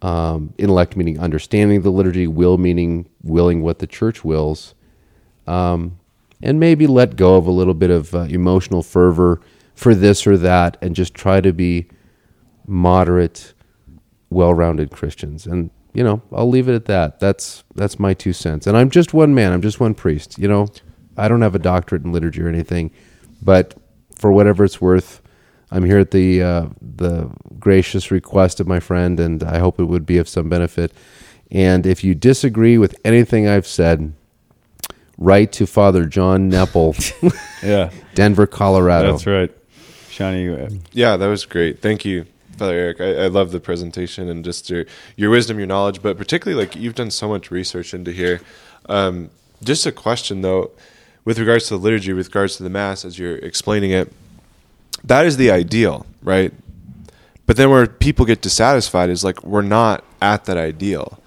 Um, intellect meaning understanding the liturgy, will meaning willing what the Church wills. Um, and maybe let go of a little bit of uh, emotional fervor for this or that and just try to be moderate well-rounded christians. And you know i'll leave it at that. That's that's my two cents. And i'm just one man. I'm just one priest you know? I don't have a doctorate in liturgy or anything but for whatever it's worth i'm here at the uh, the gracious request of my friend and i hope it would be of some benefit and if you disagree with anything i've said write to Father John Nepple, yeah. Denver, Colorado. That's right. Shani, uh, Yeah, that was great. Thank you, Father Eric. I, I love the presentation and just your your wisdom, your knowledge, but particularly like you've done so much research into here. Um, just a question though, with regards to the liturgy, with regards to the mass, as you're explaining it, that is the ideal, right? But then where people get dissatisfied is like we're not at that ideal,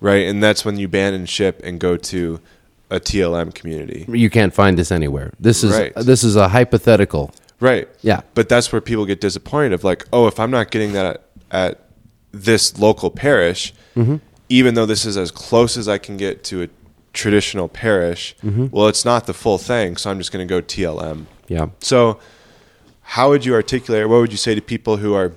right? And that's when you abandon ship and go to a TLM community, You can't find this anywhere. This is Right. this is a hypothetical. right? Yeah. But that's where people get disappointed of like, oh, if I'm not getting that at, at this local parish, Mm-hmm. even though this is as close as I can get to a traditional parish, Mm-hmm. well, it's not the full thing, so I'm just going to go TLM. Yeah. So, how would you articulate, what would you say to people who are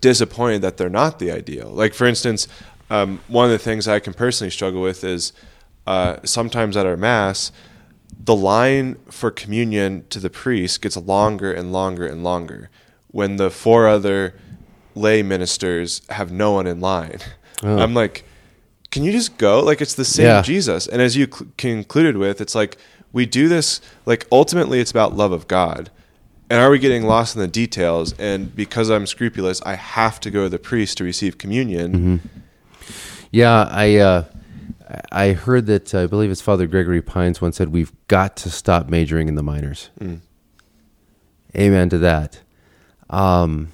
disappointed that they're not the ideal? Like, for instance, um, one of the things I can personally struggle with is uh, sometimes at our Mass, the line for communion to the priest gets longer and longer and longer when the four other lay ministers have no one in line. I'm like, can you just go? Like, it's the same Yeah. Jesus. And as you cl- concluded with, it's like, we do this, like, ultimately, it's about love of God. And are we getting lost in the details? And because I'm scrupulous, I have to go to the priest to receive communion. Yeah, I uh, I heard that uh, I believe it's Father Gregory Pines once said we've got to stop majoring in the minors. Amen to that. Um,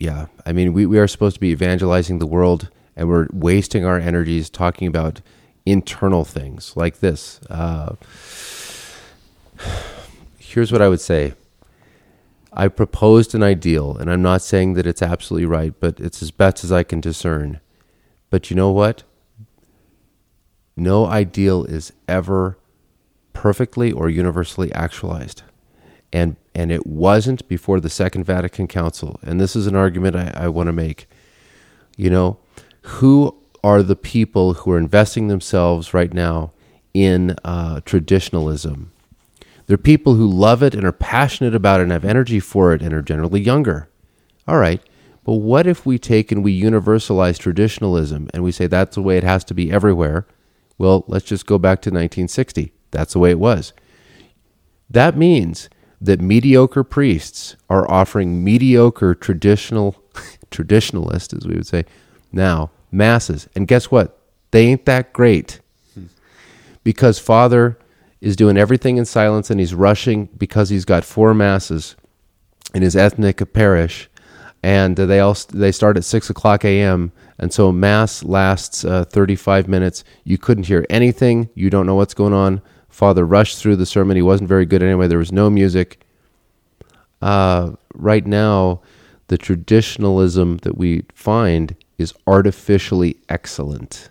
yeah, I mean we, we are supposed to be evangelizing the world, and we're wasting our energies talking about internal things like this. Uh, here's what I would say. I proposed an ideal, and I'm not saying that it's absolutely right, but it's as best as I can discern. But you know what? No ideal is ever perfectly or universally actualized. And and it wasn't before the Second Vatican Council. And this is an argument I, I want to make. You know, who are the people who are investing themselves right now in uh, traditionalism? They're people who love it and are passionate about it and have energy for it and are generally younger. All right. But what if we take and we universalize traditionalism and we say that's the way it has to be everywhere? Well, let's just go back to 1960. That's the way it was. That means that mediocre priests are offering mediocre traditional traditionalists, as we would say, now masses. And guess what? They ain't that great because Father is doing everything in silence and he's rushing because he's got four masses in his ethnic parish, and uh, they all they start at six o'clock a.m. and so mass lasts uh, thirty five minutes. You couldn't hear anything. You don't know what's going on. Father rushed through the sermon. He wasn't very good anyway. There was no music. Uh, right now, the traditionalism that we find is artificially excellent.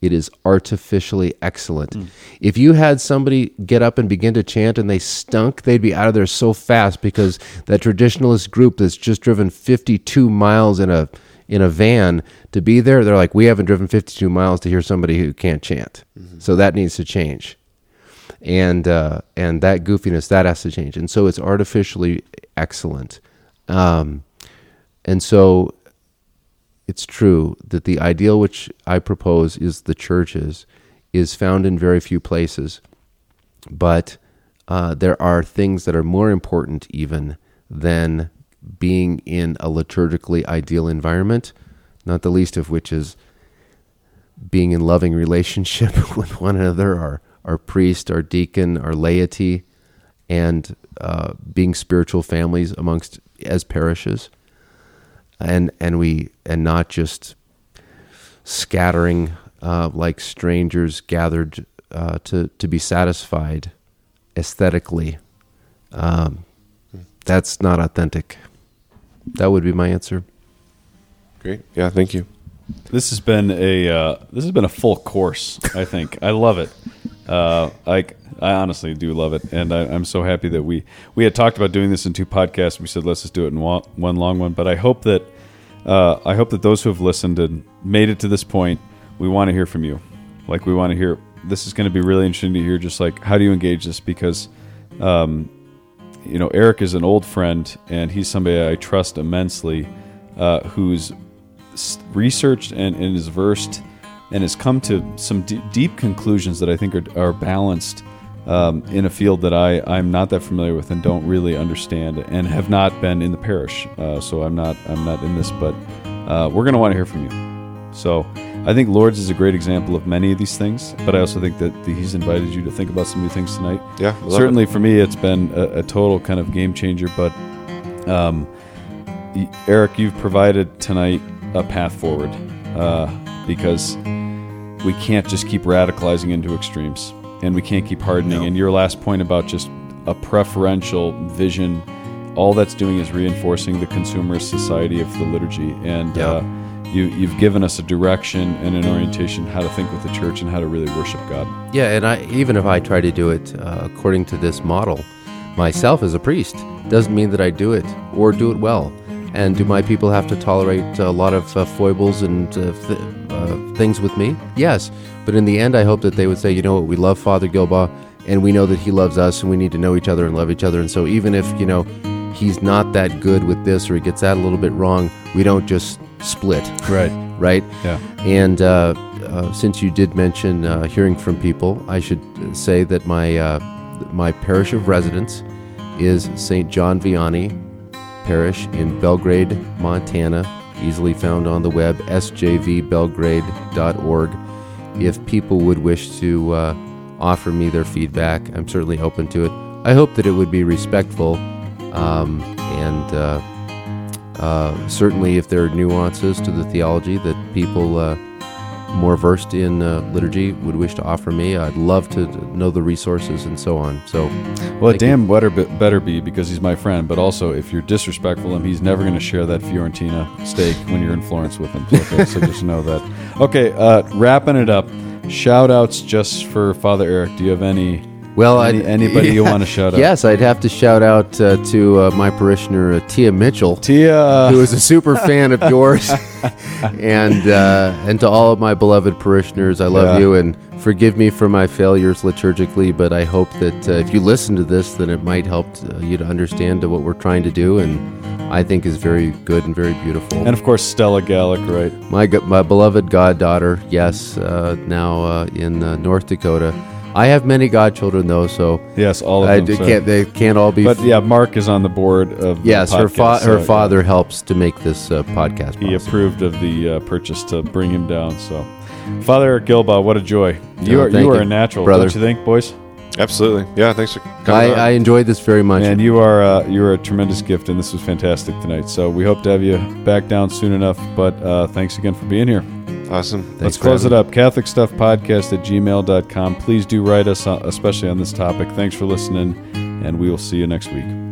It is artificially excellent. If you had somebody get up and begin to chant and they stunk, they'd be out of there so fast because that traditionalist group that's just driven 52 miles in a in a van to be there, they're like, we haven't driven 52 miles to hear somebody who can't chant. So that needs to change, and uh, and that goofiness that has to change. And so it's artificially excellent, um, and so it's true that the ideal which I propose is the churches is found in very few places, but uh, there are things that are more important even than being in a liturgically ideal environment, not the least of which is being in loving relationship with one another, our, our priest, our deacon, our laity, and uh, being spiritual families amongst as parishes and and we and not just scattering uh, like strangers gathered uh, to to be satisfied aesthetically. Um, that's not authentic. That would be my answer. Great. Yeah, thank you. This has been a uh, this has been a full course. I think I love it. Uh, I I honestly do love it, and I, I'm so happy that we we had talked about doing this in two podcasts. We said let's just do it in one, one long one. But I hope that uh, I hope that those who have listened and made it to this point, we want to hear from you. Like we want to hear. This is going to be really interesting to hear. Just like how do you engage this? Because um, you know Eric is an old friend, and he's somebody I trust immensely, uh, who's researched and, and is versed and has come to some d- deep conclusions that I think are, are balanced um, in a field that I, I'm not that familiar with and don't really understand and have not been in the parish. Uh, so I'm not I'm not in this, but uh, we're going to want to hear from you. So I think Lourdes is a great example of many of these things, but I also think that the, he's invited you to think about some new things tonight. Yeah, certainly for me, it's been a, a total kind of game changer. But um, Eric, you've provided tonight a path forward uh, because we can't just keep radicalizing into extremes, and we can't keep hardening. And your last point about just a preferential vision, all that's doing is reinforcing the consumerist society of the liturgy. And Yeah. uh, you, you've given us a direction and an orientation how to think with the church and how to really worship God. Yeah, and I even if I try to do it uh, according to this model, myself as a priest doesn't mean that I do it or do it well. And do my people have to tolerate a lot of uh, foibles and uh, th- uh, things with me? Yes, but in the end, I hope that they would say, you know what, we love Father Gilbaugh, and we know that he loves us, and we need to know each other and love each other. And so, even if you know he's not that good with this or he gets that a little bit wrong, we don't just split Right. right? Yeah. And uh, uh, since you did mention uh, hearing from people, I should say that my uh, my parish of residence is St. John Vianney Parish in Belgrade, Montana. Easily found on the web, sjvbelgrade.org. If people would wish to uh, offer me their feedback, I'm certainly open to it. I hope that it would be respectful um, and uh, uh, certainly, if there are nuances to the theology that people uh, more versed in uh, liturgy would wish to offer me, I'd love to know the resources and so on. So, Well, damn better be, better be because he's my friend. But also, if you're disrespectful him, he's never going to share that Fiorentina steak when you're in Florence with him. Okay, so just know that. Okay, uh, wrapping it up. Shout outs just for Father Eric. Do you have any? Well, any, anybody you want to shout out? Yes, I'd have to shout out uh, to uh, my parishioner uh, Tia Mitchell. Tia. who is a super fan of yours, and uh, and to all of my beloved parishioners, I love Yeah. you and forgive me for my failures liturgically. But I hope that uh, if you listen to this, then it might help uh, you to understand what we're trying to do, and I think is very good and very beautiful. and of course, Stella Gallic, right? my my beloved goddaughter, yes, uh, now uh, in uh, North Dakota. I have many godchildren though, so Yes, all of I them. d- so- can't they can't all be. But yeah, Mark is on the board of. the yes, her fa- her so, father helps to make this uh, podcast. He possible. approved of the uh, purchase to bring him down. So, Father Gilbaugh, what a joy! You Oh, are thank you are a natural, brother. don't you think, boys? Absolutely. Yeah, thanks for coming. on. I enjoyed this very much. And you are uh, you are a tremendous gift, and this was fantastic tonight. So we hope to have you back down soon enough. But uh, thanks again for being here. Awesome. Let's close it up. Catholic Stuff Podcast at gmail.com. Please do write us, especially on this topic. Thanks for listening, and we will see you next week.